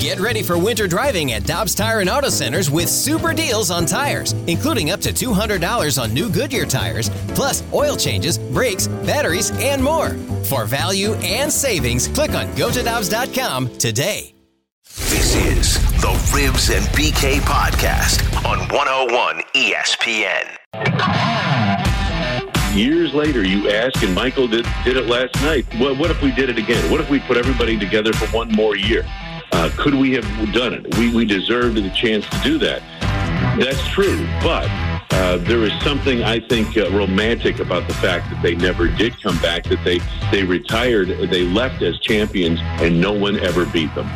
Get ready for winter driving at Dobbs Tire and Auto Centers with super deals on tires, including up to $200 on new Goodyear tires, plus oil changes, brakes, batteries, and more. For value and savings, click on gotodobbs.com today. This is the Ribs and BK podcast on 101 ESPN. Years later, you ask, and Michael did, did it last night. What, what if we did it again? What if we put everybody together for one more year? Uh, could we have done it? We, we deserved the chance to do that. That's true, but uh, there is something I think uh, romantic about the fact that they never did come back. That they they retired, they left as champions, and no one ever beat them.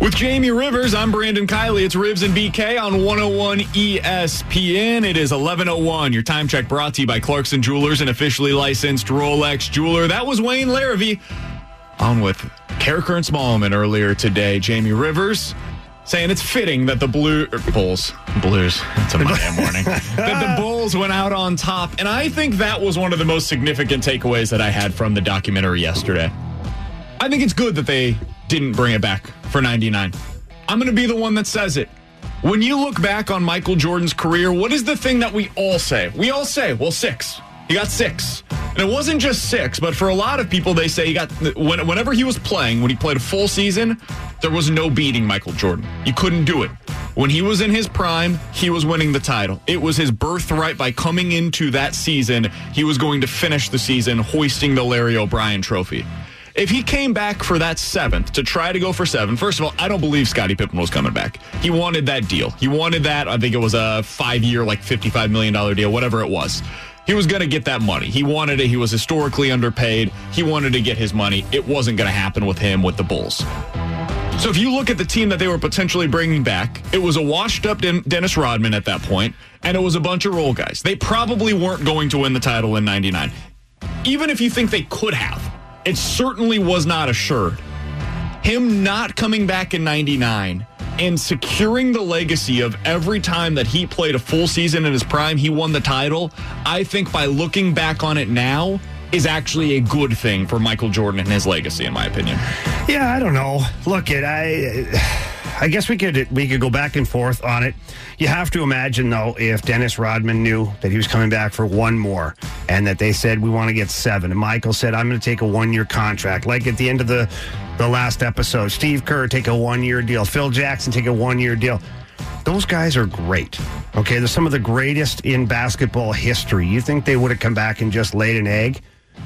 With Jamie Rivers, I'm Brandon Kiley. It's Ribs and BK on 101 ESPN. It is 11:01. Your time check brought to you by Clarkson Jewelers, an officially licensed Rolex jeweler. That was Wayne Larrivee on with Karraker and Smallman earlier today. Jamie Rivers saying it's fitting that the Blue er, Bulls, Blues, it's a Monday morning, that the Bulls went out on top. And I think that was one of the most significant takeaways that I had from the documentary yesterday. I think it's good that they didn't bring it back for 99. I'm going to be the one that says it. When you look back on Michael Jordan's career, what is the thing that we all say? We all say, well, six. He got six. And it wasn't just six, but for a lot of people, they say he got, when, whenever he was playing, when he played a full season, there was no beating Michael Jordan. You couldn't do it. When he was in his prime, he was winning the title. It was his birthright by coming into that season. He was going to finish the season hoisting the Larry O'Brien trophy. If he came back for that seventh to try to go for seven, first of all, I don't believe Scottie Pippen was coming back. He wanted that deal. He wanted that. I think it was a five year, like $55 million deal, whatever it was. He was going to get that money. He wanted it. He was historically underpaid. He wanted to get his money. It wasn't going to happen with him with the Bulls. So if you look at the team that they were potentially bringing back, it was a washed up Dennis Rodman at that point, and it was a bunch of role guys. They probably weren't going to win the title in 99. Even if you think they could have, it certainly was not assured. Him not coming back in 99 and securing the legacy of every time that he played a full season in his prime, he won the title, I think by looking back on it now, is actually a good thing for Michael Jordan and his legacy, in my opinion. Yeah, I don't know. Look, it I. I guess we could we could go back and forth on it. You have to imagine though, if Dennis Rodman knew that he was coming back for one more, and that they said we want to get seven, and Michael said I'm going to take a one year contract, like at the end of the the last episode, Steve Kerr take a one year deal, Phil Jackson take a one year deal. Those guys are great. Okay, they're some of the greatest in basketball history. You think they would have come back and just laid an egg?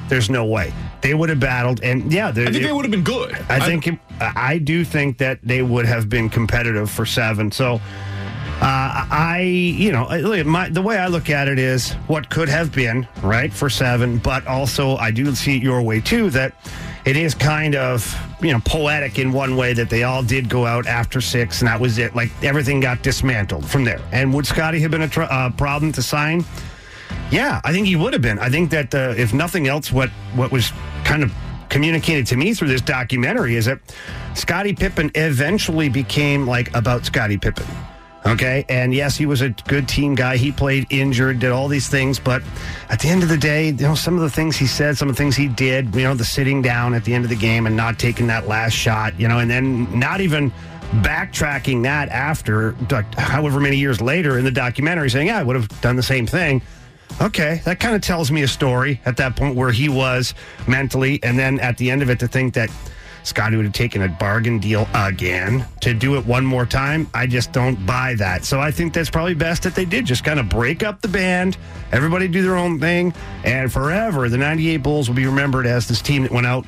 There's no way they would have battled, and yeah, I think it, they would have been good. I think it, I do think that they would have been competitive for seven. So, uh, I you know my the way I look at it is what could have been right for seven, but also I do see it your way too that it is kind of you know poetic in one way that they all did go out after six and that was it. Like everything got dismantled from there. And would Scottie have been a tr- uh, problem to sign? Yeah, I think he would have been. I think that uh, if nothing else, what what was kind of communicated to me through this documentary is that Scottie Pippen eventually became like about Scottie Pippen. Okay, and yes, he was a good team guy. He played injured, did all these things, but at the end of the day, you know, some of the things he said, some of the things he did, you know, the sitting down at the end of the game and not taking that last shot, you know, and then not even backtracking that after however many years later in the documentary saying, yeah, I would have done the same thing. Okay, that kind of tells me a story at that point where he was mentally, and then at the end of it to think that Scottie would have taken a bargain deal again to do it one more time. I just don't buy that. So I think that's probably best that they did just kind of break up the band, everybody do their own thing, and forever the 98 Bulls will be remembered as this team that went out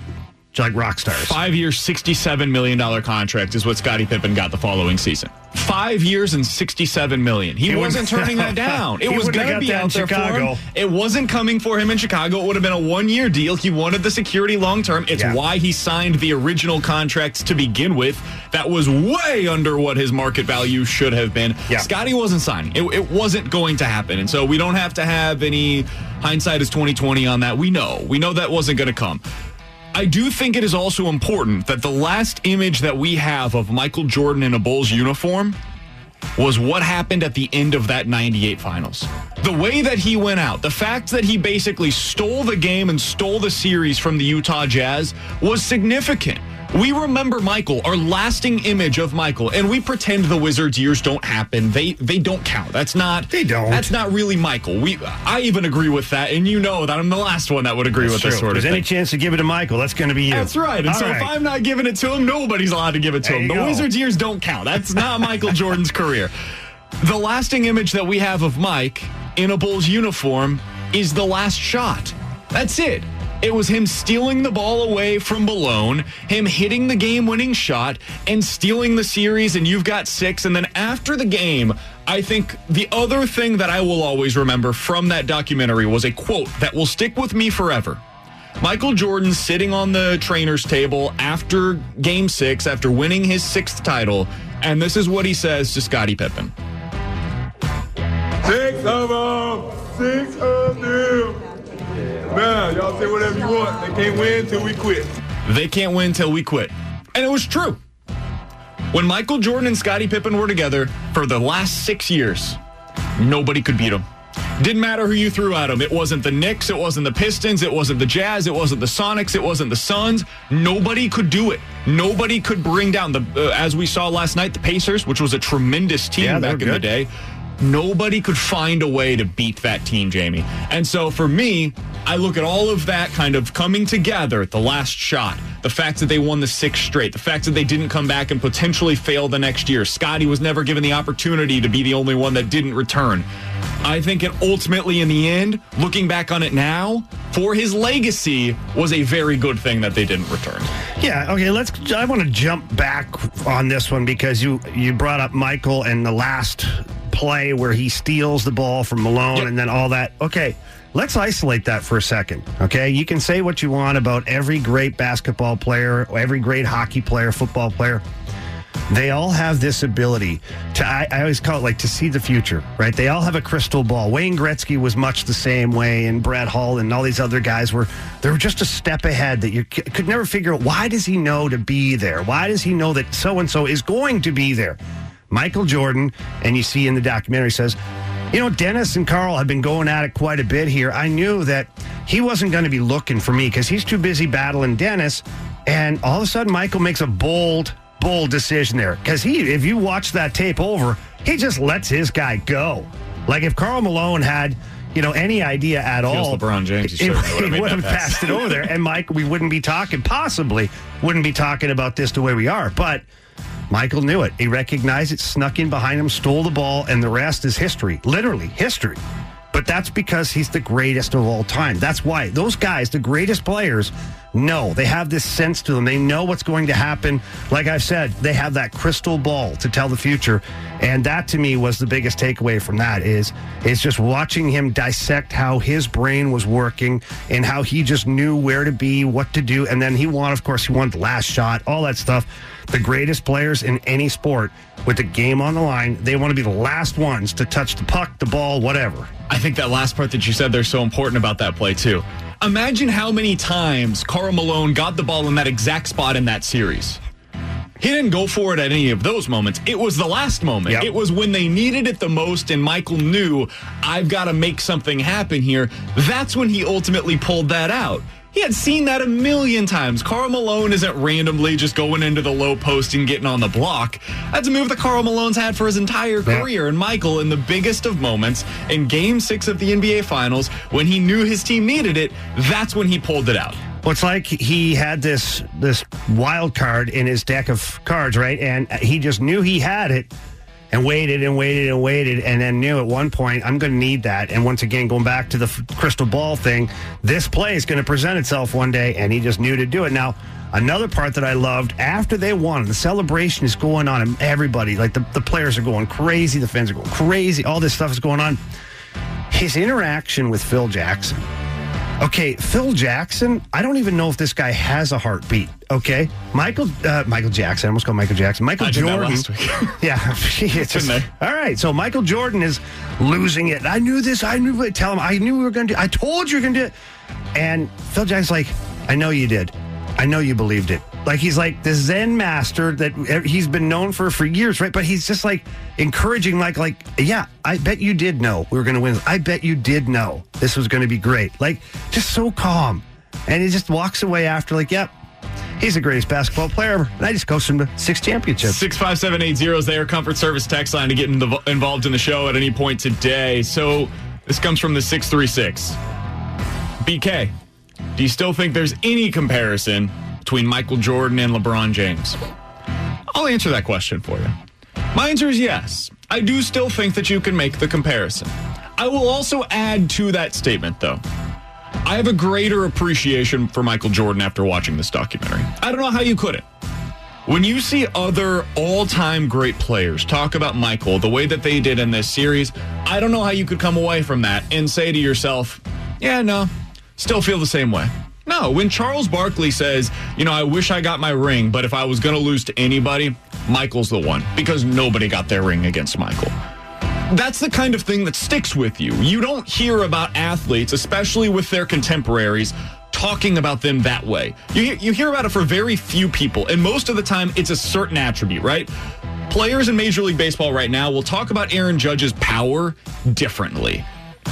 like rock stars. Five years, $67 million contract is what Scottie Pippen got the following season. Five years and 67 million. He, He wasn't turning that down. It was going to be out in there Chicago. for him. It wasn't coming for him in Chicago. It would have been a one year deal. He wanted the security long term. It's Yeah. why he signed the original contracts to begin with. That was way under what his market value should have been. Yeah. Scottie wasn't signing. It, it wasn't going to happen. And so we don't have to have any hindsight is 2020 on that. We know. We know that wasn't going to come. I do think it is also important that the last image that we have of Michael Jordan in a Bulls uniform was what happened at the end of that 98 finals. The way that he went out, the fact that he basically stole the game and stole the series from the Utah Jazz was significant. We remember Michael, our lasting image of Michael, and we pretend the Wizards years don't happen. They they don't count. That's not They don't. That's not really Michael. We I even agree with that, and you know that I'm the last one that would agree with True. this sort If of there's thing. any chance to give it to Michael, that's going to be you. That's right. And All so if. I'm not giving it to him, nobody's allowed to give it to There him. The go. Wizards years don't count. That's not Michael Jordan's career. The lasting image that we have of Mike in a Bulls uniform is the last shot. That's it. It was him stealing the ball away from Malone, him hitting the game winning shot, and stealing the series, and you've got six. And then after the game, I think the other thing that I will always remember from that documentary was a quote that will stick with me forever. Michael Jordan sitting on the trainer's table after game six, after winning his sixth title, and this is what he says to Scottie Pippen. Six of them. Six of them. Now, y'all say whatever you want. They can't win till we quit. They can't win till we quit. And it was true. When Michael Jordan and Scottie Pippen were together for the last six years, nobody could beat them. Didn't matter who you threw at them. It wasn't the Knicks, it wasn't the Pistons, it wasn't the Jazz, it wasn't the Sonics, it wasn't the Suns. Nobody could do it. Nobody could bring down the, uh, as we saw last night, the Pacers, which was a tremendous team Yeah, back in the day. Nobody could find a way to beat that team, Jamie. And so for me, I look at all of that kind of coming together at the last shot. The fact that they won the sixth straight, the fact that they didn't come back and potentially fail the next year. Scottie was never given the opportunity to be the only one that didn't return. I think it ultimately, in the end, looking back on it now, for his legacy, was a very good thing that they didn't return. Yeah, okay, let's I want to jump back on this one because you you brought up Michael and the last play where he steals the ball from Malone Yep. and then all that. Okay, let's isolate that for a second. Okay? You can say what you want about every great basketball player, every great hockey player, football player. They all have this ability to, I, I always call it like to see the future, right? They all have a crystal ball. Wayne Gretzky was much the same way, and Brett Hull and all these other guys were, they were just a step ahead that you could never figure out why does he know to be there? Why does he know that so and so is going to be there? Michael Jordan, and you see in the documentary says, you know, Dennis and Karl have been going at it quite a bit here. I knew that he wasn't going to be looking for me because he's too busy battling Dennis. And all of a sudden, Michael makes a bold, bold decision there. Because he, if you watch that tape over, he just lets his guy go. Like if Karl Malone had, you know, any idea at Feels all, LeBron James, he would've would have pass. passed it over there. And Mike, we wouldn't be talking, possibly wouldn't be talking about this the way we are. But Michael knew it. He recognized it, snuck in behind him, stole the ball, and the rest is history. Literally history. But that's because he's the greatest of all time. That's why those guys, the greatest players, know they have this sense to them. They know what's going to happen. Like I've said, they have that crystal ball to tell the future. And that to me was the biggest takeaway from that is is just watching him dissect how his brain was working and how he just knew where to be, what to do. And then he won, of course, he won the last shot, all that stuff. The greatest players in any sport with the game on the line, they want to be the last ones to touch the puck, the ball, whatever. I think that last part that you said there's so important about that play too. Imagine how many times Karl Malone got the ball in that exact spot in that series. He didn't go for it at any of those moments. It was the last moment. Yep. It was when they needed it the most, and Michael knew, I've got to make something happen here. That's when he ultimately pulled that out. He had seen that a million times. Karl Malone isn't randomly just going into the low post and getting on the block. That's a move that Karl Malone's had for his entire career. And Michael, in the biggest of moments, in game six of the NBA Finals, when he knew his team needed it, that's when he pulled it out. Well, it's like he had this this wild card in his deck of cards, right? And he just knew he had it, and waited and waited and waited and then knew at one point I'm going to need that. And once again, going back to the f- crystal ball thing, this play is going to present itself one day, and he just knew to do it. Now, another part that I loved after they won, the celebration is going on, and everybody, like the, the players are going crazy, the fans are going crazy, all this stuff is going on. His interaction with Phil Jackson. Okay, Phil Jackson. I don't even know if this guy has a heartbeat. Okay, Michael uh, Michael Jackson. I almost called Michael Jackson. Michael I Jordan. yeah, it's there. All right, so Michael Jordan is losing it. I knew this. I knew. Tell him. I knew we were going to. do I told you we were going to do it. And Phil Jackson's like, I know you did. I know you believed it. Like he's like the Zen master that he's been known for for years, right? But he's just like encouraging, like, like, yeah, I bet you did know we were going to win. I bet you did know this was going to be great. Like, just so calm, and he just walks away after, like, yep, he's the greatest basketball player ever. And I just coached him to six championships. 65780 is there. Comfort Service text line to get involved in the show at any point today. So this comes from the 636. BK, do you still think there's any comparison between Michael Jordan and LeBron James? I'll answer that question for you. My answer is yes. I do still think that you can make the comparison. I will also add to that statement, though. I have a greater appreciation for Michael Jordan after watching this documentary. I don't know how you couldn't. When you see other all time great players talk about Michael the way that they did in this series, I don't know how you could come away from that and say to yourself, yeah, no, still feel the same way. No, when Charles Barkley says, you know, I wish I got my ring, but if I was going to lose to anybody, Michael's the one because nobody got their ring against Michael that's the kind of thing that sticks with you. You don't hear about athletes, especially with their contemporaries, talking about them that way. You, you hear about it for very few people, and most of the time it's a certain attribute, right? Players in Major League Baseball right now will talk about Aaron Judge's power differently.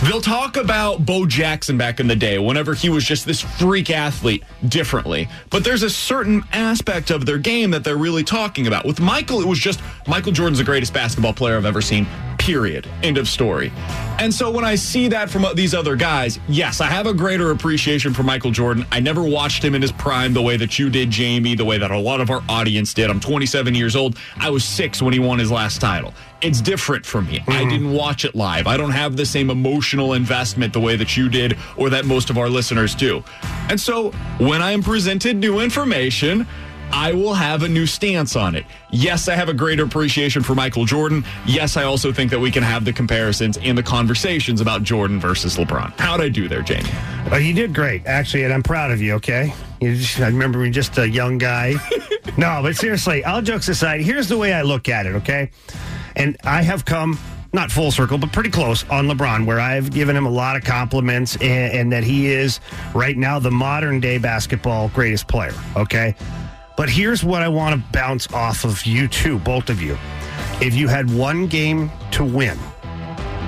They'll talk about Bo Jackson back in the day, whenever he was just this freak athlete, differently. But there's a certain aspect of their game that they're really talking about. With Michael, it was just Michael Jordan's the greatest basketball player I've ever seen, period. End of story. And so when I see that from uh, these other guys, yes, I have a greater appreciation for Michael Jordan. I never watched him in his prime the way that you did, Jamie, the way that a lot of our audience did. I'm 27 years old. I was six when he won his last title. It's different for me. I mm-hmm. didn't watch it live. I don't have the same emotional investment the way that you did or that most of our listeners do. And so when I am presented new information, I will have a new stance on it. Yes, I have a greater appreciation for Michael Jordan. Yes, I also think that we can have the comparisons and the conversations about Jordan versus LeBron. How'd I do there, Jamie? Oh, you did great, actually, and I'm proud of you. Okay, you just, I remember you're just a young guy. no, but seriously, all jokes aside, here's the way I look at it. Okay, and I have come not full circle, but pretty close on LeBron, where I've given him a lot of compliments and, and that he is right now the modern day basketball greatest player. Okay, but here's what I want to bounce off of you two, both of you. If you had one game to win,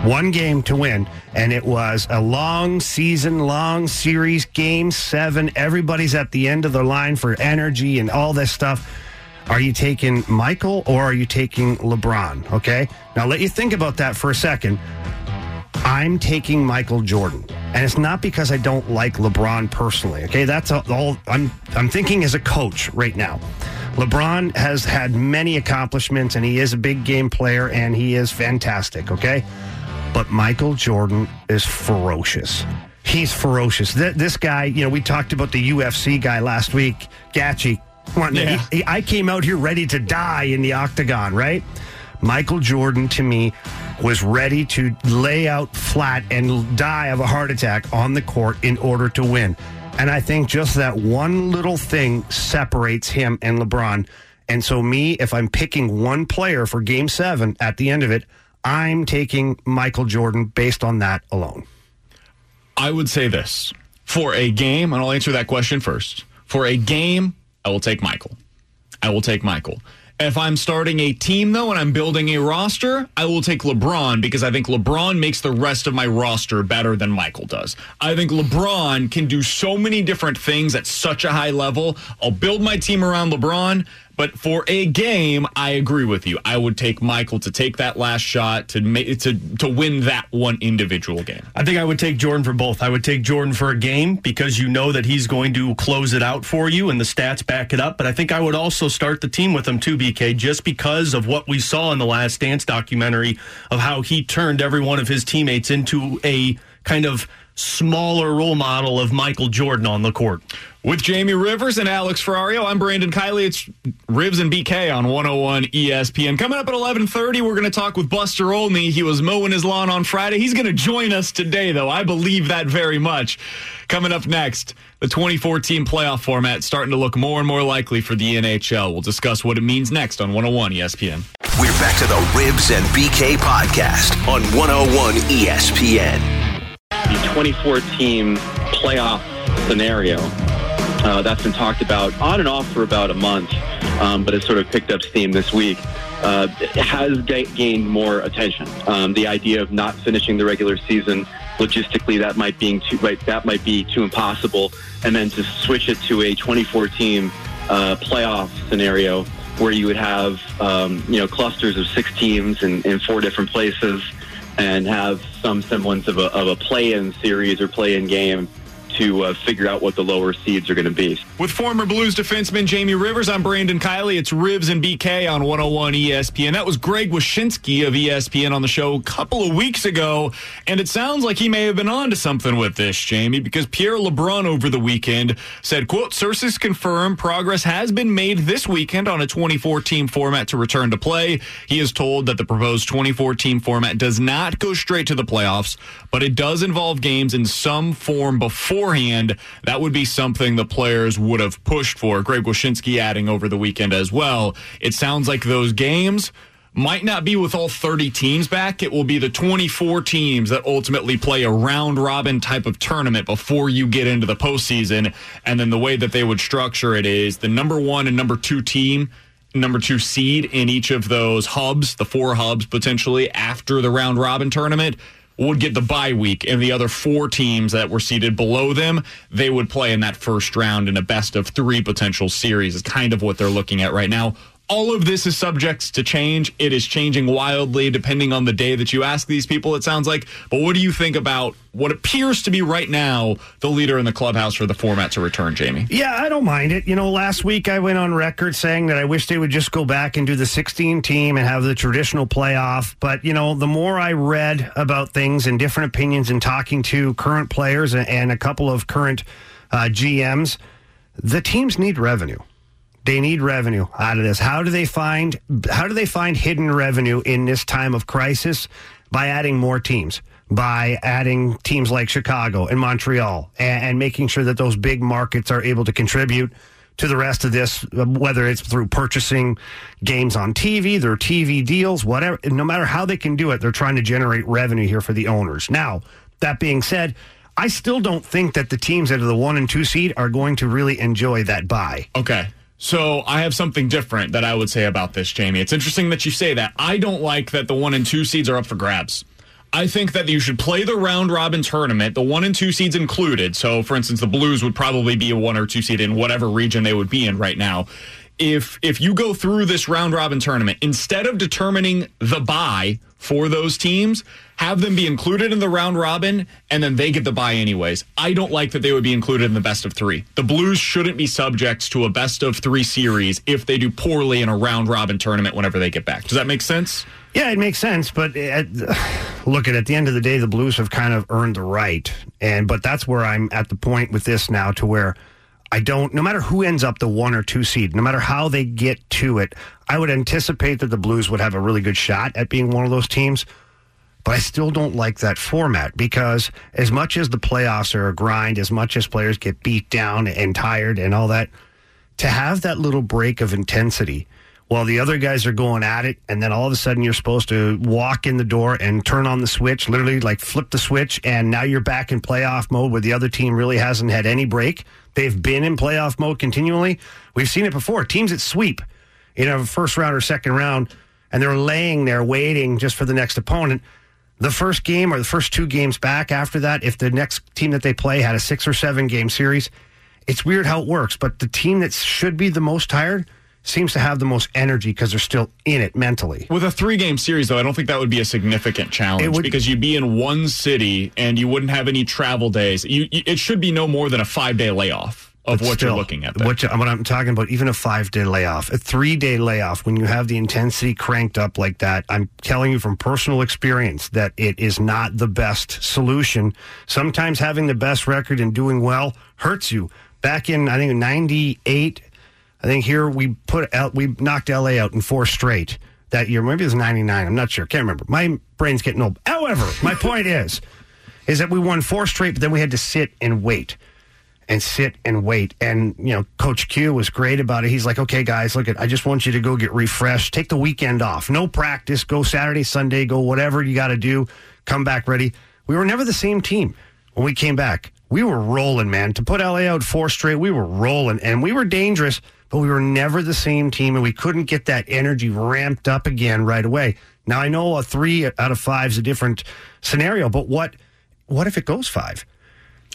one game to win, and it was a long season, long series, game seven. Everybody's at the end of the line for energy and all this stuff. Are you taking Michael or are you taking LeBron? Okay. Now let you think about that for a second. I'm taking Michael Jordan. And it's not because I don't like LeBron personally. Okay, that's all I'm I'm thinking as a coach right now. LeBron has had many accomplishments and he is a big game player and he is fantastic, okay? But Michael Jordan is ferocious. He's ferocious. Th- this guy, you know, we talked about the UFC guy last week, Gaethje. Yeah. He- he- I came out here ready to die in the octagon, right? Michael Jordan to me was ready to lay out flat and die of a heart attack on the court in order to win. And I think just that one little thing separates him and LeBron. And so, me, if I'm picking one player for game seven at the end of it, I'm taking Michael Jordan based on that alone. I would say this for a game, and I'll answer that question first. For a game, I will take Michael. I will take Michael. If I'm starting a team, though, and I'm building a roster, I will take LeBron because I think LeBron makes the rest of my roster better than Michael does. I think LeBron can do so many different things at such a high level. I'll build my team around LeBron, But for a game, I agree with you. I would take Michael to take that last shot to to to win that one individual game. I think I would take Jordan for both. I would take Jordan for a game because you know that he's going to close it out for you and the stats back it up. But I think I would also start the team with him too, BK, just because of what we saw in the last dance documentary of how he turned every one of his teammates into a kind of smaller role model of Michael Jordan on the court. With Jamie Rivers and Alex Ferrario, I'm Brandon Kiley. It's Ribs and BK on 101 ESPN. Coming up at 11:30, we're going to talk with Buster Olney. He was mowing his lawn on Friday. He's going to join us today, though. I believe that very much. Coming up next, the 2014 playoff format starting to look more and more likely for the NHL. We'll discuss what it means next on 101 ESPN. We're back to the Ribs and BK podcast on 101 ESPN. The 2014 playoff scenario uh, that's been talked about on and off for about a month, um, but it's sort of picked up steam this week. Uh, has ga- gained more attention. Um, the idea of not finishing the regular season logistically, that might being too right, that might be too impossible, and then to switch it to a 2014 uh, playoff scenario where you would have um, you know clusters of six teams in, in four different places and have some semblance of a, of a play-in series or play-in game to uh, figure out what the lower seeds are going to be. With former Blues defenseman Jamie Rivers, I'm Brandon Kiley. It's Ribs and BK on 101 ESPN. That was Greg Wyshynski of ESPN on the show a couple of weeks ago, and it sounds like he may have been on to something with this, Jamie, because Pierre LeBrun over the weekend said, quote, sources confirm progress has been made this weekend on a 24-team format to return to play. He is told that the proposed 24-team format does not go straight to the playoffs, but it does involve games in some form beforehand. That would be something the players would have pushed for. Greg Wyshynski adding over the weekend as well. It sounds like those games might not be with all 30 teams back. It will be the 24 teams that ultimately play a round robin type of tournament before you get into the postseason. And then the way that they would structure it is the number one and number two team number two seed in each of those hubs, the four hubs potentially after the round robin tournament, would get the bye week, and the other four teams that were seated below them, they would play in that first round in a best of three potential series, is kind of what they're looking at right now. All of this is subject to change. It is changing wildly depending on the day that you ask these people, it sounds like. But what do you think about what appears to be right now the leader in the clubhouse for the format to return, Jamie? Yeah, I don't mind it. You know, last week I went on record saying that I wish they would just go back and do the 16 team and have the traditional playoff. But, you know, the more I read about things and different opinions and talking to current players and a couple of current uh, GMs, the teams need revenue. They need revenue out of this. How do they find how do they find hidden revenue in this time of crisis? By adding more teams, by adding teams like Chicago and Montreal, and, and making sure that those big markets are able to contribute to the rest of this, whether it's through purchasing games on TV, their TV deals, whatever. No matter how they can do it, they're trying to generate revenue here for the owners. Now, that being said, I still don't think that the teams that are the one and two seed are going to really enjoy that bye. Okay. So I have something different that I would say about this, Jamie. It's interesting that you say that. I don't like that the one and two seeds are up for grabs. I think that you should play the round robin tournament, the one and two seeds included. So, for instance, the Blues would probably be a one or two seed in whatever region they would be in right now. If if you go through this round robin tournament, instead of determining the bye for those teams, have them be included in the round robin, and then they get the bye anyways. I don't like that they would be included in the best of three. The Blues shouldn't be subject to a best of three series if they do poorly in a round robin tournament whenever they get back. Does that make sense? Yeah, it makes sense, but at, look at at the end of the day, the Blues have kind of earned the right, and but that's where I'm at the point with this now, to where I don't. No matter who ends up the one or two seed, no matter how they get to it, I would anticipate that the Blues would have a really good shot at being one of those teams. But I still don't like that format because as much as the playoffs are a grind, as much as players get beat down and tired and all that, to have that little break of intensity while the other guys are going at it, and then all of a sudden you're supposed to walk in the door and turn on the switch, literally like flip the switch, and now you're back in playoff mode where the other team really hasn't had any break. They've been in playoff mode continually. We've seen it before. Teams that sweep, in a first round or second round, and they're laying there waiting just for the next opponent. The first game or the first two games back after that, if the next team that they play had a six or seven game series, it's weird how it works. But the team that should be the most tired seems to have the most energy because they're still in it mentally. With a three game series, though, I don't think that would be a significant challenge would- because you'd be in one city and you wouldn't have any travel days. You, you, it should be no more than a five day layoff of what still, you're looking at. There. What, you- what I'm talking about, even a five day layoff, a three day layoff, when you have the intensity cranked up like that, I'm telling you from personal experience that it is not the best solution. Sometimes having the best record and doing well hurts you. Back in, I think, 98, I think here we put L, we knocked LA out in four straight that year. Maybe it was 99. I'm not sure. Can't remember. My brain's getting old. However, my point is, is that we won four straight, but then we had to sit and wait and sit and wait. And, you know, Coach Q was great about it. He's like, okay, guys, look at, I just want you to go get refreshed. Take the weekend off. No practice. Go Saturday, Sunday, go whatever you got to do. Come back ready. We were never the same team when we came back. We were rolling, man. To put LA out four straight, we were rolling and we were dangerous, but we were never the same team and we couldn't get that energy ramped up again right away. Now I know a three out of five is a different scenario, but what, what if it goes five?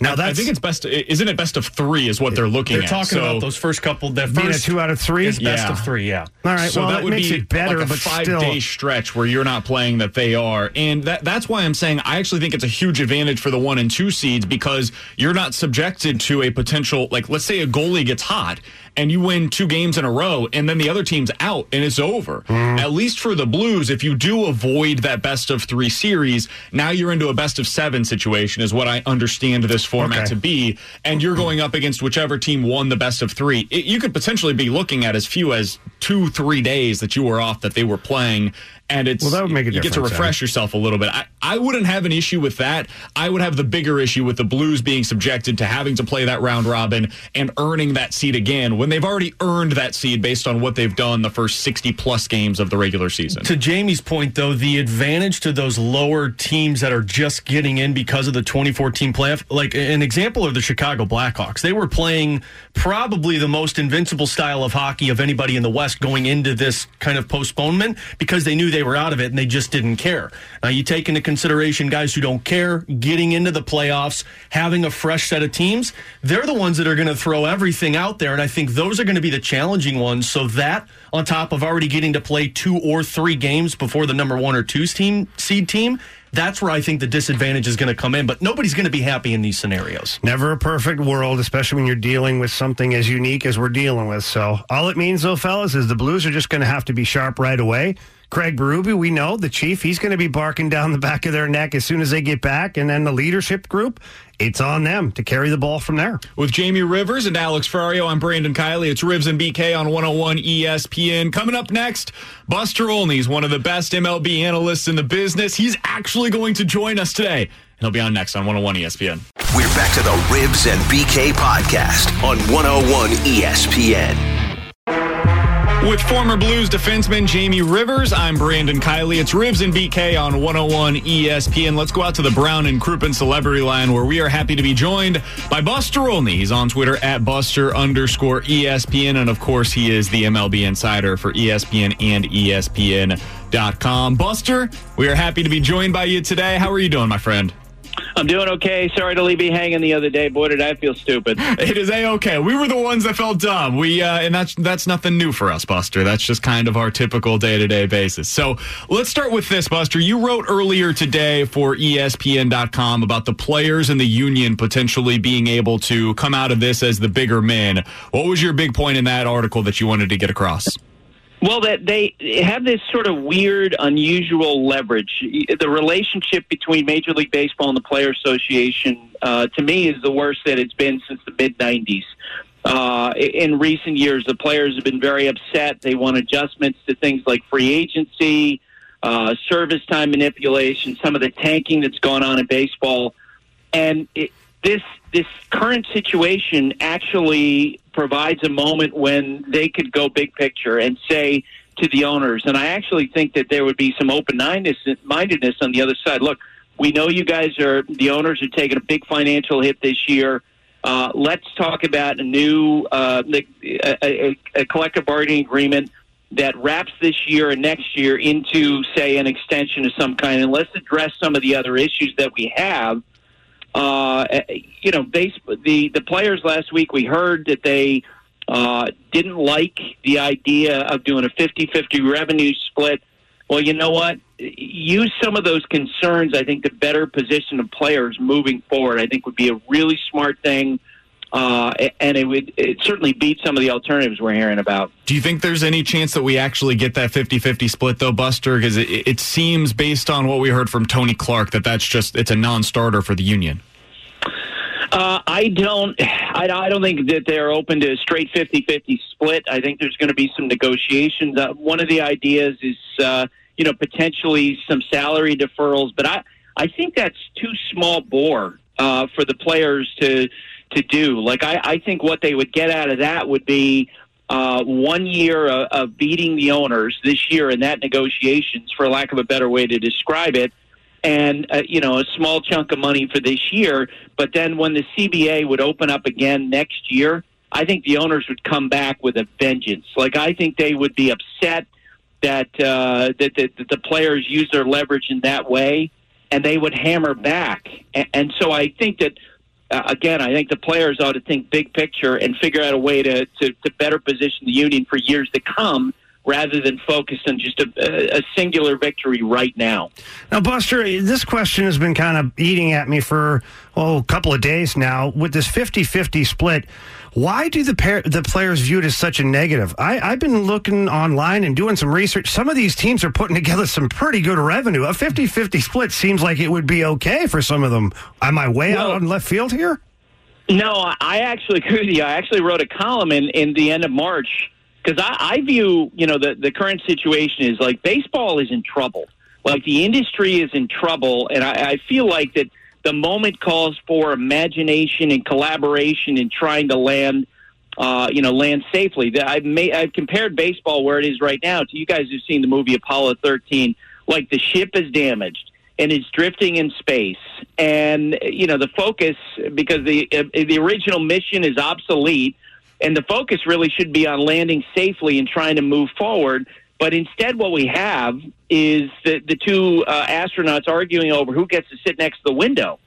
Now I that's think it's best. Isn't it best of three? Is what they're looking They're at. talking So- about those first couple. The being a first two out of three. is best Yeah. of three. Yeah. All right, so well, that that would makes be it better, like a but five still. day stretch where you're not playing that they are, and that that's why I'm saying I actually think it's a huge advantage for the one and two seeds because you're not subjected to a potential like let's say a goalie gets hot and you win two games in a row and then the other team's out and it's over. Mm-hmm. At least for the Blues, if you do avoid that best of three series, now you're into a best of seven situation, is what I understand this format Okay. to be, and you're going up against whichever team won the best of three. It, you could potentially be looking at as few as two, three days that you were off that they were playing. And it's Well, that would make a you get to difference, refresh yourself a little bit. I, I wouldn't have an issue with that. I would have the bigger issue with the Blues being subjected to having to play that round robin and earning that seed again when they've already earned that seed based on what they've done the first 60 plus games of the regular season. To Jamie's point, though, the advantage to those lower teams that are just getting in because of the 2014 playoff, like an example of the Chicago Blackhawks, they were playing probably the most invincible style of hockey of anybody in the West going into this kind of postponement because they knew they were out of it and they just didn't care. Now, you take into consideration guys who don't care getting into the playoffs, having a fresh set of teams, they're the ones that are going to throw everything out there. And I think those are going to be the challenging ones. So that on top of already getting to play two or three games before the number one or two team seed team, that's where I think the disadvantage is going to come in. But nobody's going to be happy in these scenarios. Never a perfect world, especially when you're dealing with something as unique as we're dealing with. So, all it means, though, fellas, is the Blues are just going to have to be sharp right away. Craig Berube, we know the chief, he's going to be barking down the back of their neck as soon as they get back. And then the leadership group, it's on them to carry the ball from there. With Jamie Rivers and Alex Ferrario, I'm Brandon Kiley. It's Ribs and BK on 101 ESPN. Coming up next, Buster Olney is one of the best MLB analysts in the business. He's actually going to join us today. And he'll be on next on 101 ESPN. We're back to the Ribs and BK podcast on 101 ESPN. With former Blues defenseman Jamie Rivers, I'm Brandon Kiley. It's Ribs and BK on 101 ESPN. Let's go out to the Brown and Crouppen celebrity line where we are happy to be joined by Buster Olney. He's on Twitter at Buster underscore ESPN. And of course, he is the MLB insider for ESPN and ESPN.com. Buster, we are happy to be joined by you today. How are you doing, my friend? I'm doing okay. Sorry to leave you hanging the other day. Boy, did I feel stupid. It is a okay. We were the ones that felt dumb. We uh, and that's that's nothing new for us, Buster. That's just kind of our typical day to day basis. So let's start with this, Buster. You wrote earlier today for ESPN.com about the players and the union potentially being able to come out of this as the bigger men. What was your big point in that article that you wanted to get across? Well, that they have this sort of weird, unusual leverage. The relationship between Major League Baseball and the Player Association, uh, to me, is the worst that it's been since the mid '90s. Uh, in recent years, the players have been very upset. They want adjustments to things like free agency, uh, service time manipulation, some of the tanking that's gone on in baseball, and it, this this current situation actually provides a moment when they could go big picture and say to the owners, and I actually think that there would be some open mindedness on the other side. Look, we know you guys are the owners are taking a big financial hit this year. Uh, let's talk about a new uh, a, a, a collective bargaining agreement that wraps this year and next year into, say, an extension of some kind, and let's address some of the other issues that we have. Uh, you know, base, the the players last week we heard that they uh, didn't like the idea of doing a 50 50 revenue split. Well, you know what? Use some of those concerns, I think, to better position the players moving forward. I think would be a really smart thing. Uh, and it would it certainly beat some of the alternatives we're hearing about. Do you think there's any chance that we actually get that 50-50 split though, Buster? Because it, it seems based on what we heard from Tony Clark that that's just it's a non-starter for the union. Uh, I don't. I, I don't think that they're open to a straight 50-50 split. I think there's going to be some negotiations. Uh, one of the ideas is, uh, you know, potentially some salary deferrals, but I, I think that's too small bore uh, for the players to to do. Like I, I think what they would get out of that would be uh, one year of, of beating the owners this year in that negotiations, for lack of a better way to describe it, and uh, you know a small chunk of money for this year. But then when the CBA would open up again next year, I think the owners would come back with a vengeance. Like I think they would be upset that uh, that, that, that the players use their leverage in that way, and they would hammer back. And, and so I think that uh, again, I think the players ought to think big picture and figure out a way to, to, to better position the union for years to come rather than focus on just a, a, singular victory right now. Now, Buster, this question has been kind of eating at me for oh, a couple of days now. With this 50 50 split, why do the pair, the players view it as such a negative? I, I've been looking online and doing some research. Some of these teams are putting together some pretty good revenue. A 50 50 split seems like it would be okay for some of them. Am I way well, out on left field here? No, I actually. I actually wrote a column in, in the end of March because I, I view, you know, the, the current situation is like baseball is in trouble. Like the industry is in trouble. And I, I feel like that the moment calls for imagination and collaboration and trying to land, uh, you know, land safely. I've made, I've compared baseball where it is right now to you guys who've seen the movie Apollo 13. Like the ship is damaged and it's drifting in space, and you know the focus because the uh, the original mission is obsolete, and the focus really should be on landing safely and trying to move forward. But instead, what we have is the, the two uh, astronauts arguing over who gets to sit next to the window.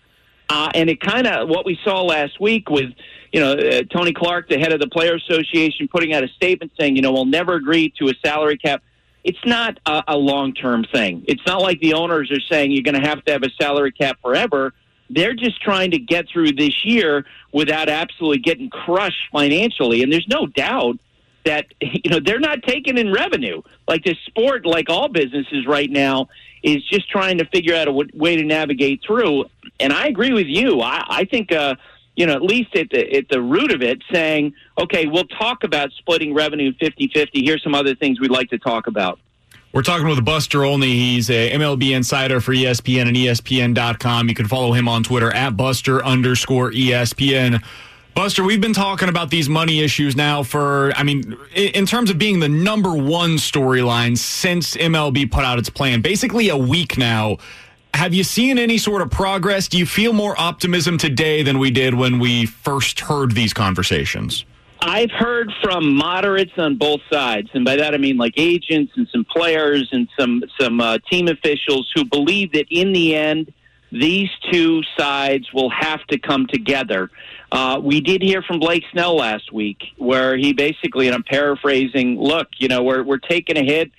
Uh, and it kind of what we saw last week with, you know, uh, Tony Clark, the head of the Player Association, putting out a statement saying, you know, we'll never agree to a salary cap. It's not a, a long term thing. It's not like the owners are saying you're going to have to have a salary cap forever. They're just trying to get through this year without absolutely getting crushed financially. And there's no doubt that you know they're not taking in revenue. Like this sport, like all businesses right now, is just trying to figure out a w- way to navigate through. And I agree with you. I, I think. Uh, you know, at least at the, at the root of it, saying, okay, we'll talk about splitting revenue 50 50. Here's some other things we'd like to talk about. We're talking with Buster Olney. He's a MLB insider for ESPN and ESPN.com. You can follow him on Twitter at Buster underscore ESPN. Buster, we've been talking about these money issues now for, I mean, in terms of being the number one storyline since MLB put out its plan, basically a week now. Have you seen any sort of progress? Do you feel more optimism today than we did when we first heard these conversations? I've heard from moderates on both sides, and by that I mean like agents and some players and some some uh, team officials who believe that in the end these two sides will have to come together. Uh, we did hear from Blake Snell last week, where he basically, and I'm paraphrasing, look, you know, we're we're taking a hit.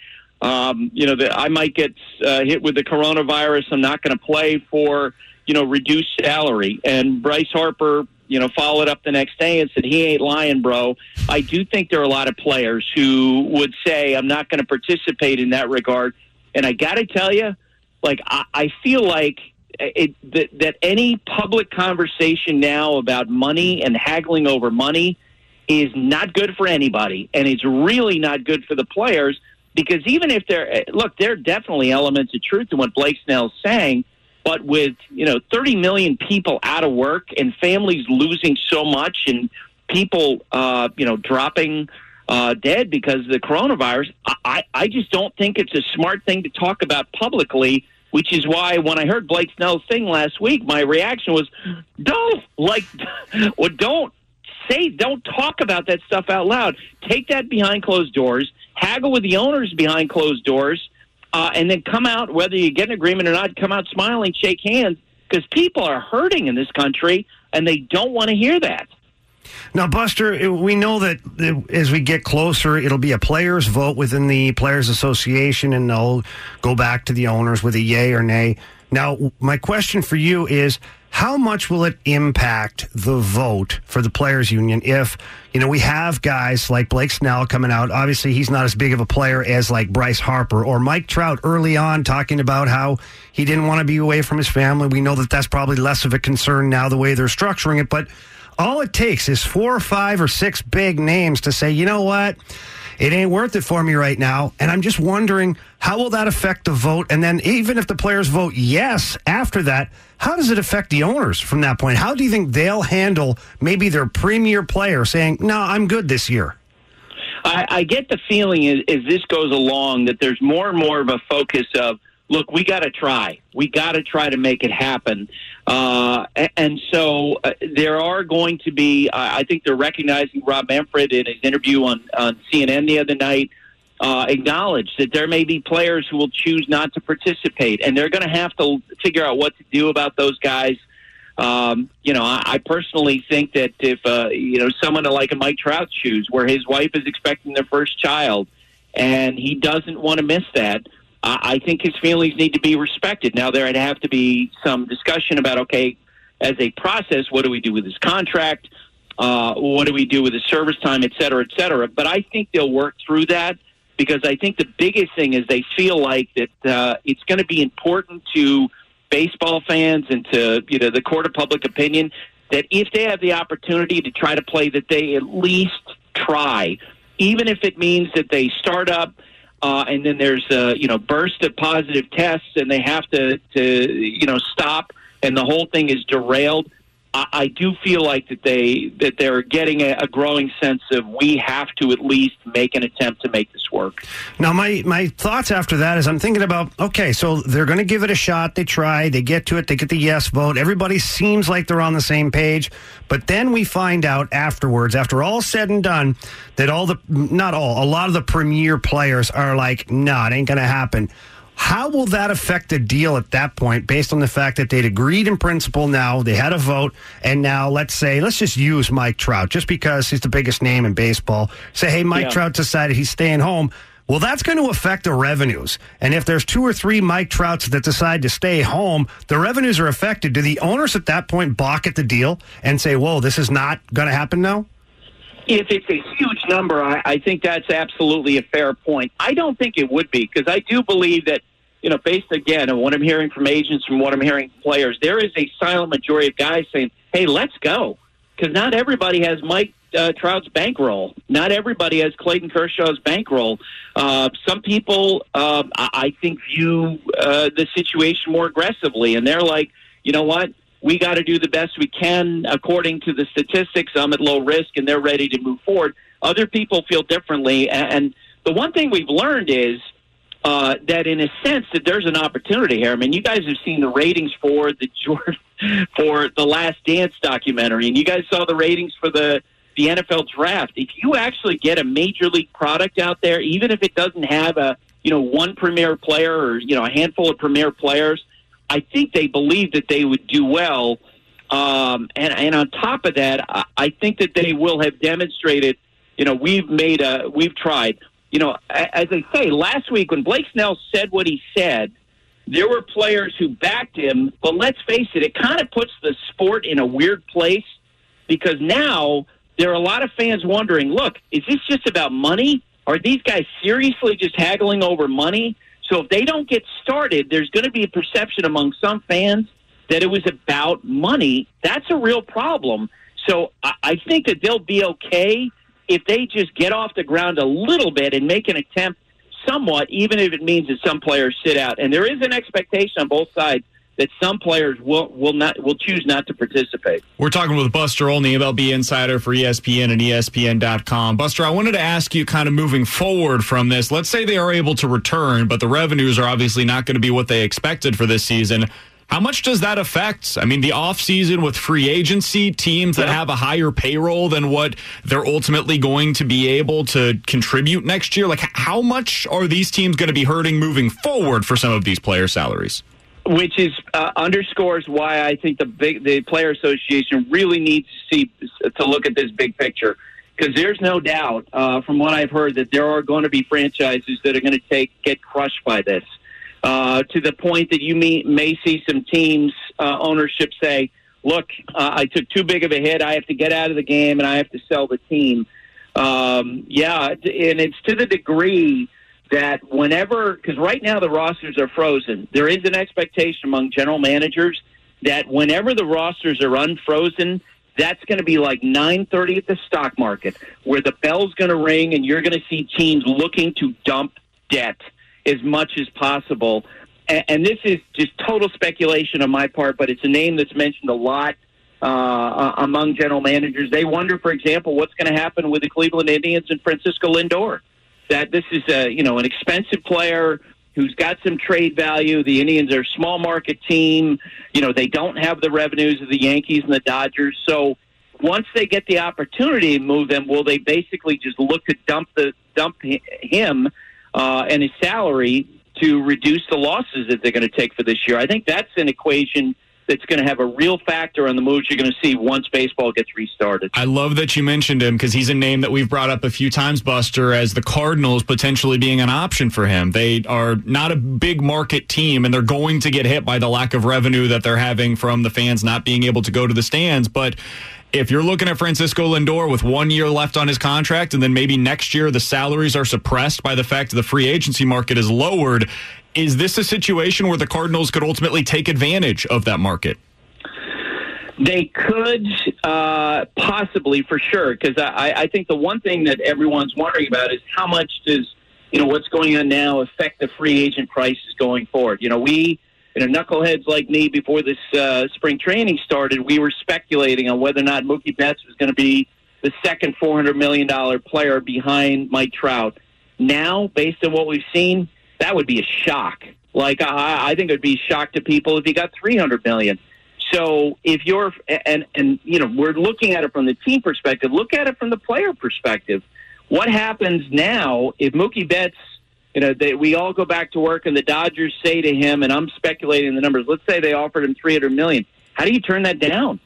Um, you know, the, I might get uh, hit with the coronavirus. I'm not going to play for you know reduced salary. And Bryce Harper, you know, followed up the next day and said he ain't lying, bro. I do think there are a lot of players who would say I'm not going to participate in that regard. And I got to tell you, like I, I feel like it, that, that any public conversation now about money and haggling over money is not good for anybody, and it's really not good for the players because even if there look, there are definitely elements of truth in what Blake Snell's saying, but with you know 30 million people out of work and families losing so much and people uh, you know dropping uh, dead because of the coronavirus, I, I just don't think it's a smart thing to talk about publicly which is why when I heard Blake Snell's thing last week, my reaction was, "Don't like, well, don't say, don't talk about that stuff out loud. Take that behind closed doors, haggle with the owners behind closed doors, uh, and then come out whether you get an agreement or not. Come out smiling, shake hands, because people are hurting in this country, and they don't want to hear that." Now, Buster, we know that as we get closer, it'll be a players' vote within the Players Association, and they'll go back to the owners with a yay or nay. Now, my question for you is how much will it impact the vote for the players union if you know we have guys like Blake Snell coming out obviously he's not as big of a player as like Bryce Harper or Mike Trout early on talking about how he didn't want to be away from his family we know that that's probably less of a concern now the way they're structuring it but all it takes is four or five or six big names to say you know what it ain't worth it for me right now. And I'm just wondering how will that affect the vote? And then even if the players vote yes after that, how does it affect the owners from that point? How do you think they'll handle maybe their premier player saying, no, I'm good this year? I, I get the feeling as, as this goes along that there's more and more of a focus of, look, we got to try. We got to try to make it happen. Uh, and so uh, there are going to be, I think they're recognizing Rob Manfred in his interview on, on CNN the other night. Uh, acknowledge that there may be players who will choose not to participate, and they're going to have to figure out what to do about those guys. Um, you know, I, I personally think that if uh, you know someone like a Mike Trout choose, where his wife is expecting their first child, and he doesn't want to miss that, I think his feelings need to be respected. Now, there'd have to be some discussion about okay, as a process, what do we do with his contract? Uh, what do we do with his service time, et cetera, et cetera? But I think they'll work through that because I think the biggest thing is they feel like that uh, it's going to be important to baseball fans and to you know the court of public opinion that if they have the opportunity to try to play, that they at least try, even if it means that they start up uh, and then there's a you know burst of positive tests, and they have to to you know stop, and the whole thing is derailed. I, do feel like that they that they're getting a, a growing sense of we have to at least make an attempt to make this work. Now, my my thoughts after that is I'm thinking about okay, so they're going to give it a shot. They try, they get to it, they get the yes vote. Everybody seems like they're on the same page, but then we find out afterwards, after all said and done, that all the not all, a lot of the premier players are like, no, nah, it ain't going to happen. How will that affect the deal at that point based on the fact that they'd agreed in principle now, they had a vote, and now let's say, let's just use Mike Trout just because he's the biggest name in baseball. Say, hey, Mike yeah. Trout decided he's staying home. Well, that's going to affect the revenues. And if there's two or three Mike Trouts that decide to stay home, the revenues are affected. Do the owners at that point balk at the deal and say, whoa, this is not going to happen now? If it's a huge number, I, I think that's absolutely a fair point. I don't think it would be because I do believe that you know, based again on what I'm hearing from agents, from what I'm hearing from players, there is a silent majority of guys saying, "Hey, let's go," because not everybody has Mike uh, Trout's bankroll. Not everybody has Clayton Kershaw's bankroll. Uh, some people, uh, I think, view uh, the situation more aggressively, and they're like, you know what? We got to do the best we can according to the statistics. I'm at low risk, and they're ready to move forward. Other people feel differently, and the one thing we've learned is uh, that in a sense that there's an opportunity here. I mean, you guys have seen the ratings for the for the Last Dance documentary, and you guys saw the ratings for the the NFL draft. If you actually get a major league product out there, even if it doesn't have a you know one premier player or you know a handful of premier players, I think they believe that they would do well. Um, and, and on top of that, I, I think that they will have demonstrated. You know, we've made a we've tried you know, as I say, last week when Blake Snell said what he said, there were players who backed him. But let's face it, it kind of puts the sport in a weird place because now there are a lot of fans wondering look, is this just about money? Are these guys seriously just haggling over money? So if they don't get started, there's going to be a perception among some fans that it was about money. That's a real problem. So I think that they'll be okay if they just get off the ground a little bit and make an attempt somewhat, even if it means that some players sit out. And there is an expectation on both sides that some players will will not will choose not to participate. We're talking with Buster Olney, MLB insider for ESPN and ESPN.com. Buster, I wanted to ask you kind of moving forward from this. Let's say they are able to return, but the revenues are obviously not going to be what they expected for this season. How much does that affect? I mean, the offseason with free agency, teams that yeah. have a higher payroll than what they're ultimately going to be able to contribute next year. Like, how much are these teams going to be hurting moving forward for some of these player salaries? Which is uh, underscores why I think the big the player association really needs to see to look at this big picture because there's no doubt uh, from what I've heard that there are going to be franchises that are going to take get crushed by this uh, to the point that you may, may see some teams uh, ownership say, "Look, uh, I took too big of a hit. I have to get out of the game and I have to sell the team." Um, yeah, and it's to the degree that whenever, because right now the rosters are frozen, there is an expectation among general managers that whenever the rosters are unfrozen, that's going to be like 9:30 at the stock market, where the bell's going to ring and you're going to see teams looking to dump debt as much as possible. And, and this is just total speculation on my part, but it's a name that's mentioned a lot uh, among general managers. They wonder, for example, what's going to happen with the Cleveland Indians and Francisco Lindor. That this is a you know an expensive player who's got some trade value. The Indians are a small market team. You know they don't have the revenues of the Yankees and the Dodgers. So once they get the opportunity to move them, will they basically just look to dump the dump him uh, and his salary to reduce the losses that they're going to take for this year? I think that's an equation that's going to have a real factor on the moves you're going to see once baseball gets restarted. I love that you mentioned him because he's a name that we've brought up a few times, Buster, as the Cardinals potentially being an option for him. They are not a big market team and they're going to get hit by the lack of revenue that they're having from the fans not being able to go to the stands. But if you're looking at Francisco Lindor with one year left on his contract, and then maybe next year the salaries are suppressed by the fact that the free agency market is lowered, is this a situation where the Cardinals could ultimately take advantage of that market? They could uh, possibly, for sure, because I, I think the one thing that everyone's wondering about is how much does you know what's going on now affect the free agent prices going forward. You know, we you know knuckleheads like me before this uh, spring training started, we were speculating on whether or not Mookie Betts was going to be the second four hundred million dollar player behind Mike Trout. Now, based on what we've seen, that would be a shock. Like I, I think it would be a shock to people if he got three hundred million. So if you're and and you know we're looking at it from the team perspective, look at it from the player perspective. What happens now if Mookie Betts, you know, they, we all go back to work and the Dodgers say to him, and I'm speculating the numbers. Let's say they offered him three hundred million. How do you turn that down?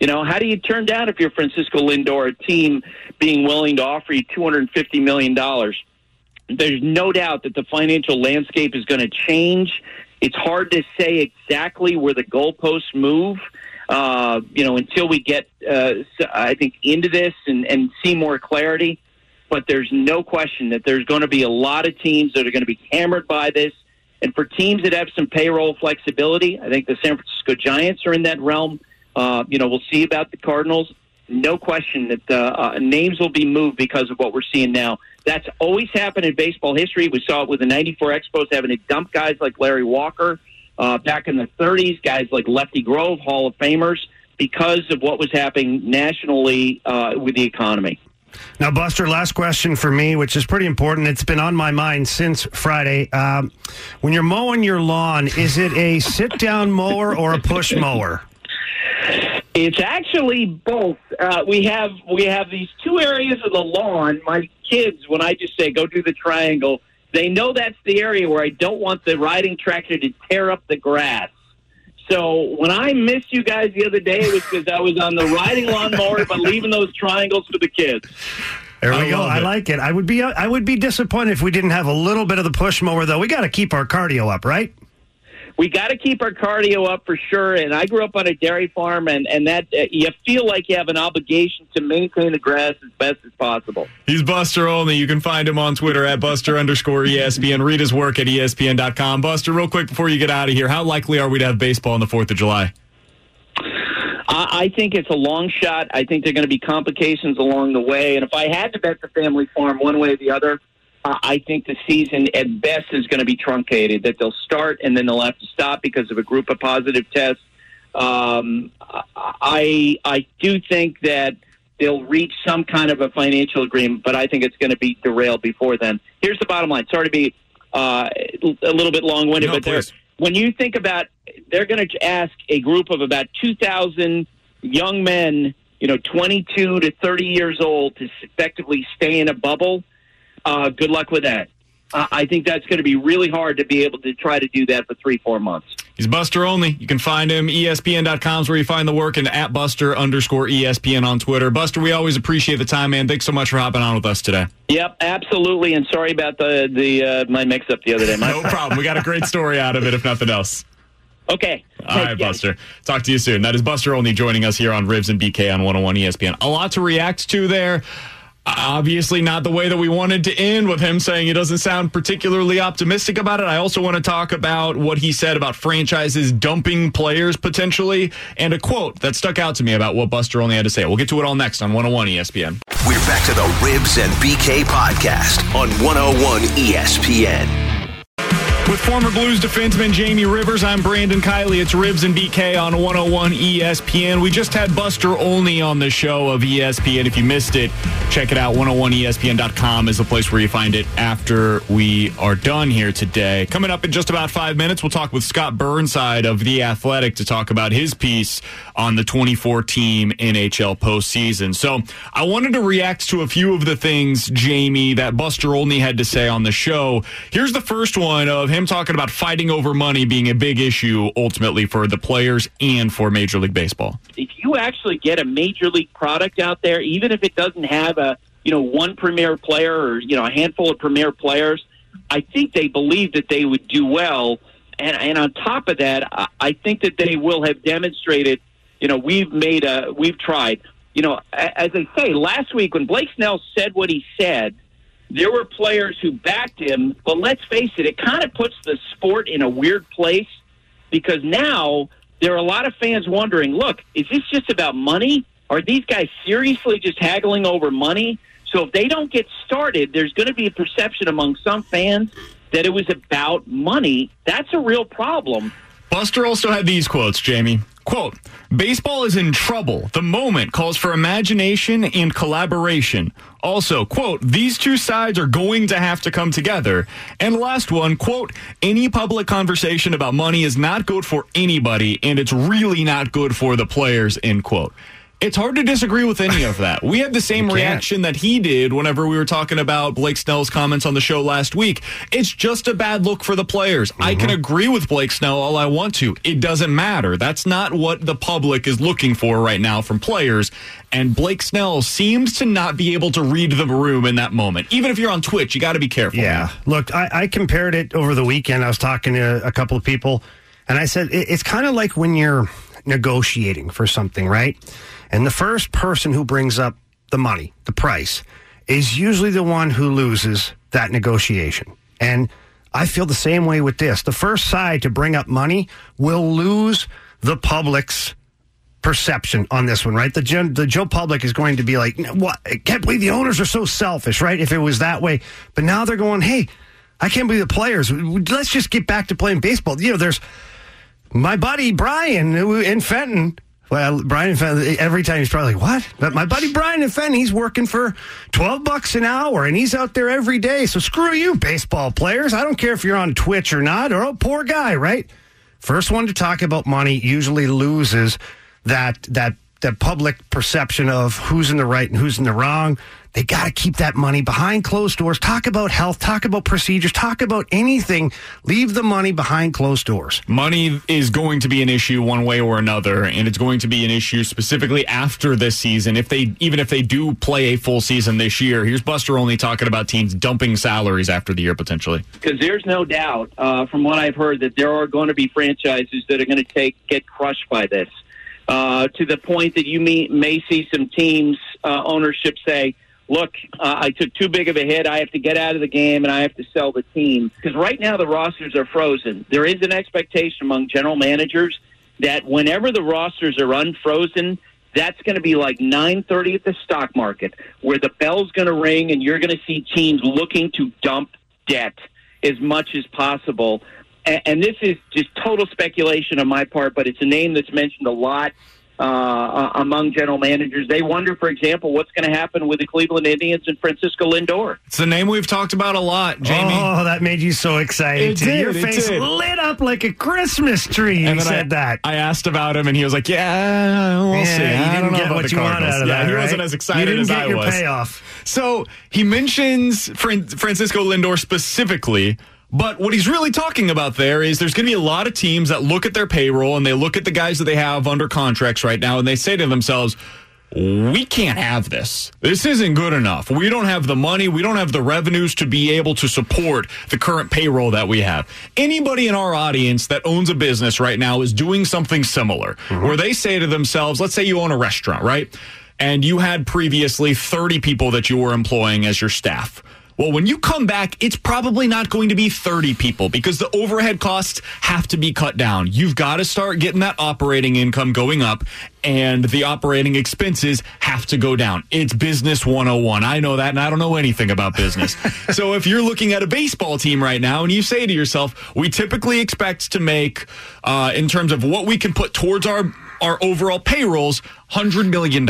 You know, how do you turn down if you're Francisco Lindor, a team being willing to offer you two hundred and fifty million dollars? there's no doubt that the financial landscape is going to change. It's hard to say exactly where the goalposts move. Uh, you know, until we get, uh, I think, into this and, and see more clarity. But there's no question that there's going to be a lot of teams that are going to be hammered by this. And for teams that have some payroll flexibility, I think the San Francisco Giants are in that realm. Uh, you know, we'll see about the Cardinals. No question that uh, uh, names will be moved because of what we're seeing now. That's always happened in baseball history. We saw it with the 94 Expos having to dump guys like Larry Walker uh, back in the 30s, guys like Lefty Grove, Hall of Famers, because of what was happening nationally uh, with the economy. Now, Buster, last question for me, which is pretty important. It's been on my mind since Friday. Um, when you're mowing your lawn, is it a sit down mower or a push mower? It's actually both. Uh, we have we have these two areas of the lawn. My kids, when I just say go do the triangle, they know that's the area where I don't want the riding tractor to tear up the grass. So when I missed you guys the other day, it was because I was on the riding lawnmower, but leaving those triangles for the kids. There we I go. I like it. I would be I would be disappointed if we didn't have a little bit of the push mower though. We got to keep our cardio up, right? We got to keep our cardio up for sure. And I grew up on a dairy farm, and and that uh, you feel like you have an obligation to maintain the grass as best as possible. He's Buster Olney. You can find him on Twitter at Buster underscore ESPN. Read his work at ESPN.com. Buster, real quick before you get out of here, how likely are we to have baseball on the Fourth of July? I think it's a long shot. I think there are going to be complications along the way. And if I had to bet the family farm one way or the other, uh, I think the season at best is going to be truncated. That they'll start and then they'll have to stop because of a group of positive tests. Um, I I do think that they'll reach some kind of a financial agreement, but I think it's going to be derailed before then. Here's the bottom line. Sorry to be uh, a little bit long winded, no, but when you think about, they're going to ask a group of about two thousand young men, you know, 22 to 30 years old, to effectively stay in a bubble uh, good luck with that. Uh, I think that's going to be really hard to be able to try to do that for three, four months. He's Buster Olney. You can find him. ESPN.com is where you find the work and at Buster underscore ESPN on Twitter. Buster, we always appreciate the time, man. Thanks so much for hopping on with us today. Yep, absolutely. And sorry about the the uh, my mix up the other day. No problem. We got a great story out of it, if nothing else. Okay. All right, Buster. Talk to you soon. That is Buster Olney joining us here on Ribs and BK on 101 ESPN. A lot to react to there. Obviously, not the way that we wanted to end with him saying he doesn't sound particularly optimistic about it. I also want to talk about what he said about franchises dumping players potentially and a quote that stuck out to me about what Buster Olney had to say. We'll get to it all next on 101 ESPN. We're back to the Ribs and BK podcast on 101 ESPN. With former Blues defenseman Jamie Rivers, I'm Brandon Kiley. It's Ribs and BK on 101 ESPN. We just had Buster Olney on the show of ESPN. If you missed it, check it out. 101ESPN.com is the place where you find it after we are done here today. Coming up in just about five minutes, we'll talk with Scott Burnside of The Athletic to talk about his piece on the 24 team NHL postseason. So I wanted to react to a few of the things, Jamie, that Buster Olney had to say on the show. Here's the first one of him talking about fighting over money being a big issue ultimately for the players and for Major League Baseball. if you actually get a major league product out there, even if it doesn't have a you know one premier player or you know a handful of premier players, I think they believe that they would do well. And and on top of that, I, I think that they will have demonstrated. You know, we've made a we've tried. You know, as I say, last week when Blake Snell said what he said, there were players who backed him. But let's face it, it kind of puts the sport in a weird place because now there are a lot of fans wondering look, is this just about money? Are these guys seriously just haggling over money? So if they don't get started, there's going to be a perception among some fans that it was about money. That's a real problem. Buster also had these quotes, Jamie. Quote, baseball is in trouble. The moment calls for imagination and collaboration. Also, quote, these two sides are going to have to come together. And last one, quote, any public conversation about money is not good for anybody, and it's really not good for the players, end quote. It's hard to disagree with any of that. We had the same reaction that he did whenever we were talking about Blake Snell's comments on the show last week. It's just a bad look for the players. I can mm-hmm. agree with Blake Snell all I want to. It doesn't matter. That's not what the public is looking for right now from players. And Blake Snell seems to not be able to read the room in that moment. Even if you're on Twitch, you got to be careful. Yeah. Look, I, I compared it over the weekend. I was talking to a couple of people, and I said it, it's kind of like when you're negotiating for something, right? And the first person who brings up the money, the price, is usually the one who loses that negotiation. And I feel the same way with this. The first side to bring up money will lose the public's perception on this one, right? The gen, the Joe public is going to be like, "What? I can't believe the owners are so selfish," right? If it was that way, but now they're going, "Hey, I can't believe the players. Let's just get back to playing baseball." You know, there's my buddy Brian in Fenton. Well, Brian in Fenton, every time he's probably like, what? But my buddy Brian in Fenton, he's working for 12 bucks an hour and he's out there every day. So screw you, baseball players. I don't care if you're on Twitch or not, or oh, poor guy, right? First one to talk about money usually loses that, that, that public perception of who's in the right and who's in the wrong. They got to keep that money behind closed doors. Talk about health, talk about procedures, talk about anything. Leave the money behind closed doors. Money is going to be an issue one way or another, and it's going to be an issue specifically after this season. If they even if they do play a full season this year, here's Buster Olney talking about teams dumping salaries after the year potentially. because there's no doubt, uh, from what I've heard, that there are going to be franchises that are going to take get crushed by this, uh, to the point that you may, may see some teams uh, ownership say, "Look, uh, I took too big of a hit. I have to get out of the game and I have to sell the team." Because right now the rosters are frozen. There is an expectation among general managers that whenever the rosters are unfrozen, that's going to be like 9:30 at the stock market, where the bell's going to ring and you're going to see teams looking to dump debt as much as possible. And, and this is just total speculation on my part, but it's a name that's mentioned a lot uh, among general managers. They wonder, for example, what's going to happen with the Cleveland Indians and Francisco Lindor. It's the name we've talked about a lot, Jamie. Oh, that made you so excited. It did, Your it face did. lit up like a Christmas tree. And you said I, that. I asked about him, and he was like, "Yeah, we'll Yeah, see." you I didn't don't know get about what the you want out of yeah, that, he wasn't as excited You didn't as get I your was. payoff. So he mentions Fran- Francisco Lindor specifically, But what he's really talking about there is there's going to be a lot of teams that look at their payroll and they look at the guys that they have under contracts right now and they say to themselves, we can't have this. This isn't good enough. We don't have the money. We don't have the revenues to be able to support the current payroll that we have. Anybody in our audience that owns a business right now is doing something similar mm-hmm. where they say to themselves, let's say you own a restaurant, right? And you had previously 30 people that you were employing as your staff. Well, when you come back, it's probably not going to be 30 people because the overhead costs have to be cut down. You've got to start getting that operating income going up and the operating expenses have to go down. It's business 101. I know that and I don't know anything about business. so if you're looking at a baseball team right now and you say to yourself, we typically expect to make, uh, in terms of what we can put towards our our overall payrolls $100 million.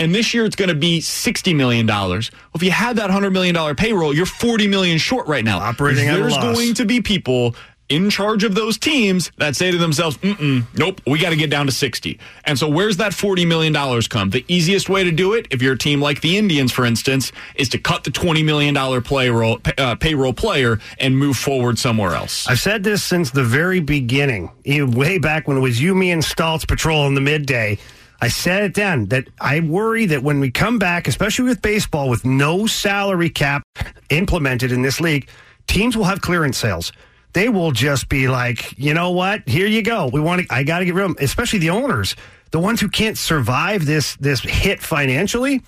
And this year it's going to be $60 million. Well, if you had that $100 million payroll, you're 40 million short right now. Operating There's going to be people in charge of those teams that say to themselves, nope, we got to get down to 60. And so where's that $40 million come? The easiest way to do it, if you're a team like the Indians, for instance, is to cut the $20 million payroll, uh, payroll player and move forward somewhere else. I've said this since the very beginning, way back when it was you, me, and Stoltz patrol in the midday. I said it then that I worry that when we come back, especially with baseball, with no salary cap implemented in this league, teams will have clearance sales. They will just be like, you know what? Here you go. We want to. I got to get rid of them, especially the owners, the ones who can't survive this this hit financially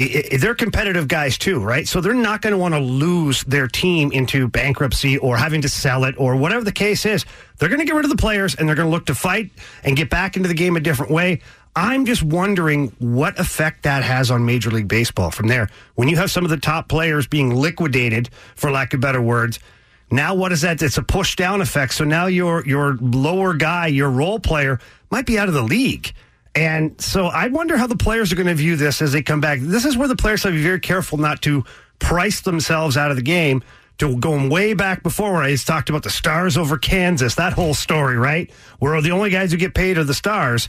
i- i- they're competitive guys too, right? So they're not going to want to lose their team into bankruptcy or having to sell it or whatever the case is. They're going to get rid of the players and they're going to look to fight and get back into the game a different way. I'm just wondering what effect that has on Major League Baseball from there. When you have some of the top players being liquidated, for lack of better words, now what is that? It's a push down effect. So now your your lower guy, your role player, might be out of the league. And so I wonder how the players are going to view this as they come back. This is where the players have to be very careful not to price themselves out of the game. To going way back before where I talked about the stars over Kansas, that whole story, right? Where the only guys who get paid are the stars.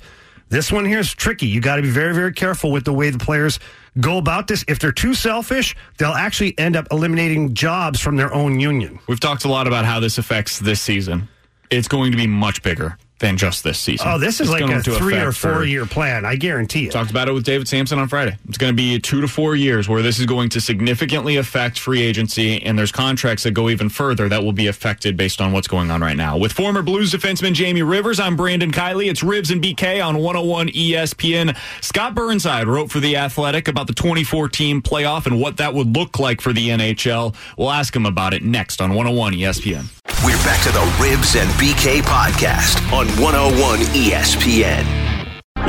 This one here is tricky. You got to be very, very careful with the way the players go about this. If they're too selfish, they'll actually end up eliminating jobs from their own union. We've talked a lot about how this affects this season. It's going to be much bigger than just this season. Oh, this is It's like going a to three or four year plan. I guarantee it. Talked about it with David Samson on Friday. It's going to be two to four years where this is going to significantly affect free agency, and there's contracts that go even further that will be affected based on what's going on right now. With former Blues defenseman Jamie Rivers, I'm Brandon Kiley. It's Ribs and BK on 101 ESPN. Scott Burnside wrote for The Athletic about the 2014 playoff and what that would look like for the NHL. We'll ask him about it next on 101 ESPN. We're back to the Ribs and BK podcast on 101 ESPN.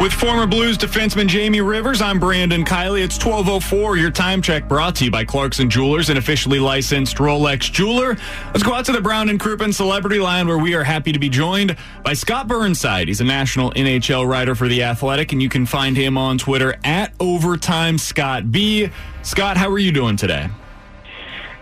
With former Blues defenseman Jamie Rivers, I'm Brandon Kiley. It's 1204. Your time check brought to you by Clarkson Jewelers, an officially licensed Rolex jeweler. Let's go out to the Brown and Crouppen Celebrity Line where we are happy to be joined by Scott Burnside. He's a national NHL writer for The Athletic, and you can find him on Twitter at Overtime Scott B. Scott, how are you doing today?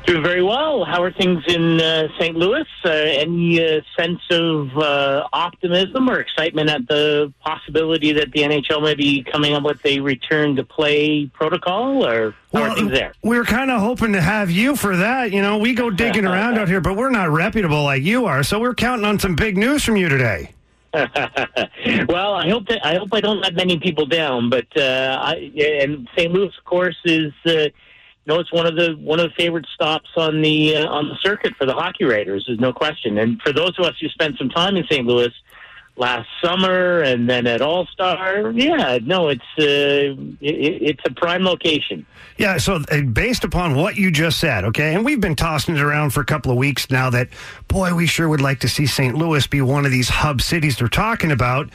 Doing very well. How are things in uh, St. Louis? Uh, any uh, sense of uh, optimism or excitement at the possibility that the NHL may be coming up with a return to play protocol, or how are things there? We were kind of hoping to have you for that. You know, we go digging around out here, but we're not reputable like you are. So we're counting on some big news from you today. well, I hope that I hope I don't let many people down, but uh, I, and St. Louis, of course, is know it's one of the one of the favorite stops on the uh, on the circuit for the hockey Raiders. There's no question. And for those of us who spent some time in St. Louis last summer and then at All Star, yeah, no, it's uh, it, it's a prime location. Yeah, so uh, based upon what you just said, okay, and we've been tossing it around for a couple of weeks now that, boy, we sure would like to see St. Louis be one of these hub cities they're talking about.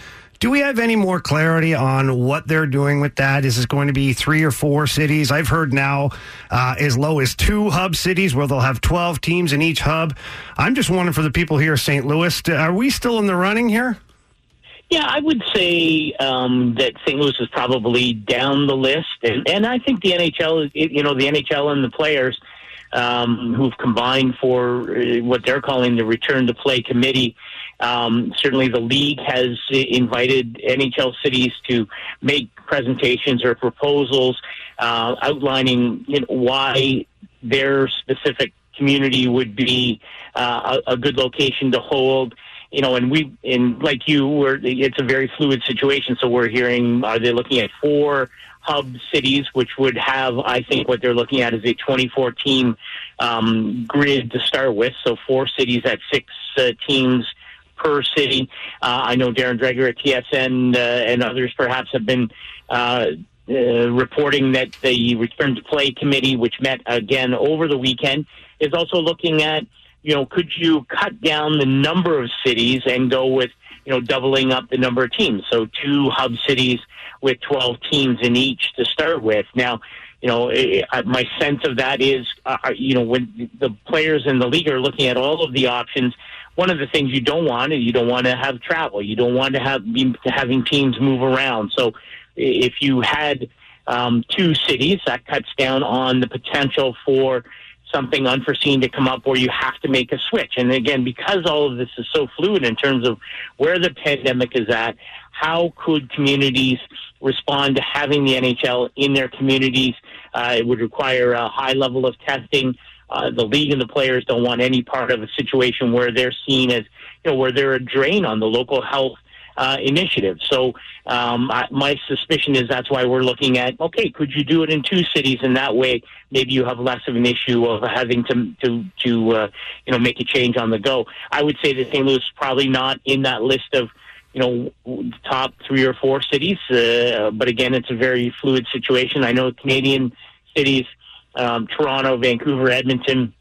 Do we have any more clarity on what they're doing with that? Is it going to be three or four cities? I've heard now uh, as low as two hub cities where they'll have 12 teams in each hub. I'm just wondering for the people here St. Louis, are we still in the running here? Yeah, I would say um, that St. Louis is probably down the list, and, and I think the NHL, you know, the NHL and the players um, who've combined for uh, what they're calling the Return to Play Committee. Um, certainly, the league has invited NHL cities to make presentations or proposals uh, outlining you know, why their specific community would be uh, a, a good location to hold. You know, and we, and like you, we're, it's a very fluid situation. So we're hearing, are they looking at four hub cities, which would have, I think, what they're looking at is a 24 team um, grid to start with. So four cities at six uh, teams per city. Uh, I know Darren Dreger at TSN uh, and others perhaps have been uh, uh, reporting that the return to play committee, which met again over the weekend, is also looking at, you know, could you cut down the number of cities and go with, you know, doubling up the number of teams? So two hub cities with 12 teams in each to start with. Now, you know, my sense of that is, uh, you know, when the players in the league are looking at all of the options, one of the things you don't want is you don't want to have travel. You don't want to have be having teams move around. So if you had um, two cities, that cuts down on the potential for something unforeseen to come up where you have to make a switch. And again, because all of this is so fluid in terms of where the pandemic is at, how could communities respond to having the NHL in their communities? Uh, it would require a high level of testing. Uh, the league and the players don't want any part of a situation where they're seen as, you know, where they're a drain on the local health uh, initiative. So um, I, my suspicion is that's why we're looking at okay, could you do it in two cities, and that way maybe you have less of an issue of having to to to uh, you know make a change on the go. I would say that St. Louis is probably not in that list of you know top three or four cities, uh, but again, it's a very fluid situation. I know Canadian cities, um, Toronto, Vancouver, Edmonton,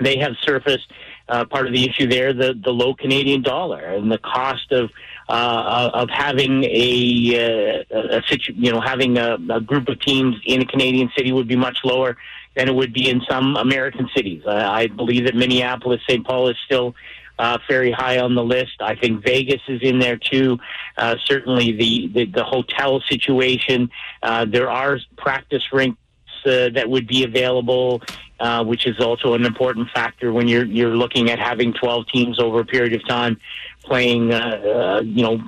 they have surfaced. Uh, part of the issue there, the, the low Canadian dollar and the cost of uh, of having a, uh, a, situ- you know having a, a group of teams in a Canadian city would be much lower than it would be in some American cities. Uh, I believe that Minneapolis, St. Paul is still uh, very high on the list. I think Vegas is in there too. Uh, certainly the, the, the hotel situation. Uh, there are practice rinks uh, that would be available, uh, which is also an important factor when you're you're looking at having 12 teams over a period of time playing, uh, uh, you know,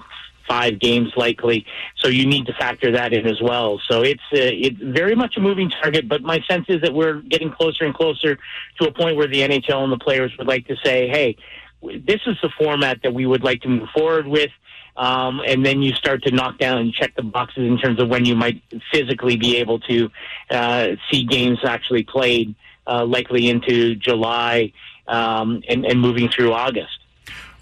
five games likely. So you need to factor that in as well. So it's uh, it's very much a moving target. But my sense is that we're getting closer and closer to a point where the NHL and the players would like to say, "Hey, this is the format that we would like to move forward with." Um, and then you start to knock down and check the boxes in terms of when you might physically be able to uh, see games actually played, uh, likely into July um, and, and moving through August.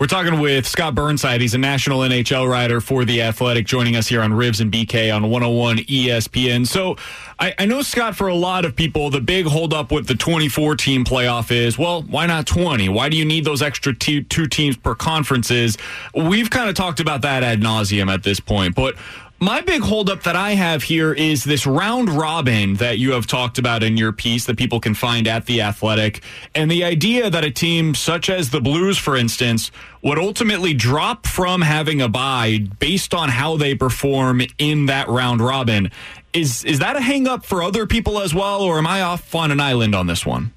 We're talking with Scott Burnside. He's a national NHL writer for The Athletic, joining us here on Rivs and BK on 101 ESPN. So I, I, know, Scott, for a lot of people, the big holdup with the 24 team playoff is, well, why not 20? Why do you need those extra two teams per conferences? We've kind of talked about that ad nauseum at this point, but my big holdup that I have here is this round robin that you have talked about in your piece that people can find at The Athletic. And the idea that a team such as the Blues, for instance, would ultimately drop from having a bye based on how they perform in that round robin. Is, is that a hang up for other people as well, or am I off on an island on this one?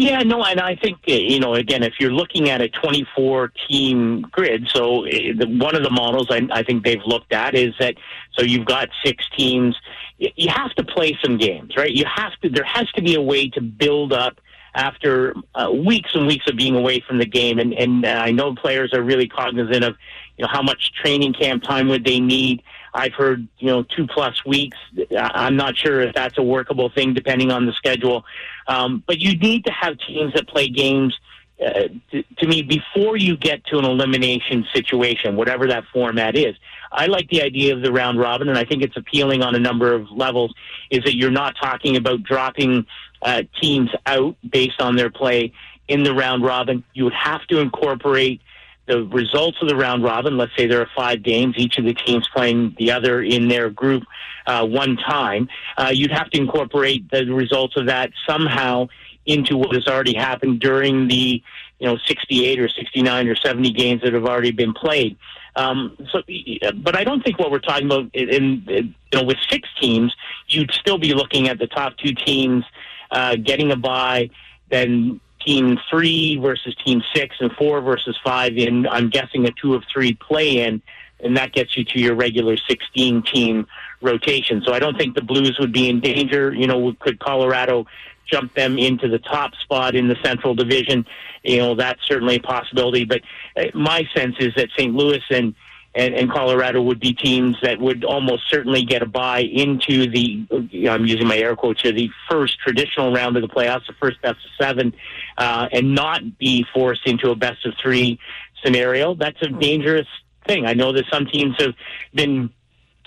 Yeah, no, and I think uh, you know again, if you're looking at a 24 team grid, so uh, one of the models I, I think they've looked at is that so you've got six teams, you have to play some games, right? You have to. There has to be a way to build up after uh, weeks and weeks of being away from the game, and and uh, I know players are really cognizant of you know how much training camp time would they need. I've heard, you know, two plus weeks. I'm not sure if that's a workable thing depending on the schedule. Um, but you need to have teams that play games. Uh, to, to me, before you get to an elimination situation, whatever that format is, I like the idea of the round robin, and I think it's appealing on a number of levels. Is that you're not talking about dropping uh, teams out based on their play in the round robin. You would have to incorporate the results of the round robin, let's say there are five games, each of the teams playing the other in their group uh, one time, uh, you'd have to incorporate the results of that somehow into what has already happened during the you know 68 or 69 or 70 games that have already been played. Um, so, but I don't think what we're talking about in, in you know with six teams, you'd still be looking at the top two teams uh, getting a bye, then team three versus team six and four versus five in, I'm guessing, a two of three play in, and that gets you to your regular 16 team rotation. So I don't think the Blues would be in danger. You know, could Colorado jump them into the top spot in the Central Division. You know, that's certainly a possibility. But uh, my sense is that St. Louis and and, and Colorado would be teams that would almost certainly get a bye into the, I'm using my air quotes here, the first traditional round of the playoffs, the first best of seven, uh, and not be forced into a best of three scenario. That's a dangerous thing. I know that some teams have been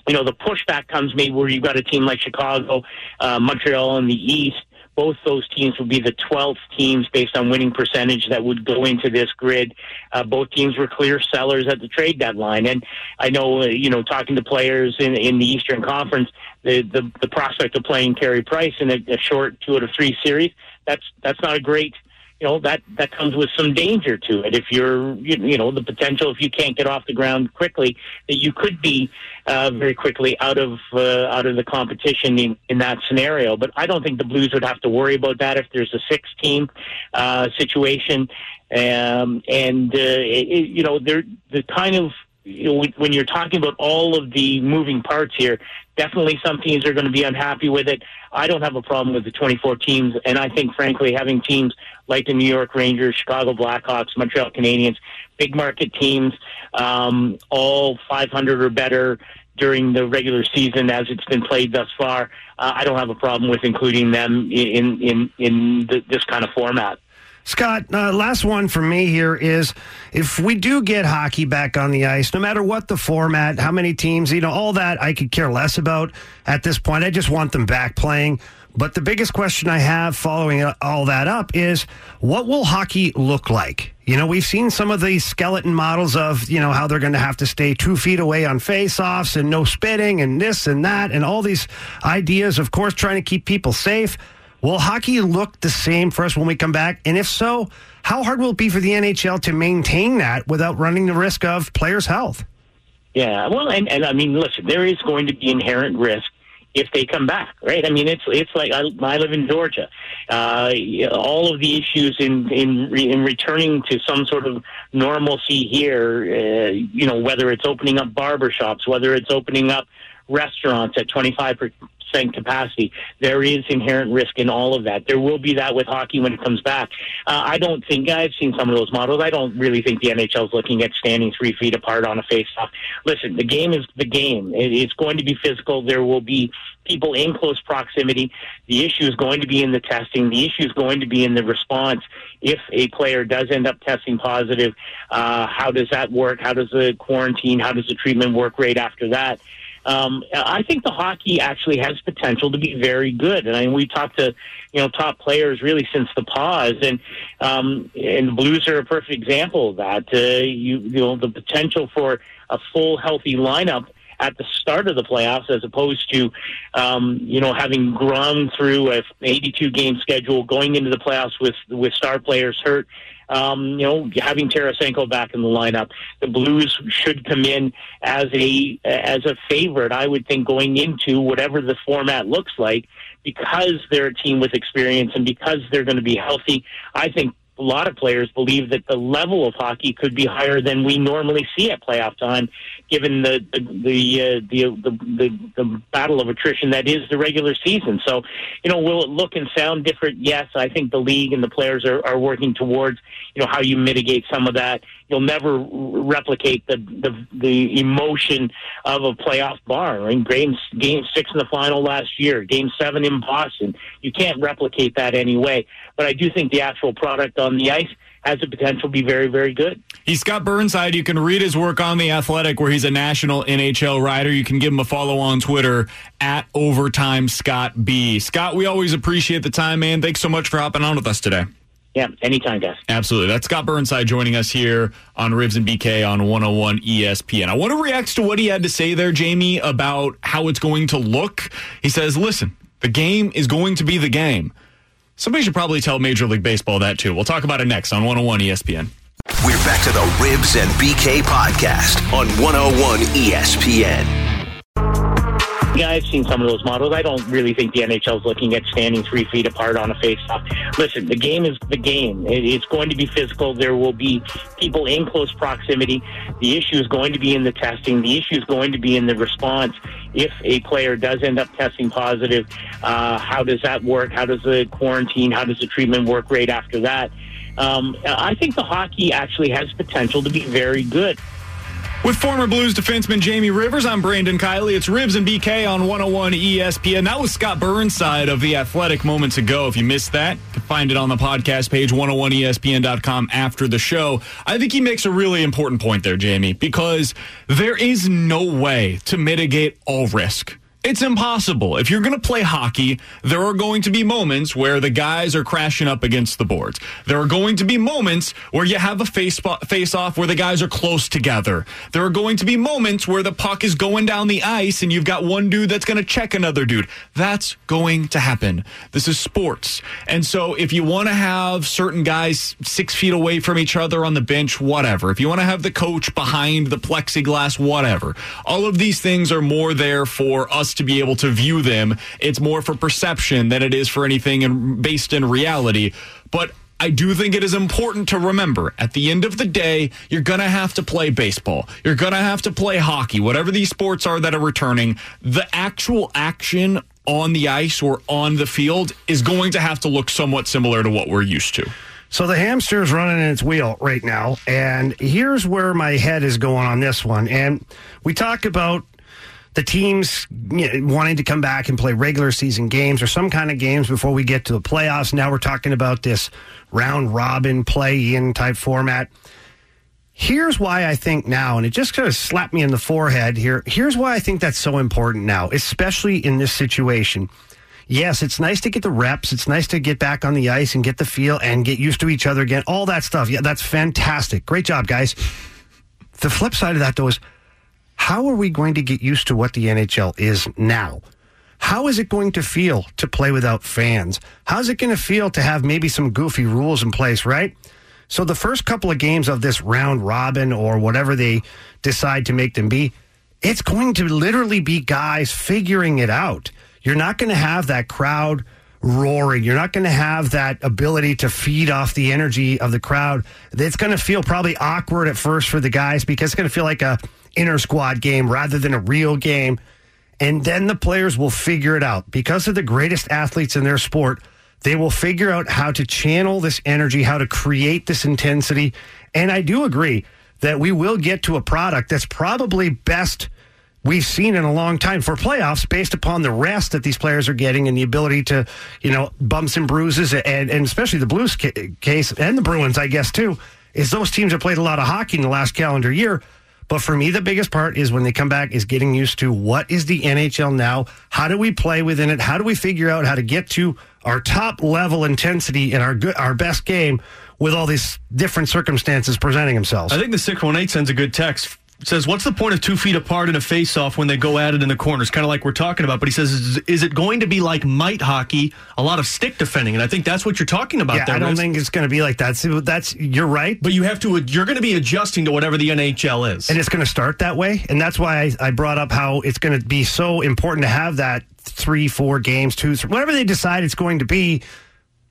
you know, the pushback comes maybe where you've got a team like Chicago, uh, Montreal in the East both those teams would be the 12th teams based on winning percentage that would go into this grid. Uh, both teams were clear sellers at the trade deadline. And I know, uh, you know, talking to players in, in the Eastern Conference, the, the, the prospect of playing Carey Price in a, a short two out of three series, that's, that's not a great you know that that comes with some danger to it. If you're, you, know, the potential if you can't get off the ground quickly, that you could be uh, very quickly out of uh, out of the competition in, in that scenario. But I don't think the Blues would have to worry about that if there's a six team uh, situation. Um, and uh, it, you know, they're the kind of you know, when you're talking about all of the moving parts here, definitely some teams are going to be unhappy with it. I don't have a problem with the 24 teams, and I think, frankly, having teams like the New York Rangers, Chicago Blackhawks, Montreal Canadiens, big market teams, um, all 500 or better during the regular season as it's been played thus far. Uh, I don't have a problem with including them in in in the, this kind of format. Scott, uh, last one for me here is if we do get hockey back on the ice, no matter what the format, how many teams, you know, all that I could care less about at this point. I just want them back playing. But the biggest question I have following all that up is what will hockey look like? You know, we've seen some of these skeleton models of, you know, how they're going to have to stay two feet away on face-offs and no spitting and this and that and all these ideas, of course, trying to keep people safe. Will hockey look the same for us when we come back? And if so, how hard will it be for the NHL to maintain that without running the risk of players' health? Yeah, well, and, and I mean, listen, there is going to be inherent risk if they come back, right? I mean, it's it's like I, I live in Georgia. Uh, all of the issues in in in returning to some sort of normalcy here, uh, you know, whether it's opening up barbershops, whether it's opening up restaurants at 25 percent capacity. There is inherent risk in all of that. There will be that with hockey when it comes back. Uh, I don't think I've seen some of those models. I don't really think the NHL is looking at standing three feet apart on a face-off. Listen, the game is the game. It, it's going to be physical. There will be people in close proximity. The issue is going to be in the testing. The issue is going to be in the response. If a player does end up testing positive, uh, how does that work? How does the quarantine? How does the treatment work right after that? Um, I think the hockey actually has potential to be very good. And I mean, we talked to, you know, top players really since the pause, and um, and the Blues are a perfect example of that. Uh, you, you know, the potential for a full, healthy lineup at the start of the playoffs, as opposed to, um, you know, having grown through a 82 game schedule, going into the playoffs with with star players hurt um, you know, having Tarasenko back in the lineup, the Blues should come in as a as a favorite. I would think going into whatever the format looks like, because they're a team with experience and because they're going to be healthy. I think a lot of players believe that the level of hockey could be higher than we normally see at playoff time, given the the the, uh, the, the, the the battle of attrition that is the regular season. So, you know, will it look and sound different? Yes, I think the league and the players are, are working towards you know how you mitigate some of that. You'll never replicate the the, the emotion of a playoff bar. In game game six in the final last year, game seven in Boston, you can't replicate that anyway. But I do think the actual product on the ice has the potential to be very, very good. He's Scott Burnside. You can read his work on The Athletic, where he's a national NHL writer. You can give him a follow on Twitter at Overtime Scott B. Scott, we always appreciate the time, man. Thanks so much for hopping on with us today. Yeah, anytime, guys. Absolutely. That's Scott Burnside joining us here on Ribs and BK on 101 ESPN. I want to react to what he had to say there, Jamie, about how it's going to look. He says, listen, the game is going to be the game. Somebody should probably tell Major League Baseball that too. We'll talk about it next on 101 ESPN. We're back to the Ribs and BK podcast on 101 ESPN. Yeah, I've seen some of those models. I don't really think the NHL is looking at standing three feet apart on a face-off. Listen, the game is the game. It's going to be physical. There will be people in close proximity. The issue is going to be in the testing. The issue is going to be in the response. If a player does end up testing positive, uh, how does that work? How does the quarantine, how does the treatment work right after that? Um, I think the hockey actually has potential to be very good. With former Blues defenseman Jamie Rivers, I'm Brandon Kiley. It's Ribs and BK on 101 ESPN. That was Scott Burnside of The Athletic moments ago. If you missed that, you can find it on the podcast page, 101ESPN.com after the show. I think he makes a really important point there, Jamie, because there is no way to mitigate all risk. It's impossible. If you're going to play hockey, there are going to be moments where the guys are crashing up against the boards. There are going to be moments where you have a face face off where the guys are close together. There are going to be moments where the puck is going down the ice and you've got one dude that's going to check another dude. That's going to happen. This is sports. And so if you want to have certain guys six feet away from each other on the bench, whatever. If you want to have the coach behind the plexiglass, whatever. All of these things are more there for us to be able to view them. It's more for perception than it is for anything in, based in reality. But I do think it is important to remember at the end of the day, you're going to have to play baseball. You're going to have to play hockey, whatever these sports are that are returning. The actual action on the ice or on the field is going to have to look somewhat similar to what we're used to. So the hamster's running in its wheel right now. And here's where my head is going on this one. And we talk about the teams you know, wanting to come back and play regular season games or some kind of games before we get to the playoffs. Now we're talking about this round robin play in type format. Here's why I think now, and it just kind of slapped me in the forehead here. Here's why I think that's so important now, especially in this situation. Yes, it's nice to get the reps. It's nice to get back on the ice and get the feel and get used to each other again. All that stuff. Yeah, that's fantastic. Great job, guys. The flip side of that, though, is how are we going to get used to what the NHL is now? How is it going to feel to play without fans? How's it going to feel to have maybe some goofy rules in place, right? So the first couple of games of this round robin or whatever they decide to make them be, it's going to literally be guys figuring it out. You're not going to have that crowd roaring. You're not going to have that ability to feed off the energy of the crowd. It's going to feel probably awkward at first for the guys because it's going to feel like a inter squad game rather than a real game. And then the players will figure it out. Because of the greatest athletes in their sport, they will figure out how to channel this energy, how to create this intensity. And I do agree that we will get to a product that's probably best we've seen in a long time for playoffs based upon the rest that these players are getting and the ability to, you know, bumps and bruises and, and especially the Blues ca- case and the Bruins, I guess, too, is those teams have played a lot of hockey in the last calendar year. But for me, the biggest part is when they come back is getting used to what is the NHL now? How do we play within it? How do we figure out how to get to our top level intensity and our good, our best game with all these different circumstances presenting themselves? I think the 618 sends a good text. Says, What's the point of two feet apart in a face off when they go at it in the corners? Kind of like we're talking about. But he says, is, is, it going to be like mite hockey, a lot of stick defending? And I think that's what you're talking about yeah, there. I don't Rich. think it's going to be like that. So that's you're right. But you have to, you're going to be adjusting to whatever the NHL is. And it's going to start that way. And that's why I, I brought up how it's going to be so important to have that three, four games, two, three, whatever they decide it's going to be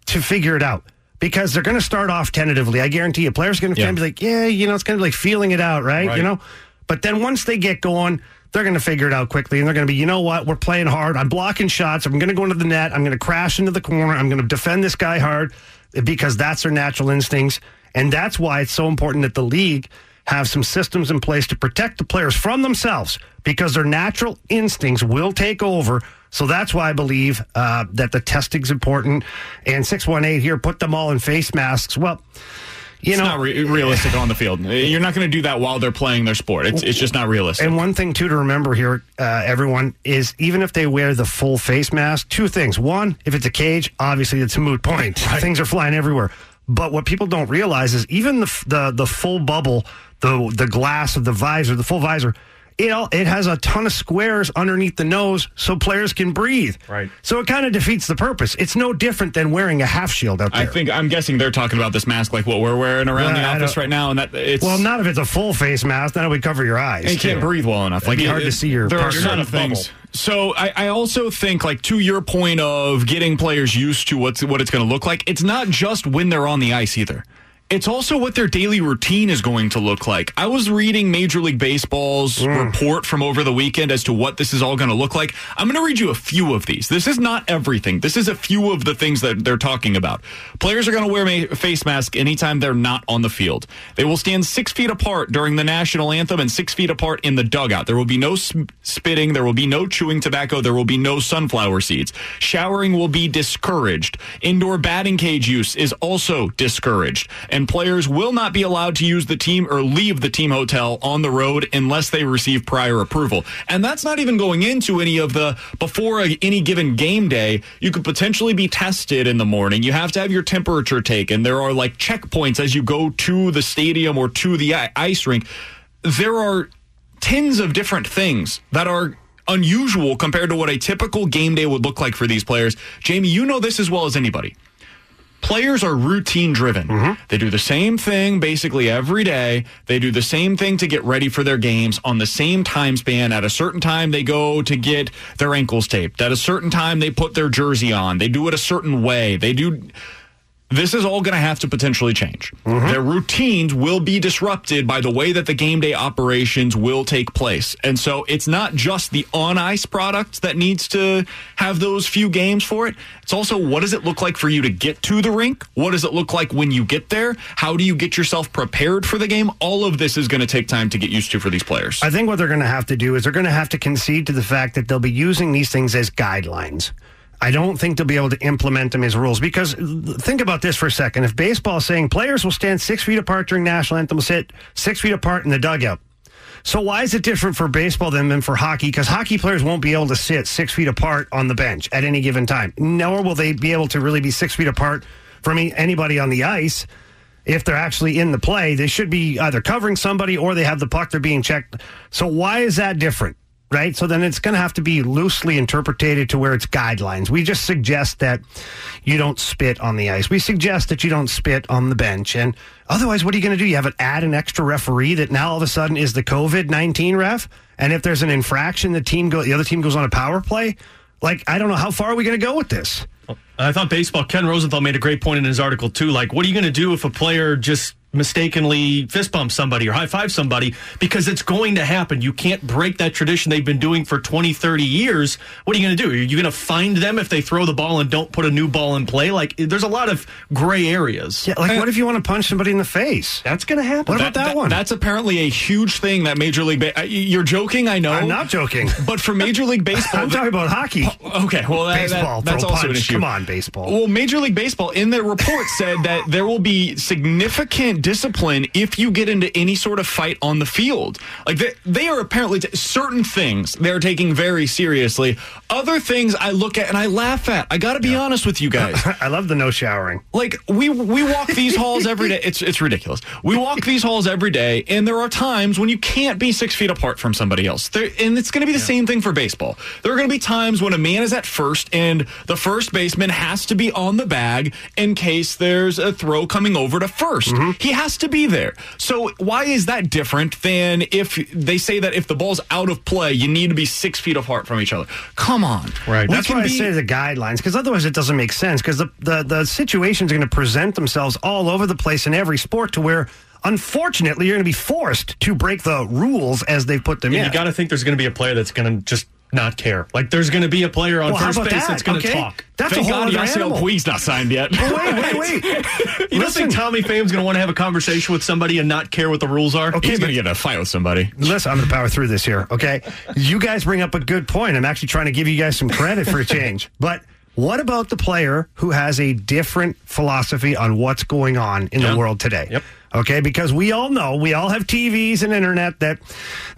to figure it out because they're going to start off tentatively. I guarantee you, players are going to Yeah. be like, yeah, you know, it's going to be like feeling it out, right? Right. You know, but then once they get going, they're going to figure it out quickly, and they're going to be, you know what, we're playing hard. I'm blocking shots. I'm going to go into the net. I'm going to crash into the corner. I'm going to defend this guy hard because that's their natural instincts, and that's why it's so important that the league have some systems in place to protect the players from themselves because their natural instincts will take over. So that's why I believe uh, that the testing's important. And 618 here, put them all in face masks. Well, you it's know, not re- realistic on the field. You're not going to do that while they're playing their sport. It's, it's just not realistic. And one thing too to remember here, uh, everyone, is even if they wear the full face mask, two things. One, if it's a cage, obviously it's a moot point. Things are flying everywhere. But what people don't realize is even the f- the the full bubble, the the glass of the visor, the full visor. It, all, it has a ton of squares underneath the nose so players can breathe. Right. So it kind of defeats the purpose. It's no different than wearing a half shield out there. I think I'm guessing they're talking about this mask like what we're wearing around Yeah, I the office right now, and that it's well, not if it's a full face mask. Then it would cover your eyes. and you can't too. breathe well enough. It'd Like be it- hard to see your There are partner. certain Not a bubble. things. So I, I also think, like to your point of getting players used to what's what it's going to look like. It's not just when they're on the ice either. It's also what their daily routine is going to look like. I was reading Major League Baseball's hmm. report from over the weekend as to what this is all going to look like. I'm going to read you a few of these. This is not everything. This is a few of the things that they're talking about. Players are going to wear a face mask anytime they're not on the field. They will stand six feet apart during the national anthem and six feet apart in the dugout. There will be no sp- spitting. There will be no chewing tobacco. There will be no sunflower seeds. Showering will be discouraged. Indoor batting cage use is also discouraged. And players will not be allowed to use the team or leave the team hotel on the road unless they receive prior approval. And that's not even going into any of the before any given game day, you could potentially be tested in the morning. You have to have your temperature taken. There are like checkpoints as you go to the stadium or to the ice rink. There are tens of different things that are unusual compared to what a typical game day would look like for these players. Jamie, you know this as well as anybody. Players are routine driven. Mm-hmm. They do the same thing basically every day. They do the same thing to get ready for their games on the same time span. At a certain time, they go to get their ankles taped. At a certain time, they put their jersey on. They do it a certain way. They do this is all going to have to potentially change. Mm-hmm. Their routines will be disrupted by the way that the game day operations will take place. And so it's not just the on ice product that needs to have those few games for it. It's also what does it look like for you to get to the rink? What does it look like when you get there? How do you get yourself prepared for the game? All of this is going to take time to get used to for these players. I think what they're going to have to do is they're going to have to concede to the fact that they'll be using these things as guidelines. I don't think they'll be able to implement them as rules because think about this for a second. If baseball is saying players will stand six feet apart during national anthem, will sit six feet apart in the dugout. So why is it different for baseball than, than for hockey? Because hockey players won't be able to sit six feet apart on the bench at any given time. Nor will they be able to really be six feet apart from anybody on the ice if they're actually in the play, they should be either covering somebody or they have the puck, they're being checked. So why is that different? Right. So then it's going to have to be loosely interpreted to where it's guidelines. We just suggest that you don't spit on the ice. We suggest that you don't spit on the bench. And otherwise, what are you going to do? You have it add an extra referee that now all of a sudden is the COVID 19 ref. And if there's an infraction, the team go, the other team goes on a power play. Like, I don't know. How far are we going to go with this? I thought baseball. Ken Rosenthal made a great point in his article too. Like, what are you going to do if a player just mistakenly fist bump somebody or high five somebody? Because it's going to happen. You can't break that tradition they've been doing for 20, 30 years. What are you going to do? Are you going to find them if they throw the ball and don't put a new ball in play? Like, there's a lot of gray areas. Yeah, like what if you want to punch somebody in the face? That's going to happen. What about that, one? That's apparently a huge thing that Major League. Ba- you're joking, I know. I'm not joking. But for Major League Baseball, I'm talking about hockey. Oh, okay, well, that, baseball. that- that's throw also an issue. Come on, baseball. Well, Major League Baseball in their report said that there will be significant discipline if you get into any sort of fight on the field. Like they, they are apparently t- certain things they're taking very seriously. Other things I look at and I laugh at. I got to be honest with you guys. I love the no showering. Like we we walk these halls every day. It's it's ridiculous. We walk these halls every day, and there are times when you can't be six feet apart from somebody else. There, and it's going to be the same thing for baseball. There are going to be times when a man is at first, and the first baseman has to be on the bag in case there's a throw coming over to 1st mm-hmm. He has to be there. So why is that different than if they say that if the ball's out of play, you need to be six feet apart from each other? Come on, Right. We That's can why I say the guidelines, because otherwise it doesn't make sense. Because the, the, the situations are going to present themselves all over the place in every sport to where, unfortunately, you're going to be forced to break the rules as they've put them Yeah, in. you got to think there's going to be a player that's going to just not care. Like, there's going to be a player on Well, first base that? that's going to Okay. talk. That's Thank a whole God Yasiel. Puig's not signed yet. Oh, wait, wait, wait. You don't think Tommy Pham's going to want to have a conversation with somebody and not care what the rules are? Okay, He's going to get in a fight with somebody. Listen, I'm going to power through this here, okay? You guys bring up a good point. I'm actually trying to give you guys some credit for a change. But what about the player who has a different philosophy on what's going on in Yeah. the world today? Yep. Okay, because we all know, we all have TVs and internet that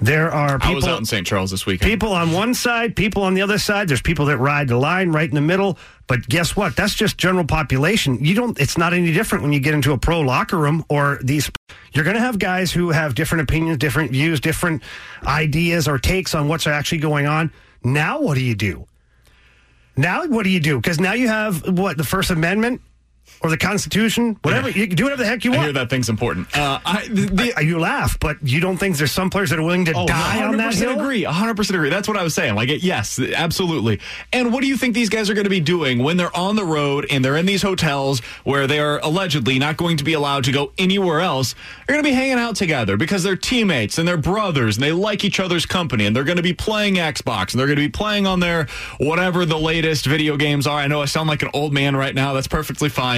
there are people I was out in St. Charles this weekend. people on one side, people on the other side. There's people that ride the line right in the middle. But guess what? That's just general population. You don't. It's not any different when you get into a pro locker room or these. You're going to have guys who have different opinions, different views, different ideas or takes on what's actually going on. Now, what do you do? Now, what do you do? Because now you have what the First Amendment or the Constitution, whatever. You can do whatever the heck you want. I hear that thing's important. Uh, I, the, I- you laugh, but you don't think there's some players that are willing to Oh, die on that 100% hill? agree. 100% agree. That's what I was saying. Like, yes, absolutely. And what do you think these guys are going to be doing when they're on the road and they're in these hotels where they are allegedly not going to be allowed to go anywhere else? They're going to be hanging out together because they're teammates and they're brothers and they like each other's company and they're going to be playing Xbox and they're going to be playing on their whatever the latest video games are. I know I sound like an old man right now. That's perfectly fine.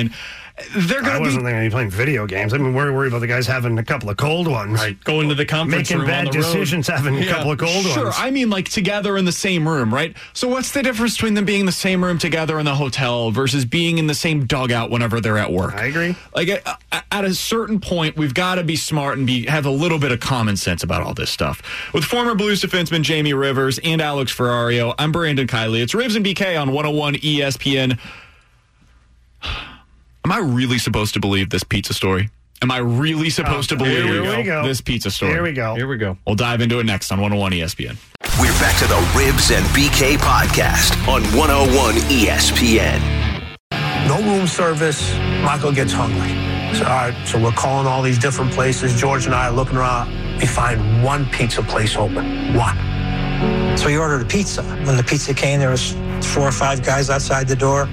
They're I going to wasn't be thinking of playing video games. I mean, we're worried about the guys having a couple of cold ones. Right. Going to the conference Making room bad on the road. decisions, having a Yeah, couple of cold sure. ones. Sure, I mean, like together in the same room, right? So, what's the difference between them being in the same room together in the hotel versus being in the same dugout whenever they're at work? I agree. Like at, at a certain point, we've got to be smart and be have a little bit of common sense about all this stuff. With former Blues defenseman Jamie Rivers and Alex Ferrario, I'm Brandon Kiley. It's Rivs and BK on 101 ESPN. Am I really supposed to believe this pizza story? Am I really supposed to oh, believe Here we go. this pizza story? Here we go. Here we go. We'll dive into it next on 101 ESPN. We're back to the Rivs and BK podcast on 101 ESPN. No room service. Michael gets hungry. So, all right, so we're calling all these different places. George and I are looking around. We find one pizza place open. One. So we ordered a pizza. When the pizza came, there was four or five guys outside the door.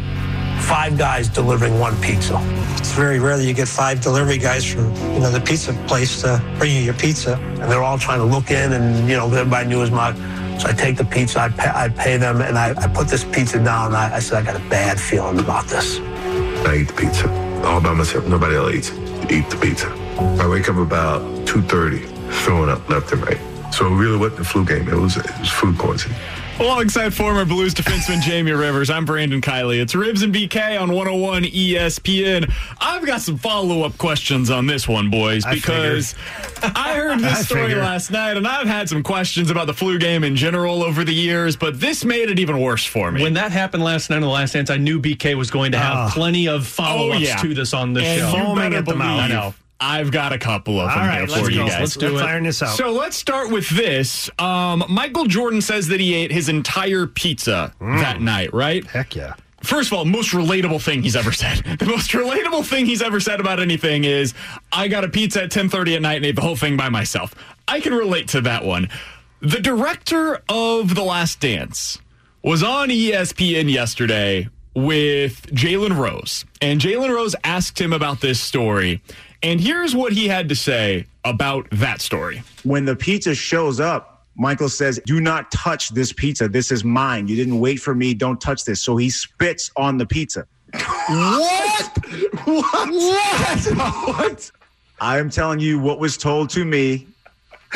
Five guys delivering one pizza. It's very rare that you get five delivery guys from you know the pizza place to bring you your pizza. And they're all trying to look in, and, you know, everybody knew was my. So I take the pizza, I pay, I pay them, and I, I put this pizza down. And I, I said, I got a bad feeling about this. I eat the pizza all by myself. Nobody else eats. Eat the pizza. I wake up about 2.30, throwing up left and right. So really wasn't a flu game. It was, it was food poisoning. Alongside former Blues defenseman Jamie Rivers, I'm Brandon Kiley. It's Rivs and BK on 101 ESPN. I've got some follow up questions on this one, boys, I because I heard this I story last night, and I've had some questions about the flu game in general over the years, but this made it even worse for me. When that happened last night on the last dance, I knew BK was going to have Ah. plenty of follow ups Oh, yeah. to this on the show. you better at the believe mouth. I know. I've got a couple of them right, here for you go. guys. Let's do Let's it. iron this out. So let's start with this. Um, Michael Jordan says that he ate his entire pizza that night, right? Heck yeah. First of all, most relatable thing he's ever said. The most relatable thing he's ever said about anything is, "I got a pizza at 10:30 at night and ate the whole thing by myself." I can relate to that one. The director of The Last Dance was on ESPN yesterday with Jalen Rose, and Jalen Rose asked him about this story, and here's what he had to say about that story. when the pizza shows up, Michael says, Do not touch this pizza. This is mine. You didn't wait for me. Don't touch this. So he spits on the pizza. What? What? What? what? I am telling you what was told to me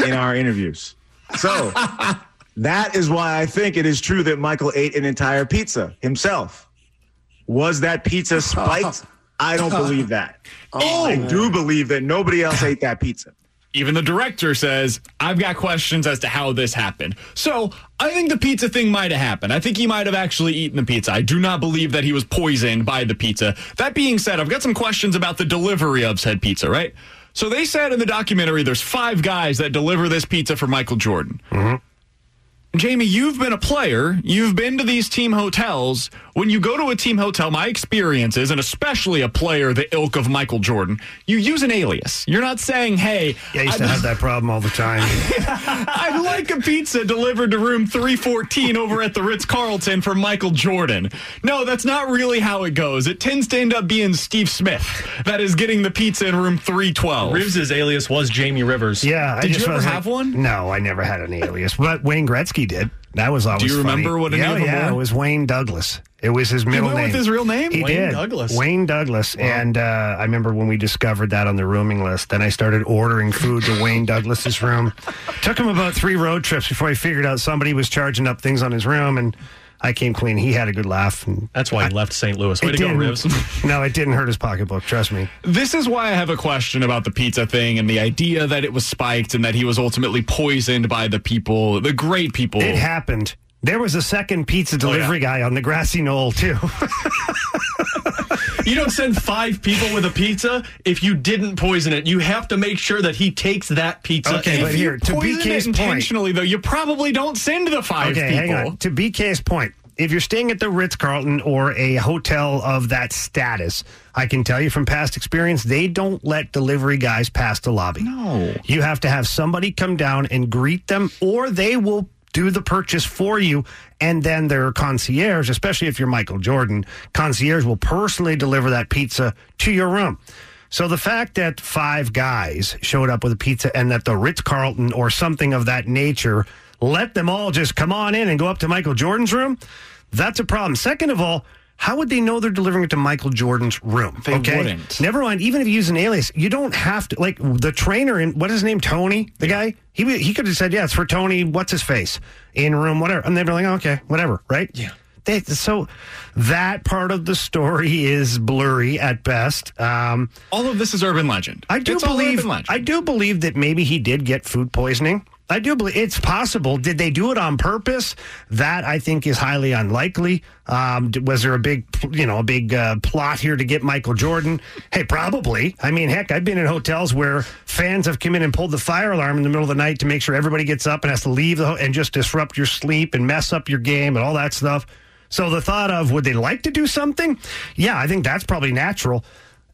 in our interviews. So that is why I think it is true that Michael ate an entire pizza himself. Was that pizza spiked? I don't believe that. Oh, oh, I do believe that nobody else ate that pizza. Even the director says, I've got questions as to how this happened. So I think the pizza thing might have happened. I think he might have actually eaten the pizza. I do not believe that he was poisoned by the pizza. That being said, I've got some questions about the delivery of said pizza, right? So they said in the documentary there's five guys that deliver this pizza for Michael Jordan. Mm-hmm. Jamie, you've been a player. You've been to these team hotels. When you go to a team hotel, my experience is, and especially a player the ilk of Michael Jordan, you use an alias. You're not saying, hey, Yeah, I used to I'd- have that problem all the time. I'd like a pizza delivered to room 314 over at the Ritz Carlton for Michael Jordan. No, that's not really how it goes. It tends to end up being Steve Smith that is getting the pizza in room 312. Rivs' alias was Jamie Rivers. Yeah, I Did just you ever have like- one? No, I never had an alias, but Wayne Gretzky did. That was always. Do you funny. remember what any yeah, of yeah, it was Wayne Douglas. It was his middle went name. with his real name? He Wayne did. Douglas. Wayne Douglas. And uh, I remember when we discovered that on the rooming list, then I started ordering food to Wayne Douglas's room. Took him about three road trips before I figured out somebody was charging up things on his room, and I came clean. He had a good laugh. And That's why he left St. Louis. Way to go, didn't- no, it didn't hurt his pocketbook. Trust me. This is why I have a question about the pizza thing and the idea that it was spiked and that he was ultimately poisoned by the people, the great people. It happened. There was a second pizza oh, delivery guy on the grassy knoll too. You don't send five people with a pizza if you didn't poison it. You have to make sure that he takes that pizza. Okay, but here to BK's it point. intentionally, though, you probably don't send the five Okay, people. hang on. To BK's point, if you're staying at the Ritz Carlton or a hotel of that status, I can tell you from past experience, they don't let delivery guys pass the lobby. No. You have to have somebody come down and greet them, or they will do the purchase for you. And then their concierge, especially if you're Michael Jordan, concierge will personally deliver that pizza to your room. So the fact that five guys showed up with a pizza and that the Ritz Carlton or something of that nature let them all just come on in and go up to Michael Jordan's room, that's a problem. Second of all, how would they know they're delivering it to Michael Jordan's room? They okay? wouldn't. Never mind. Even if you use an alias, you don't have to. Like the trainer in what is his name? Tony, the guy. He he could have said, "Yeah, it's for Tony. What's his face in room, whatever." And they'd be like, "Okay, whatever." Right? Yeah. They, so that part of the story is blurry at best. Um, All of this is urban legend. I do It's believe. urban legend. I do believe that maybe he did get food poisoning. I do believe it's possible. Did they do it on purpose? That I think is highly unlikely. Um, was there a big, you know, a big uh, plot here to get Michael Jordan? Hey, probably. I mean, heck, I've been in hotels where fans have come in and pulled the fire alarm in the middle of the night to make sure everybody gets up and has to leave the ho- and just disrupt your sleep and mess up your game and all that stuff. So the thought of would they like to do something? Yeah, I think that's probably natural.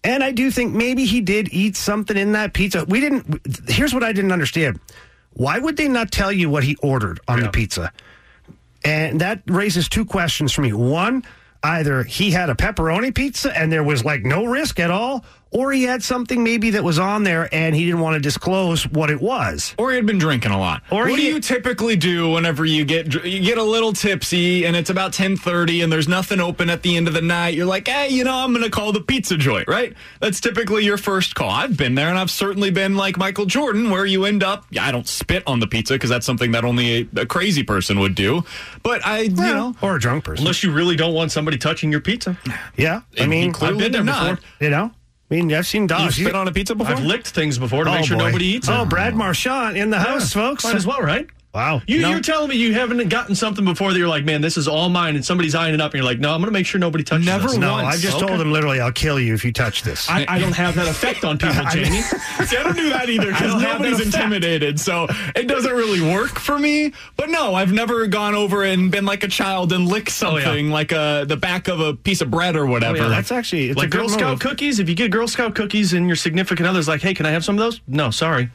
And I do think maybe he did eat something in that pizza. We didn't. Here's what I didn't understand. Why would they not tell you what he ordered on the pizza? And that raises two questions for me. One, either he had a pepperoni pizza and there was like no risk at all, or he had something maybe that was on there and he didn't want to disclose what it was. Or he had been drinking a lot. Or what he- do you typically do whenever you get you get a little tipsy and it's about ten thirty and there's nothing open at the end of the night? You're like, hey, you know, I'm going to call the pizza joint, right? That's typically your first call. I've been there, and I've certainly been like Michael Jordan, where you end up. Yeah, I don't spit on the pizza because that's something that only a, a crazy person would do. But I, you know, or a drunk person. Unless you really don't want somebody touching your pizza. Yeah, I mean, I've been there did before. not. You know, I mean, I've seen dogs. You've spit on a pizza before? I've licked things before to oh, make sure boy. nobody eats oh, it. Oh, Brad Marchand in the house, folks. Might as well, right? Wow. You, No. You're telling me you haven't gotten something before that you're like, man, this is all mine, and somebody's eyeing it up, and you're like, no, I'm going to make sure nobody touches this. No, I just told them literally, I'll kill you if you touch this. I, I don't have that effect on people, I- Jamie. See, I don't do that either because don't have that nobody's intimidated, so it doesn't really work for me. But no, I've never gone over and been like a child and licked something like a, the back of a piece of bread or whatever. Oh, yeah. actually like Girl Scout cookies. If you get Girl Scout cookies and your significant other's like, hey, can I have some of those? No, sorry.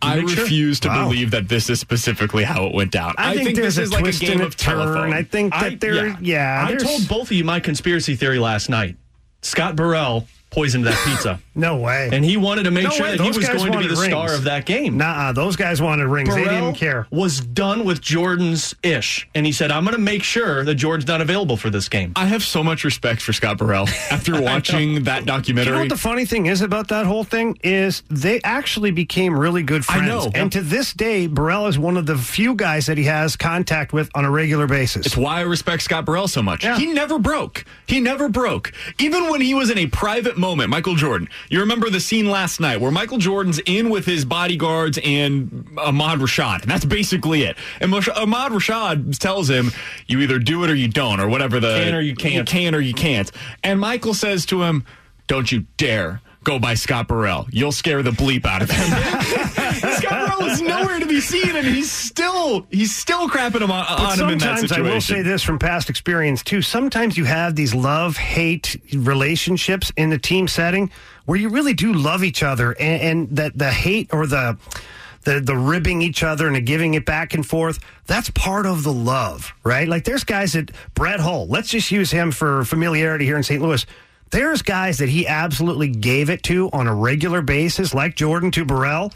I Make refuse to Wow. believe that this is specifically how it went down. I think there's this a is like a twist game and a of telephone. turn. I think that I- there, yeah, I told both of you my conspiracy theory last night. Scott Burrell poisoned that pizza. no way. And he wanted to make No sure way, that he was going to be wanted the star of that game. Nah, those guys wanted rings. they didn't care. was done with Jordan's ish, and he said, "I'm going to make sure that Jordan's not available for this game." I have so much respect for Scott Burrell after watching that documentary. you know what the funny thing is about that whole thing is they actually became really good I friends. know. And to this day, Burrell is one of the few guys that he has contact with on a regular basis. It's why I respect Scott Burrell so much. He never broke. He never broke. Even when he was in a private moment, Michael Jordan. You remember the scene last night where Michael Jordan's in with his bodyguards and Ahmad Rashad. And that's basically it. And Ahmad Rashad tells him, you either do it or you don't, or whatever the. Can or you can't. You can or you can't. And Michael says to him, don't you dare. Go by Scott Burrell. You'll scare the bleep out of him. Scott Is nowhere to be seen, and he's still he's still crapping him on, on him in that sometimes I will say this from past experience too. Sometimes you have these love hate relationships in the team setting where you really do love each other, and, and that the hate or the the the ribbing each other and the giving it back and forth. That's part of the love, right? Like there's guys that Brett Hull. Let's just use him for familiarity here in St. Louis. There's guys that he absolutely gave it to on a regular basis, like Jordan to Burrell,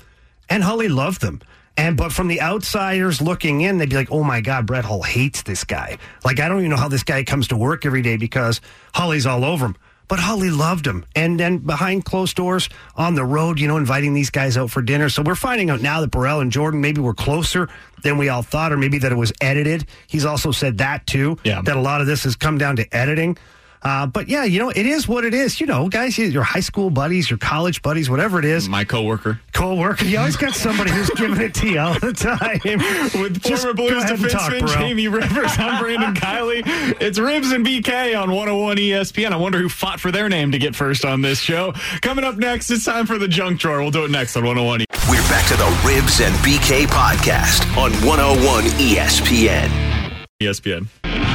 and Hully loved them. And but from the outsiders looking in, they'd be like, "Oh my God, Brett Hull hates this guy. Like I don't even know how this guy comes to work every day because Hully's all over him." But Holly loved him. And then behind closed doors on the road, you know, inviting these guys out for dinner. So we're finding out now that Burrell and Jordan maybe were closer than we all thought, or maybe that it was edited. He's also said that too. Yeah. That a lot of this has come down to editing. Uh, but yeah, you know, it is what it is. You know, guys, your high school buddies, your college buddies, whatever it is. My coworker. Co-worker. You always got somebody who's giving it to you all the time. With Just former Blues ahead and defenseman. Jamie Rivers. I'm Brandon Kiley. It's Rivs and BK on 101 ESPN. I wonder who fought for their name to get first on this show. Coming up next, it's time for the junk drawer. We'll do it next on 101 We're back to the Rivs and BK podcast on 101 ESPN. ESPN.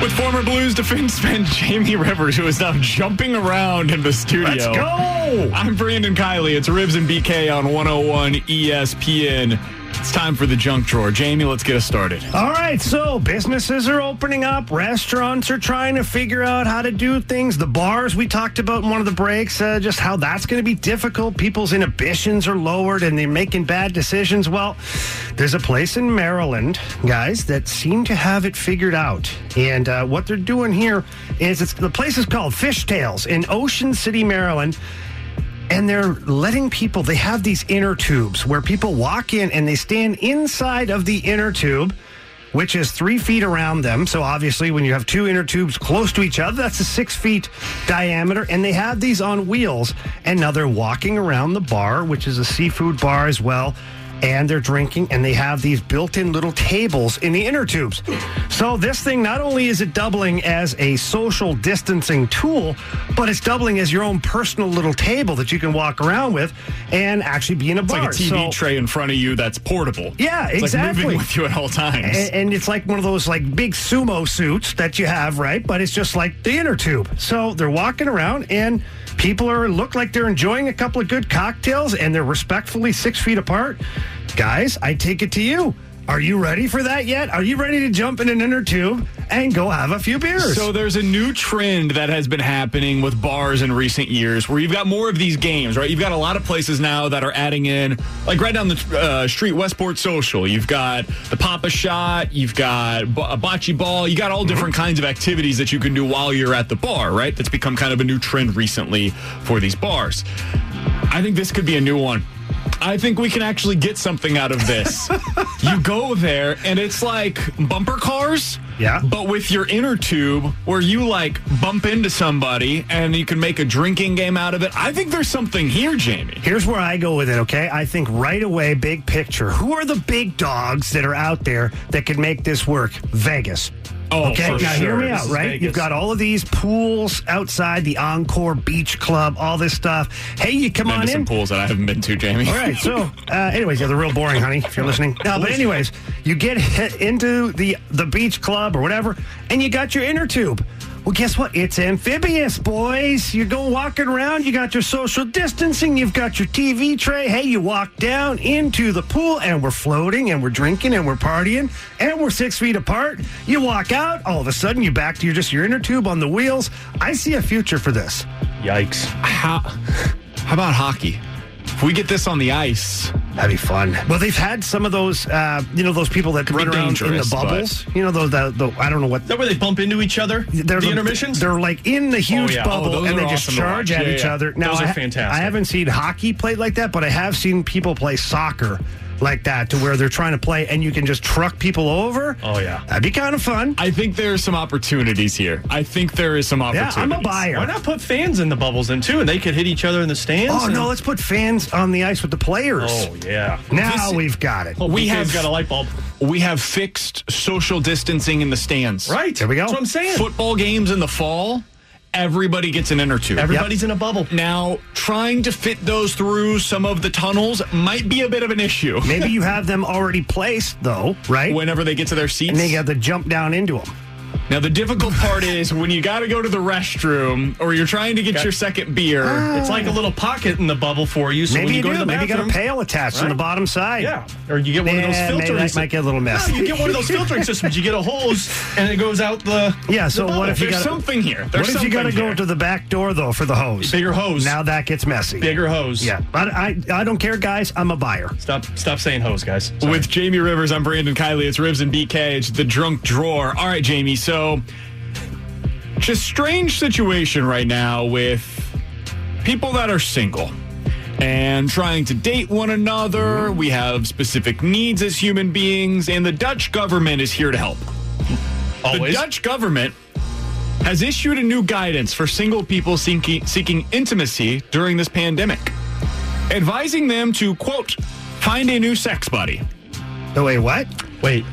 With former Blues defenseman Jamie Rivers, who is now jumping around in the studio. Let's go! I'm Brandon Kiley. It's Rivs and BK on 101 ESPN. It's time for the junk drawer. Jamie, let's get us started. All right, so businesses are opening up. Restaurants are trying to figure out how to do things. The bars we talked about in one of the breaks, uh, just how that's going to be difficult. People's inhibitions are lowered and they're making bad decisions. Well, there's a place in Maryland, guys, that seem to have it figured out. And uh, what they're doing here is it's the place is called Fish Tales in Ocean City, Maryland and they're letting people they have these inner tubes where people walk in and they stand inside of the inner tube which is three feet around them. So obviously when you have two inner tubes close to each other that's a six feet diameter. And they have these on wheels and now they're walking around the bar which is a seafood bar as well and they're drinking and they have these built-in little tables in the inner tubes. So this thing not only is it doubling as a social distancing tool, but it's doubling as your own personal little table that you can walk around with and actually be in a It's bar. like a TV So- tray in front of you that's portable. yeah, It's exactly. Like moving with you at all times. And, and it's like one of those like big sumo suits that you have, right? But it's just like the inner tube. So they're walking around and people are look like they're enjoying a couple of good cocktails and they're respectfully six feet apart. Guys, I take it to you. Are you ready for that yet? Are you ready to jump in an inner tube and go have a few beers? So there's a new trend that has been happening with bars in recent years where you've got more of these games, right? You've got a lot of places now that are adding in, like right down the uh, street, Westport Social. You've got the Pop-A-Shot, you've got a bocce ball, you got all different kinds of activities that you can do while you're at the bar, right? That's become kind of a new trend recently for these bars. I think this could be a new one. I think we can actually get something out of this. you go there and it's like bumper cars. Yeah. But with your inner tube where you like bump into somebody and you can make a drinking game out of it. I think there's something here, Jamie. Here's where I go with it, okay? I think right away, big picture. Who are the big dogs that are out there that could make this work? Vegas. Oh, okay. Now hear me This out, right? Vegas. You've got all of these pools outside the Encore Beach Club, all this stuff. Hey, you come Been on in. pools that I haven't been to, Jamie. All right. So, uh, anyways, yeah, they're real boring, honey. If you're listening. No, but anyways, you get hit into the the beach club or whatever, and you got your inner tube. Well, guess what? It's amphibious, boys. You're going walking around. You got your social distancing. You've got your TV tray. Hey, you walk down into the pool, and we're floating, and we're drinking, and we're partying, and we're six feet apart. You walk out. All of a sudden, you back to your just your inner tube on the wheels. I see a future for this. Yikes. How, how about hockey? If we get this on the ice, That'd be fun. Well, they've had some of those, uh, you know, those people that run around in the bubbles. You know, those, the, the, I don't know what. Is that where they bump into each other? They're the intermissions? They're like in the huge Oh, yeah. bubble, Oh, and they just awesome charge at Yeah, each yeah. other. Now, Those are I, fantastic. I haven't seen hockey played like that, but I have seen people play soccer like that, to where they're trying to play, and you can just truck people over. Oh, yeah. That'd be kind of fun. I think there's some opportunities here. I think there is some opportunities. Yeah, opportunities. I'm a buyer. Why not put fans in the bubbles then, too? And they could hit each other in the stands? Oh and- no, let's put fans on the ice with the players. Oh, yeah. now This- we've got it. Oh, We BK's have- got a light bulb. We have fixed social distancing in the stands. Right. There we go. That's what I'm saying. Football games in the fall, everybody gets an inner tube. Everybody's in a bubble. Now, trying to fit those through some of the tunnels might be a bit of an issue. Maybe you have them already placed, though, right? Whenever they get to their seats. and they got to jump down into them. Now, the difficult part is when you got to go to the restroom or you're trying to get Got- your second beer. It's like a ah. little pocket in the bubble for you. So Maybe when you, you, go do. to the Maybe you got a pail attached on the bottom side. Yeah, or you get one of those filters. maybe that might get a little messy. No, you get one of those filtering systems. You get a hose and it goes out the. Yeah, so the what if you There's got something here. What if you got to go to the back door though for the hose? bigger hose? Now that gets messy. bigger hose. Yeah, but I I don't care, guys. I'm a buyer. Stop stop saying hose, guys. Sorry. With Jamie Rivers, I'm Brandon Kiley. It's Rivs and BK. It's the drunk drawer. All right, Jamie. So, just strange situation right now with people that are single and trying to date one another. We have specific needs as human beings, and the Dutch government is here to help. always. The Dutch government has issued a new guidance for single people seeking, seeking intimacy during this pandemic, advising them to, quote, find a new sex buddy. Oh wait, what? Wait.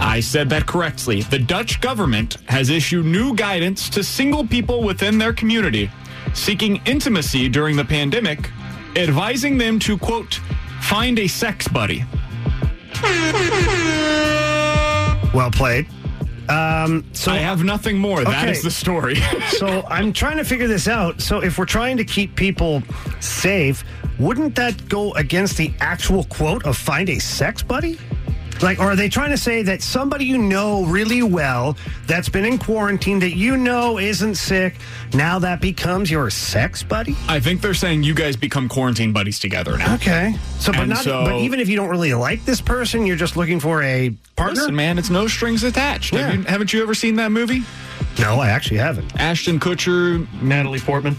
I said that correctly. The Dutch government has issued new guidance to single people within their community seeking intimacy during the pandemic, advising them to, quote, find a sex buddy. Well played. Um, so I have nothing more. That Okay. is the story. so I'm trying to figure this out. So if we're trying to keep people safe, wouldn't that go against the actual quote of find a sex buddy? Like, or are they trying to say that somebody you know really well that's been in quarantine that you know isn't sick, now that becomes your sex buddy? I think they're saying you guys become quarantine buddies together now. Okay. So, but And not. so- but even if you don't really like this person, you're just looking for a partner. Listen, man, it's no strings attached. Yeah. Have you, haven't you ever seen that movie? No, I actually haven't. Ashton Kutcher, Natalie Portman.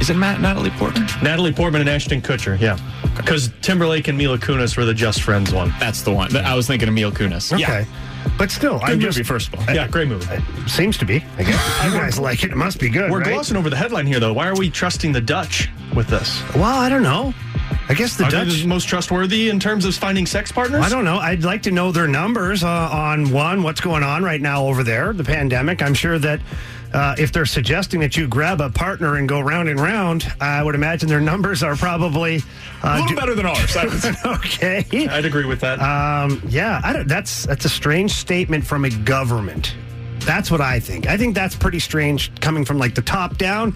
Is it Matt Natalie Portman? Natalie Portman and Ashton Kutcher, yeah. Because Timberlake and Mila Kunis were the Just Friends one. That's the one. I was thinking of Mila Kunis. Okay. Yeah. But still, Good I'm movie, just. first of all. Yeah, great movie. Seems to be. I guess you guys like it. It must be good. We're right? glossing over the headline here, though. Why are we trusting the Dutch with this? Well, I don't know. I guess the are Dutch. they the most trustworthy in terms of finding sex partners? I don't know. I'd like to know their numbers uh, on one, what's going on right now over there, the pandemic. I'm sure that uh, if they're suggesting that you grab a partner and go round and round, I would imagine their numbers are probably uh, A little do- better than ours. I would say. okay. I'd agree with that. Um, yeah, I don't, that's that's a strange statement from a government. That's what I think. I think that's pretty strange coming from like the top down.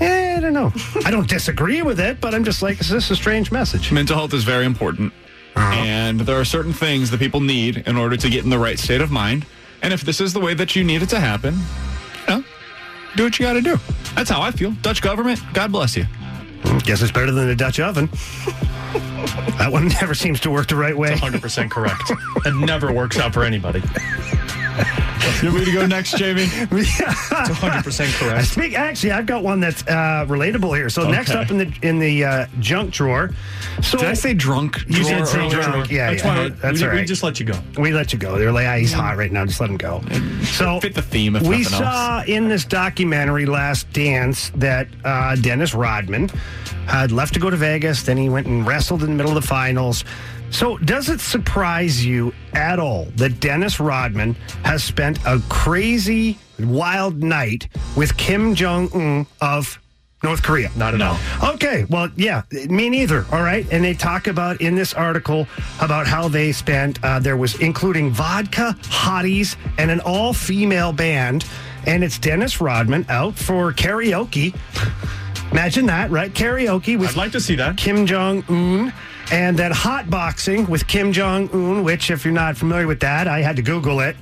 Eh, I don't know. I don't disagree with it, but I'm just like, is this a strange message? Mental health is very important. And there are certain things that people need in order to get in the right state of mind. And if this is the way that you need it to happen, you know, do what you got to do. That's how I feel. Dutch government, God bless you. Guess it's better than a Dutch oven. that one never seems to work the right way. 100% correct. it never works out for anybody. You want me to go next, Jamie? It's 100% I correct. speak, actually, I've got one that's uh, relatable here. So next up in the in the uh, junk drawer. So Did I say drunk? You drawer did say earlier? drunk. Yeah, That's yeah. why that's we, all we just let you go. we let you go. They're like, ah, he's hot right now. Just let him go. So Fit the theme, if we nothing else. saw in this documentary Last Dance that uh, Dennis Rodman had left to go to Vegas. Then he went and wrestled in the middle of the finals. So, does it surprise you at all that Dennis Rodman has spent a crazy, wild night with Kim Jong Un of North Korea? Not at all. Okay, well, yeah, me neither. All right, and they talk about in this article about how they spent. Uh, there was including vodka, hotties, and an all-female band, and it's Dennis Rodman out for karaoke. Imagine that, right? Karaoke with I'd like to see that. Kim Jong Un. And then hot boxing with Kim Jong Un, which, if you're not familiar with that, I had to Google it.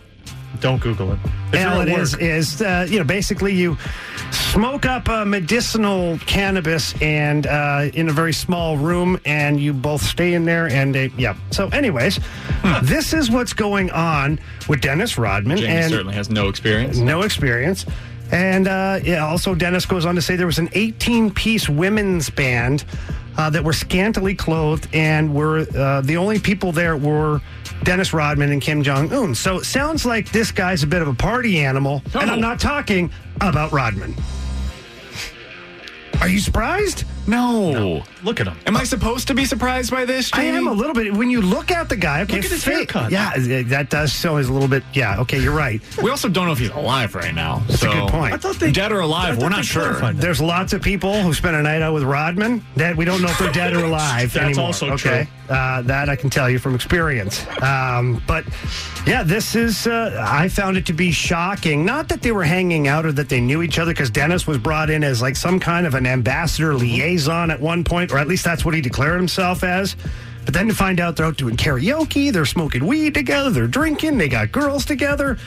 Don't Google it. If And all you're it is is uh, you know basically you smoke up uh, medicinal cannabis and uh, in a very small room and you both stay in there and uh, yeah. So, anyways, this is what's going on with Dennis Rodman Jamie and certainly has no experience. no experience. And uh, yeah, also, Dennis goes on to say there was an 18 piece women's band uh, that were scantily clothed, and were uh, the only people there were Dennis Rodman and Kim Jong Un. So it sounds like this guy's a bit of a party animal, and I'm not talking about Rodman. Are you surprised? No. look at him. Am I supposed to be surprised by this, I am a little bit. When you look at the guy, okay, Look at his fa- haircut. Yeah, that does show he's a little bit. Yeah, okay, you're right. We also don't know if he's alive right now. That's so a good point. I thought they dead or I alive, thought we're not sure. There's lots of people who spent a night out with Rodman that we don't know if they're dead or alive That's anymore. also okay? Uh, that I can tell you from experience. Um, but yeah, this is. Uh, I found it to be shocking. Not that they were hanging out or that they knew each other, because Dennis was brought in as like some kind of an ambassador liaison at one point, or at least that's what he declared himself as. But then to find out they're out doing karaoke, they're smoking weed together, they're drinking, they got girls together.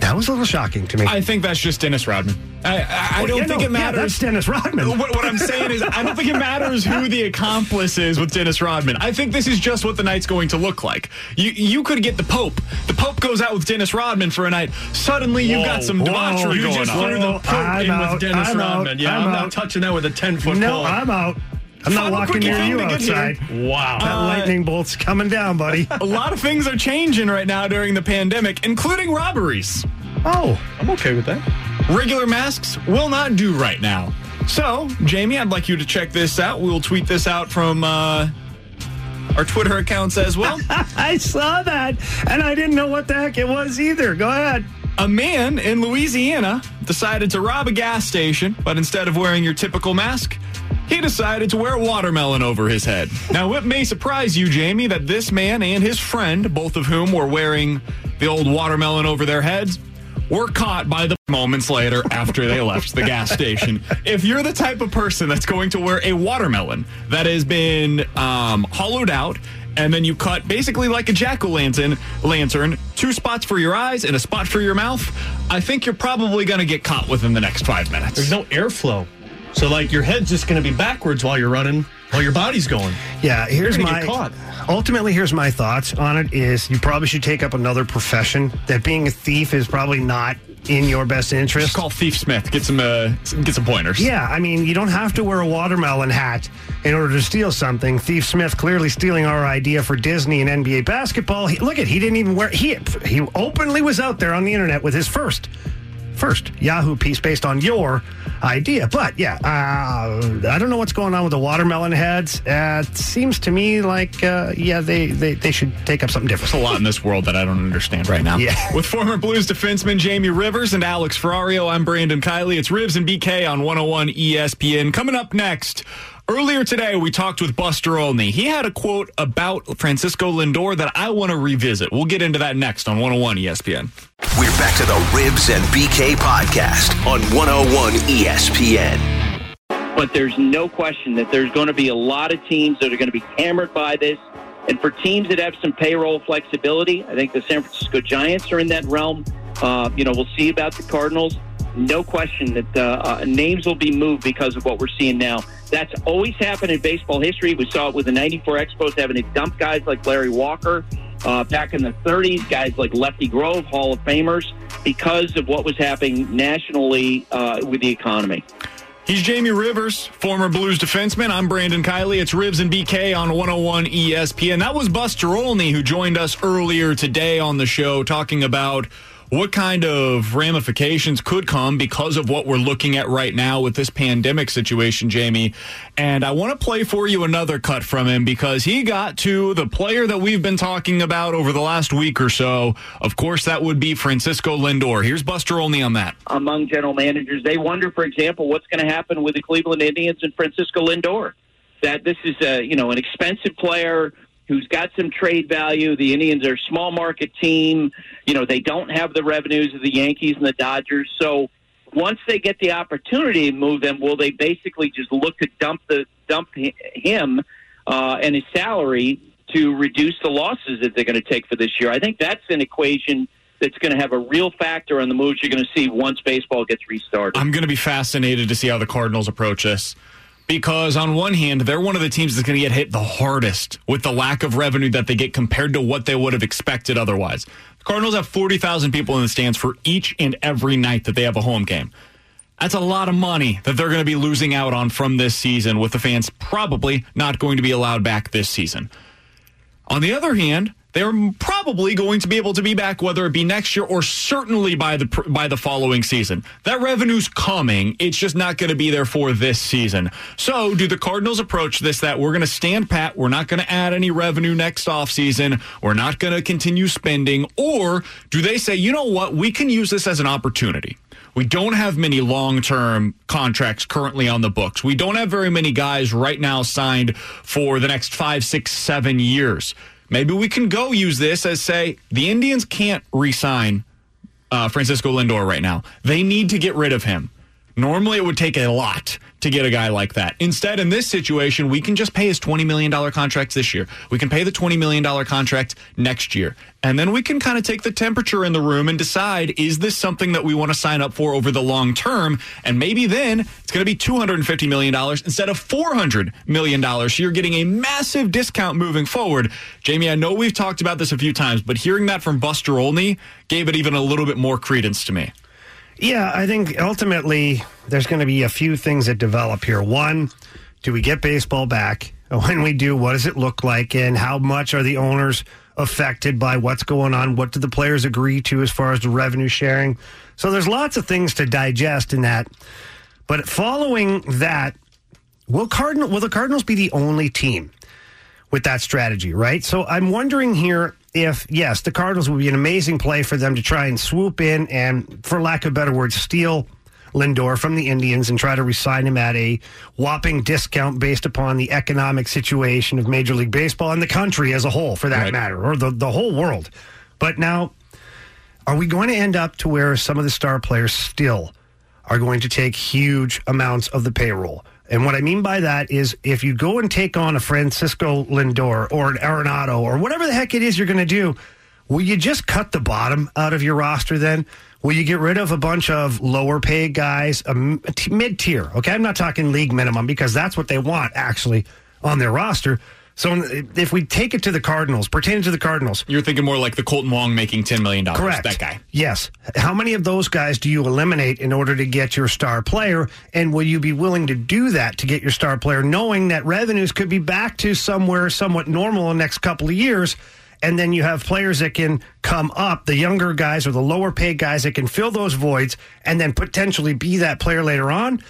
That was a little shocking to me. I think that's just Dennis Rodman. I, I, I don't yeah, think no, it yeah, matters. that's Dennis Rodman. What, what I'm saying is, I don't think it matters who the accomplice is with Dennis Rodman. I think this is just what the night's going to look like. You you could get the Pope. The Pope goes out with Dennis Rodman for a night. Suddenly, you've got some whoa, debauchery You going just on. threw the Pope I'm in out, with Dennis I'm out, Rodman. Yeah, I'm I'm, out. not touching that with a 10 foot no, pole. I'm out. I'm not walking near you to get here. outside. wow. That lightning bolt's coming down, buddy. A lot of things are changing right now during the pandemic, including robberies. Oh, I'm okay with that. Regular masks will not do right now. So, Jamie, I'd like you to check this out. We'll tweet this out from uh, our Twitter accounts as well. I saw that, and I didn't know what the heck it was either. Go ahead. A man in Louisiana decided to rob a gas station, but instead of wearing your typical mask, he decided to wear a watermelon over his head. Now, it may surprise you, Jamie, that this man and his friend, both of whom were wearing the old watermelon over their heads, were caught by the moments later after they left the gas station. If you're the type of person that's going to wear a watermelon that has been um, hollowed out and then you cut basically like a jack o' lantern, lantern, two spots for your eyes and a spot for your mouth, I think you're probably going to get caught within the next five minutes. There's no airflow. So, like, your head's just going to be backwards while you're running, while your body's going. Yeah, here's You're my get caught. ultimately here's my thoughts on it is you probably should take up another profession. That being a thief is probably not in your best interest. Just call Thief Smith. Get some uh, get some pointers. Yeah, I mean, you don't have to wear a watermelon hat in order to steal something. Thief Smith clearly stealing our idea for Disney and NBA basketball. He, look at he didn't even wear he he openly was out there on the internet with his first first Yahoo piece based on your idea. But yeah, uh, I don't know what's going on with the watermelon heads. Uh, it seems to me like uh, yeah, they, they they should take up something different. There's a lot in this world that I don't understand right now. Yeah. With former Blues defenseman Jamie Rivers and Alex Ferrario, I'm Brandon Kiley. It's Rivs and BK on 101 ESPN. Coming up next. Earlier today, we talked with Buster Olney. He had a quote about Francisco Lindor that I want to revisit. We'll get into that next on 101 ESPN. We're back to the Rivs and BK podcast on 101 ESPN. But there's no question that there's going to be a lot of teams that are going to be hammered by this. And for teams that have some payroll flexibility, I think the San Francisco Giants are in that realm. Uh, you know, we'll see about the Cardinals. No question that uh, uh, names will be moved because of what we're seeing now. That's always happened in baseball history. We saw it with the 94 Expos having to dump guys like Larry Walker. Uh, back in the 30s, guys like Lefty Grove, Hall of Famers, because of what was happening nationally uh, with the economy. He's Jamie Rivers, former Blues defenseman. I'm Brandon Kiley. It's Rivs and BK on 101 ESPN. That was Buster Olney who joined us earlier today on the show talking about what kind of ramifications could come because of what we're looking at right now with this pandemic situation, Jamie. And I want to play for you another cut from him because he got to the player that we've been talking about over the last week or so. Of course, that would be Francisco Lindor. Here's Buster Olney on that. among general managers. They wonder, for example, what's going to happen with the Cleveland Indians and Francisco Lindor. That this is a you know an expensive player who's got some trade value. The Indians are a small market team. You know they don't have the revenues of the Yankees and the Dodgers. So once they get the opportunity to move them, will they basically just look to dump the dump him uh, and his salary to reduce the losses that they're going to take for this year? I think that's an equation that's going to have a real factor on the moves you're going to see once baseball gets restarted. I'm going to be fascinated to see how the Cardinals approach this. Because on one hand, they're one of the teams that's going to get hit the hardest with the lack of revenue that they get compared to what they would have expected otherwise. The Cardinals have 40,000 people in the stands for each and every night that they have a home game. That's a lot of money that they're going to be losing out on from this season, with the fans probably not going to be allowed back this season. On the other hand, they're probably going to be able to be back, whether it be next year or certainly by the by the following season. That revenue's coming. It's just not going to be there for this season. So, do the Cardinals approach this that we're going to stand pat? We're not going to add any revenue next offseason. We're not going to continue spending, or do they say, you know what, we can use this as an opportunity? We don't have many long term contracts currently on the books. We don't have very many guys right now signed for the next five, six, seven years. Maybe we can go use this as say the Indians can't re sign uh, Francisco Lindor right now. They need to get rid of him. Normally, it would take a lot to get a guy like that. Instead, in this situation, we can just pay his $20 million contract this year. We can pay the $20 million contract next year. And then we can kind of take the temperature in the room and decide is this something that we want to sign up for over the long term? And maybe then it's going to be $250 million instead of $400 million. So you're getting a massive discount moving forward. Jamie, I know we've talked about this a few times, but hearing that from Buster Olney gave it even a little bit more credence to me. Yeah, I think ultimately there's going to be a few things that develop here. One, do we get baseball back? When we do, what does it look like? And how much are the owners affected by what's going on? What do the players agree to as far as the revenue sharing? So there's lots of things to digest in that. But following that, will Cardinal will the Cardinals be the only team with that strategy, right? So I'm wondering here if yes, the Cardinals would be an amazing play for them to try and swoop in and, for lack of better words, steal Lindor from the Indians and try to resign him at a whopping discount based upon the economic situation of Major League Baseball and the country as a whole, for that Right. matter, or the, the whole world. But now, are we going to end up to where some of the star players still are going to take huge amounts of the payroll? And what I mean by that is if you go and take on a Francisco Lindor or an Arenado or whatever the heck it is you're going to do, will you just cut the bottom out of your roster then? Will you get rid of a bunch of lower paid guys, a mid tier? Okay, I'm not talking league minimum because that's what they want actually on their roster. So if we take it to the Cardinals, pertaining to the Cardinals, You're thinking more like the Kolten Wong making $10 million. Correct. That guy. Yes. How many of those guys do you eliminate in order to get your star player? And will you be willing to do that to get your star player, knowing that revenues could be back to somewhere somewhat normal in the next couple of years? And then you have players that can come up, the younger guys or the lower paid guys that can fill those voids and then potentially be that player later on.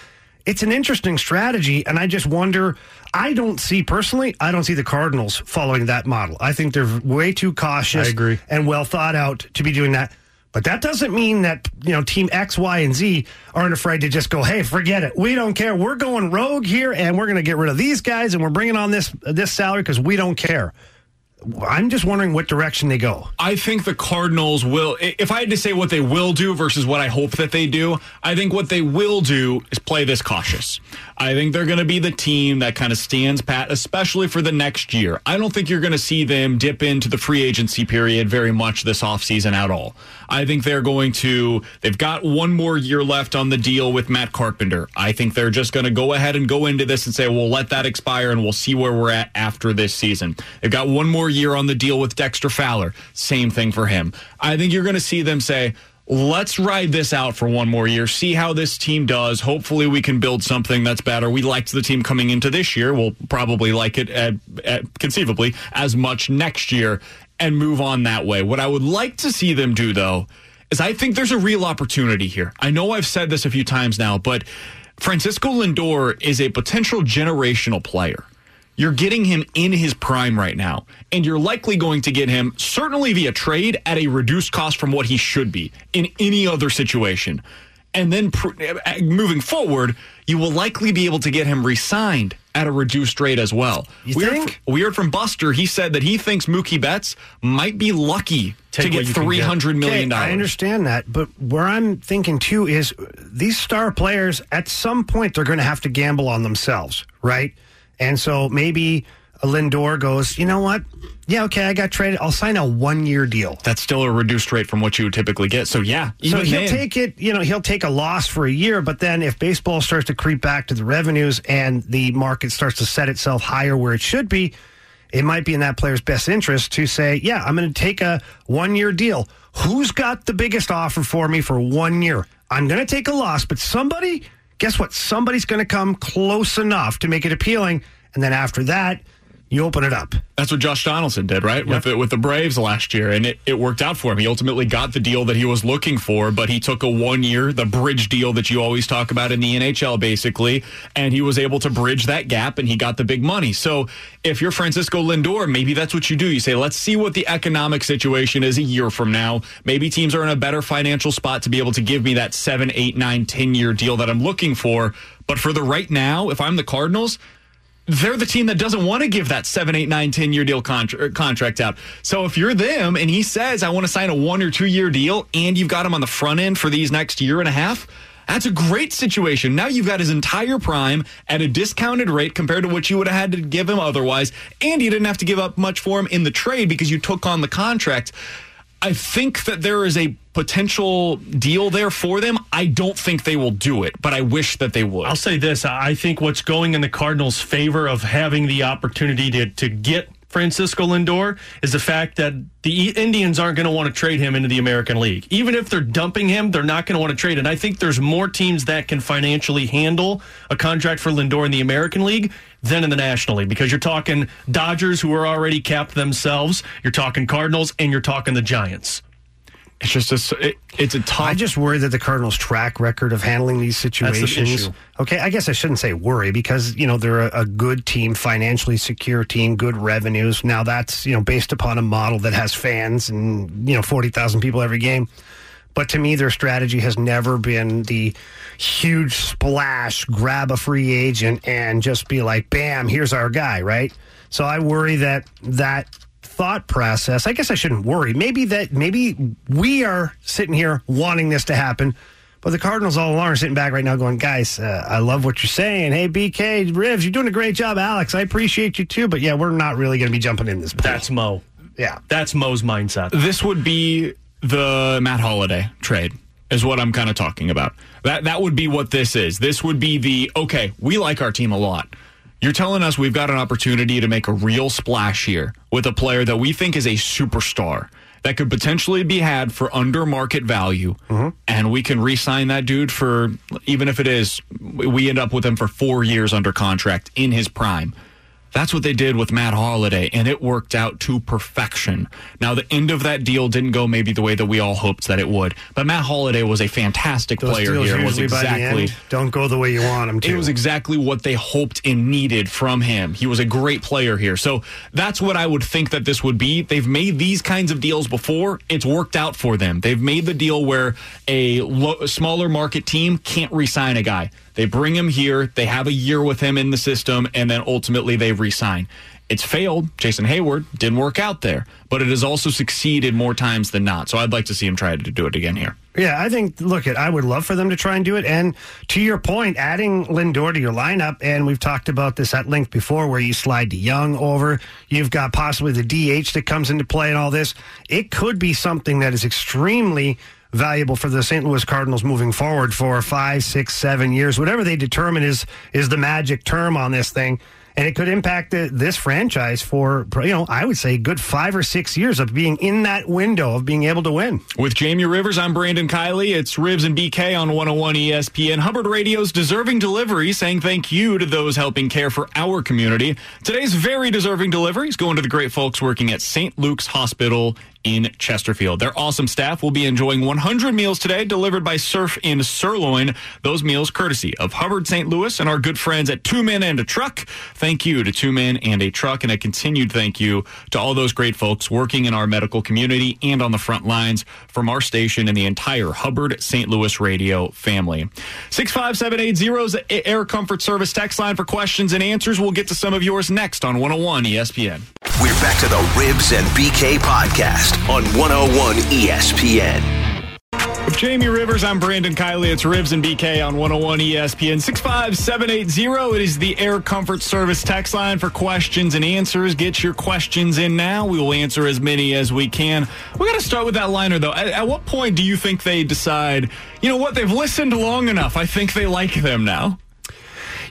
It's an interesting strategy. And I just wonder, I don't see personally, I don't see the Cardinals following that model. I think they're way too cautious I agree. and well thought out to be doing that. But that doesn't mean that, you know, team X, Y, and Z aren't afraid to just go, hey, forget it. We don't care. We're going rogue here and we're going to get rid of these guys and we're bringing on this this salary because we don't care. I'm just wondering what direction they go. I think the Cardinals will, if I had to say what they will do versus what I hope that they do, I think what they will do is play this cautious. I think they're going to be the team that kind of stands pat, especially for the next year. I don't think you're going to see them dip into the free agency period very much this offseason at all. I think they're going to, they've got one more year left on the deal with Matt Carpenter. I think they're just going to go ahead and go into this and say, we'll let that expire and we'll see where we're at after this season. They've got one more year on the deal with Dexter Fowler. Same thing for him. I think you're going to see them say, let's ride this out for one more year, see how this team does. Hopefully, we can build something that's better. We liked the team coming into this year. We'll probably like it, at, at, conceivably, as much next year and move on that way. What I would like to see them do, though, is I think there's a real opportunity here. I know I've said this a few times now, but Francisco Lindor is a potential generational player. You're getting him in his prime right now, and you're likely going to get him certainly via trade at a reduced cost from what he should be in any other situation. And then pr- moving forward, you will likely be able to get him re-signed at a reduced rate as well. You we, think? Heard, we heard from Buster. He said that he thinks Mookie Betts might be lucky Take to get what you can three hundred million Okay, I understand that, but where I'm thinking too is these star players at some point they're going to have to gamble on themselves, right? And so maybe a Lindor goes, you know what? Yeah, okay, I got traded. I'll sign a one year deal. That's still a reduced rate from what you would typically get. So yeah, So he'll then- take it, you know, he'll take a loss for a year, but then if baseball starts to creep back to the revenues and the market starts to set itself higher where it should be, it might be in that player's best interest to say, yeah, I'm going to take a one year deal. Who's got the biggest offer for me for one year? I'm going to take a loss, but somebody, guess what? Somebody's going to come close enough to make it appealing. And then after that, you open it up. That's what Josh Donaldson did, right? With the, with the Braves last year, and it, it worked out for him. He ultimately got the deal that he was looking for, but he took a one year, the bridge deal that you always talk about in the NHL, basically, and he was able to bridge that gap, and he got the big money. So if you're Francisco Lindor, maybe that's what you do. You say, let's see what the economic situation is a year from now. Maybe teams are in a better financial spot to be able to give me that seven, eight, nine, ten year deal that I'm looking for. But for the right now, if I'm the Cardinals, they're the team that doesn't want to give that seven, eight, nine, 10 year deal contra- er, contract out. So if you're them and he says, I want to sign a one or two year deal and you've got him on the front end for these next year and a half, that's a great situation. Now you've got his entire prime at a discounted rate compared to what you would have had to give him otherwise. And you didn't have to give up much for him in the trade because you took on the contract. I think that there is a potential deal there for them. I don't think they will do it, but I wish that they would. I'll say this: I think what's going in the Cardinals' favor of having the opportunity to to get Francisco Lindor is the fact that the Indians aren't going to want to trade him into the American League. Even if they're dumping him, they're not going to want to trade. And I think there's more teams that can financially handle a contract for Lindor in the American League than in the National League because you're talking Dodgers who are already capped themselves, you're talking Cardinals, and you're talking the Giants. It's just a, it, it's a tough. I just worry that the Cardinals' track record of handling these the situations. Okay, I guess I shouldn't say worry because you know they're a, a good team, financially secure team, good revenues. Now that's you know based upon a model that has fans and you know forty thousand people every game. But to me, their strategy has never been the huge splash, grab a free agent and just be like, bam, here's our guy, right? So I worry that that thought process. I guess I shouldn't worry. Maybe that maybe we are sitting here wanting this to happen, but the Cardinals all along are sitting back right now, going, "Guys, uh, I love what you're saying. Hey, BK Rivs, you're doing a great job. Alex, I appreciate you too. But yeah, we're not really going to be jumping in this. Pool. That's Mo. Yeah, that's Mo's mindset. This would be the Matt Holliday trade. Is what I'm kind of talking about. That that would be what this is. This would be the okay. We like our team a lot. You're telling us we've got an opportunity to make a real splash here with a player that we think is a superstar that could potentially be had for under market value, mm-hmm. and we can re-sign that dude for even if it is we end up with him for four years under contract in his prime. That's what they did with Matt Holliday, and it worked out to perfection. Now, the end of that deal didn't go maybe the way that we all hoped that it would, but Matt Holliday was a fantastic Those player here. Was usually by the exactly end don't go the way you want them to. it was exactly what they hoped and needed from him. He was a great player here. So that's what I would think that this would be. They've made these kinds of deals before. It's worked out for them. They've made the deal where a lo- smaller market team can't re-sign a guy. They bring him here, they have a year with him in the system, and then ultimately they re-sign. It's failed. Jason Heyward didn't work out there, but it has also succeeded more times than not. So I'd like to see him try to do it again here. Yeah, I think, look, it. I would love for them to try and do it. And to your point, adding Lindor to your lineup, and we've talked about this at length before, where you slide DeJong over. You've got possibly the DH that comes into play and all this. It could be something that is extremely valuable for the St. Louis Cardinals moving forward for five, six, seven years, whatever they determine is is the magic term on this thing. And it could impact this franchise for, you know, I would say good five or six years of being in that window of being able to win. With Jamie Rivers, I'm Brandon Kiley. It's Rivs and BK on 101 ESPN. Hubbard Radio's Deserving Delivery saying thank you to those helping care for our community. Today's very deserving delivery is going to the great folks working at St. Luke's Hospital in Chesterfield. Their awesome staff will be enjoying 100 meals today delivered by Surf in Sirloin. Those meals courtesy of Hubbard St. Louis and our good friends at Two Men and a Truck. Thank you to Two Men and a Truck and a continued thank you to all those great folks working in our medical community and on the front lines from our station and the entire Hubbard St. Louis radio family. 65780 is Air Comfort Service text line for questions and answers. We'll get to some of yours next on 101 ESPN. Back to the Rivs and BK podcast on 101 ESPN. With Jamie Rivers, I'm Brandon Kiley. It's Rivs and BK on 101 ESPN 65780. It is the Air Comfort Service text line for questions and answers. Get your questions in now. We will answer as many as we can. We got to start with that liner, though. At, at what point do you think they decide, you know what, they've listened long enough. I think they like them now?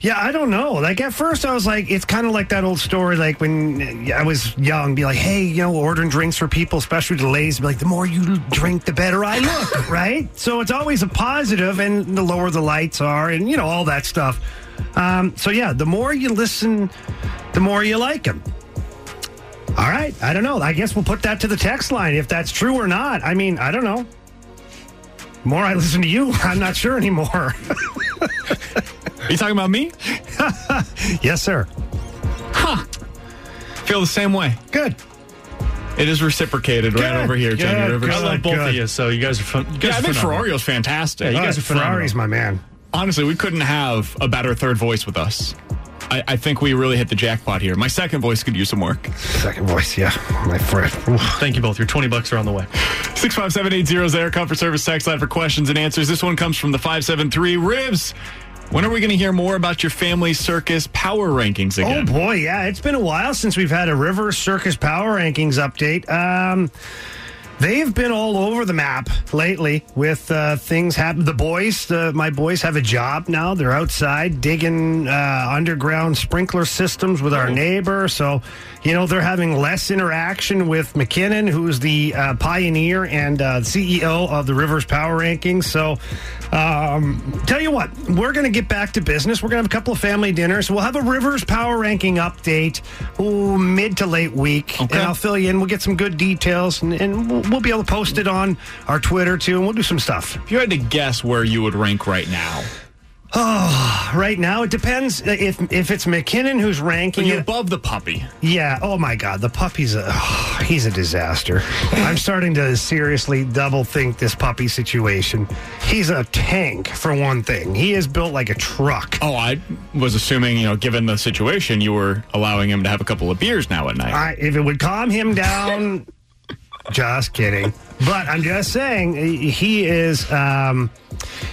Yeah, I don't know. Like at first, I was like, it's kind of like that old story, like when I was young, be like, hey, you know, ordering drinks for people, especially the ladies, be like, the more you drink, the better I look, right? So it's always a positive, and the lower the lights are, and you know all that stuff. Um, so yeah, the more you listen, the more you like them. All right, I don't know. I guess we'll put that to the text line if that's true or not. I mean, I don't know. The more I listen to you, I'm not sure anymore. Are you talking about me? yes, sir. Huh. Feel the same way. Good. It is reciprocated right Good. over here, Jamie Good. Rivers. I love both of you, so you guys are fun. You guys Yeah, I are think phenomenal. Ferrario's fantastic. Yeah, you guys are phenomenal. Ferrari's my man. Honestly, we couldn't have a better third voice with us. I, I think we really hit the jackpot here. My second voice could use some work. Second voice, yeah. My friend. Thank you both. Your 20 bucks are on the way. 65780 is there. Comfort Service text line for questions and answers. This one comes from the 573 Rivs. When are we going to hear more about your family circus power rankings Oh again? boy, yeah, it's been a while since we've had a River Circus Power Rankings update. Um, they've been all over the map lately with uh, things happen. The boys, uh, my boys, have a job now. They're outside digging uh, underground sprinkler systems with our neighbor. So, you know, they're having less interaction with McKinnon, who's the uh, pioneer and uh, CEO of the Rivers Power Rankings. So, um, tell you what, we're going to get back to business. We're going to have a couple of family dinners. We'll have a Rivers Power Ranking update ooh, mid to late week. Okay. And I'll fill you in. We'll get some good details and, and we'll, we'll be able to post it on our Twitter too. And we'll do some stuff. If you had to guess where you would rank right now, Oh, right now it depends if if it's McKinnon who's ranking it. above the puppy. Yeah. Oh my God, the puppy's a oh, he's a disaster. I'm starting to seriously double think this puppy situation. He's a tank for one thing. He is built like a truck. Oh, I was assuming, you know, given the situation, you were allowing him to have a couple of beers now at night. I, if it would calm him down, just kidding. But I'm just saying he is. Um,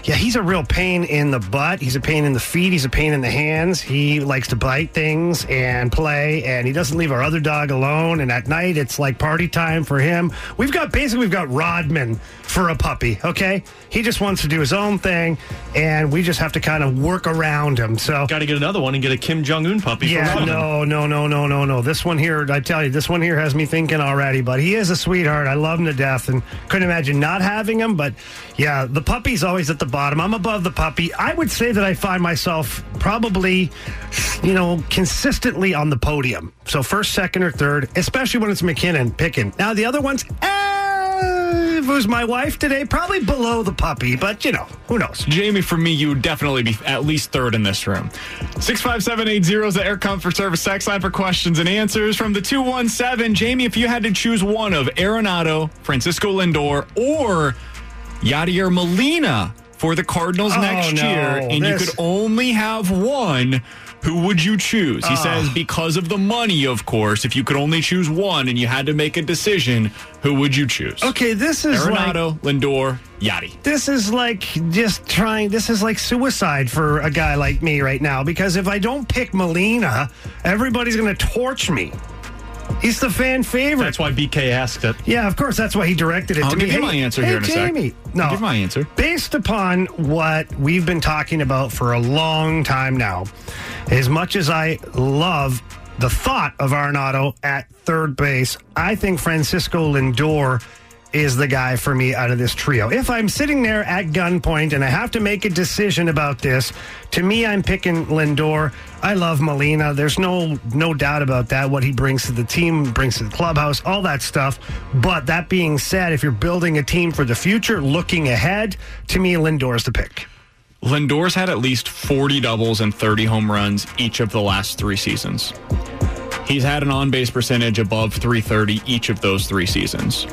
yeah, he's a real pain in the butt. He's a pain in the feet. He's a pain in the hands. He likes to bite things and play, and he doesn't leave our other dog alone. And at night, it's like party time for him. We've got basically we've got Rodman for a puppy. Okay, he just wants to do his own thing, and we just have to kind of work around him. So Got to get another one and get a Kim Jong Un puppy. yeah, no, no, no, no, no, no. This one here, I tell you, this one here has me thinking already. But he is a sweetheart. I love him to death, and couldn't imagine not having him. But yeah, the puppy's always at the bottom. I'm above the puppy. I would say that I find myself probably, you know, consistently on the podium. So first, second, or third, especially when it's McKinnon picking. Now the other ones. Eh, if it was my wife today, probably below the puppy, but you know, who knows? Jamie, for me, you would definitely be at least third in this room. 65780 is the Air Comfort Service sex line for questions and answers from the 217. Jamie, if you had to choose one of Arenado, Francisco Lindor, or Yadier Molina for the Cardinals Oh, next no. year, and you could only have one, who would you choose? He Ah. says because of the money, of course. If you could only choose one and you had to make a decision, who would you choose? Okay, this is like Arenado, Lindor, Yadi. this is like just trying this is like suicide for a guy like me right now because if I don't pick Molina, everybody's going to torch me. He's the fan favorite. That's why BK asked it. Yeah, of course. That's why he directed it I'll to give me. you Hey- my answer hey, here in a sec. Jamie. No, I'll give my answer. Based upon what we've been talking about for a long time now, as much as I love the thought of Arenado at third base, I think Francisco Lindor is the guy for me out of this trio. If I'm sitting there at gunpoint and I have to make a decision about this, to me, I'm picking Lindor. I love Molina. There's no no doubt about that. What he brings to the team, brings to the clubhouse, all that stuff. But that being said, if you're building a team for the future, looking ahead, to me, Lindor's the pick. Lindor's had at least 40 doubles and 30 home runs each of the last three seasons. He's had an on base percentage above 330 each of those three seasons.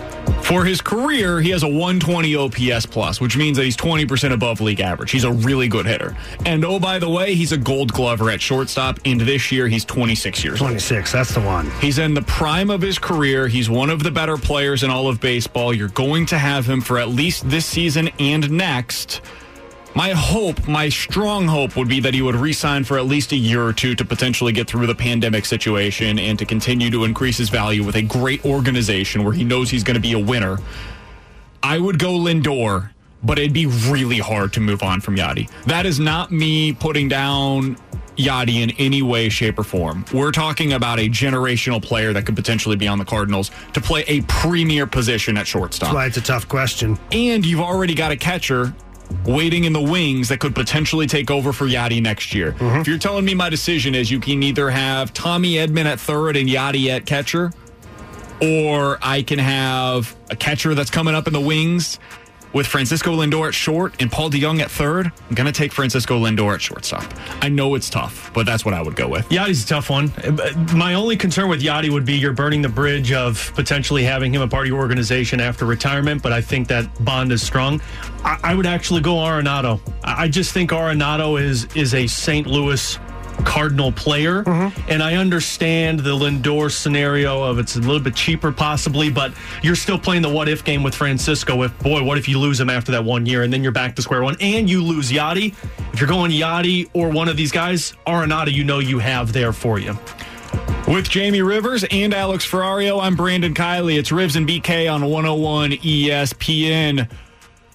For his career, he has a 120 OPS plus, which means that he's 20% above league average. He's a really good hitter. And oh, by the way, he's a gold glover at shortstop. And this year, he's 26 years old. 26, that's the one. He's in the prime of his career. He's one of the better players in all of baseball. You're going to have him for at least this season and next. My hope, my strong hope would be that he would resign for at least a year or two to potentially get through the pandemic situation and to continue to increase his value with a great organization where he knows he's going to be a winner. I would go Lindor, but it'd be really hard to move on from Yadi. That is not me putting down Yadi in any way, shape, or form. We're talking about a generational player that could potentially be on the Cardinals to play a premier position at shortstop. That's why it's a tough question. And you've already got a catcher waiting in the wings that could potentially take over for Yadi next year. Mm-hmm. If you're telling me my decision is you can either have Tommy Edman at third and Yadi at catcher, or I can have a catcher that's coming up in the wings with Francisco Lindor at short and Paul DeJong at third, I'm going to take Francisco Lindor at shortstop. I know it's tough, but that's what I would go with. Yadi's a tough one. My only concern with Yadi would be you're burning the bridge of potentially having him a part of your organization after retirement, but I think that bond is strong. I, I would actually go Arenado. I just think Arenado is is a St. Louis Cardinal player, mm-hmm. and I understand the Lindor scenario of it's a little bit cheaper possibly, but you're still playing the what if game with Francisco. If boy, what if you lose him after that one year, and then you're back to square one, and you lose Yadi? If you're going Yadi or one of these guys, Arenado, you know you have there for you. With Jamie Rivers and Alex Ferrario, I'm Brandon Kiley. It's Rivs and BK on 101 ESPN.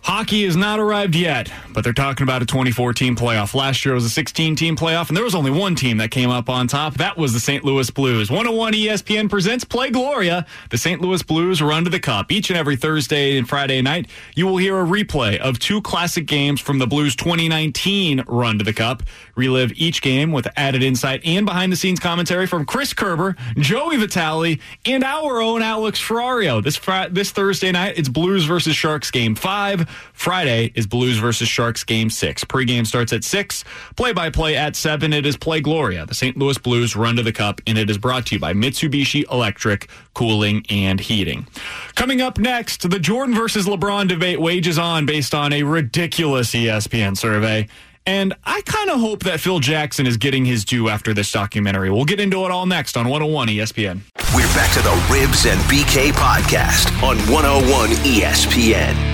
Hockey has not arrived yet, but they're talking about a 2014 playoff. Last year was a 16 team playoff, and there was only one team that came up on top. That was the St. Louis Blues. 101 ESPN presents Play Gloria. The St. Louis Blues run to the cup. Each and every Thursday and Friday night, you will hear a replay of two classic games from the Blues 2019 run to the cup. Relive each game with added insight and behind the scenes commentary from Chris Kerber, Joey Vitale, and our own Alex Ferrario. This Fri- this Thursday night, it's Blues versus Sharks game five. Friday is Blues versus Sharks game six. Pregame starts at six. Play by play at seven. It is Play Gloria, the St. Louis Blues run to the cup, and it is brought to you by Mitsubishi Electric Cooling and Heating. Coming up next, the Jordan versus LeBron debate wages on based on a ridiculous ESPN survey. And I kind of hope that Phil Jackson is getting his due after this documentary. We'll get into it all next on 101 ESPN. We're back to the Rivs and BK podcast on 101 ESPN.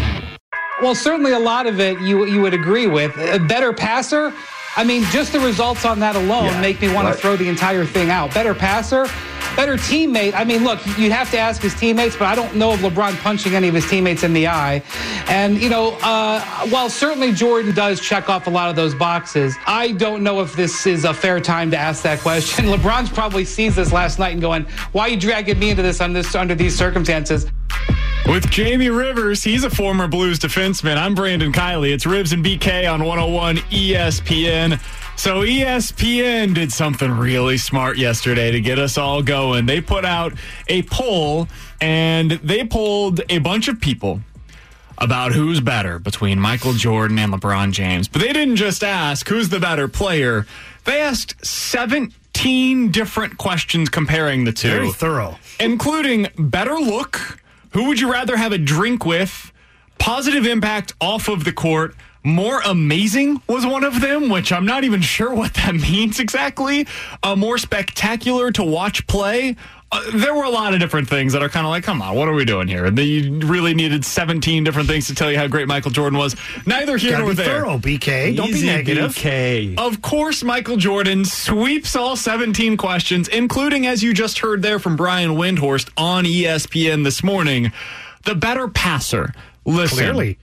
Well, certainly a lot of it you you would agree with. A better passer. I mean, just the results on that alone make me want right. to throw the entire thing out. Better passer, better teammate. I mean, look, you'd have to ask his teammates, but I don't know of LeBron punching any of his teammates in the eye. And, you know, uh, while certainly Jordan does check off a lot of those boxes, I don't know if this is a fair time to ask that question. LeBron's probably sees this last night and going, why are you dragging me into this under these circumstances? With Jamie Rivers, he's a former Blues defenseman. I'm Brandon Kiley. It's Rivs and BK on 101 ESPN. So ESPN did something really smart yesterday to get us all going. They put out a poll and they polled a bunch of people about who's better between Michael Jordan and LeBron James. But they didn't just ask who's the better player. They asked 17 different questions comparing the two. Very thorough. Including better look, who would you rather have a drink with, positive impact off of the court, more amazing was one of them, which I'm not even sure what that means exactly. Uh, more spectacular to watch play. Uh, there were a lot of different things that are kind of like, come on, what are we doing here? And they really needed 17 different things to tell you how great Michael Jordan was. Neither here Gotta nor be there. thorough, BK. Don't be negative. BK. Of course, Michael Jordan sweeps all 17 questions, including, as you just heard there from Brian Windhorst on ESPN this morning, the better passer. Listen. Clearly.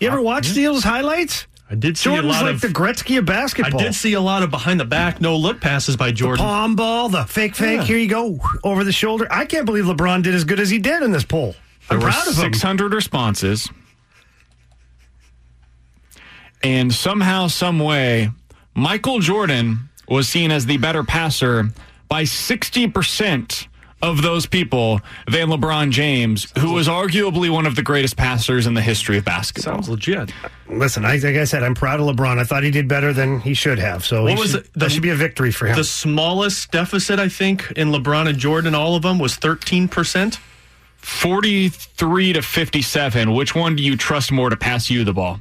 You ever watch those highlights? I did see Jordan's a lot like of the Gretzky of basketball. I did see a lot of behind the back no look passes by Jordan. The palm ball, the fake fake. Yeah. Here you go over the shoulder. I can't believe LeBron did as good as he did in this poll. I'm There were proud of him. 600 responses. And somehow, some way, Michael Jordan was seen as the better passer by 60% of those people than LeBron James, who was arguably one of the greatest passers in the history of basketball. Sounds legit. Listen, I, like I said, I'm proud of LeBron. I thought he did better than he should have. So What was should- it? that should be a victory for him. The smallest deficit, I think, in LeBron and Jordan, all of them, was 13%. 43 to 57. Which one do you trust more to pass you the ball?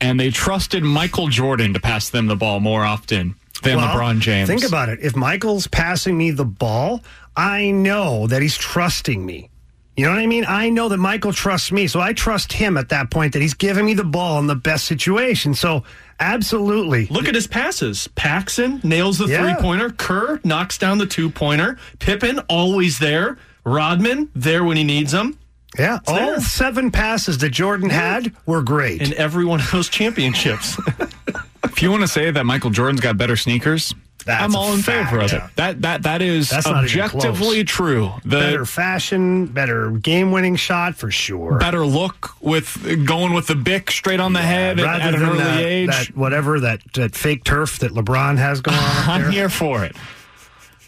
And they trusted Michael Jordan to pass them the ball more often than Well, LeBron James. Think about it. If Michael's passing me the ball, I know that he's trusting me. You know what I mean? I know that Michael trusts me, so I trust him at that point that he's giving me the ball in the best situation. So, absolutely. Look at his passes. Paxson nails the Yeah. three pointer. Kerr knocks down the two pointer. Pippen, always there. Rodman, there when he needs him. Yeah, all there. seven passes that Jordan had were great. In every one of those championships. If you want to say that Michael Jordan's got better sneakers, That's I'm all in fact, favor of yeah. it. That that that is That's objectively true. The better fashion, better game-winning shot for sure. better look with going with the bick straight on the head at, at an early that, age. that whatever that, that fake turf that LeBron has going on. I'm here for it.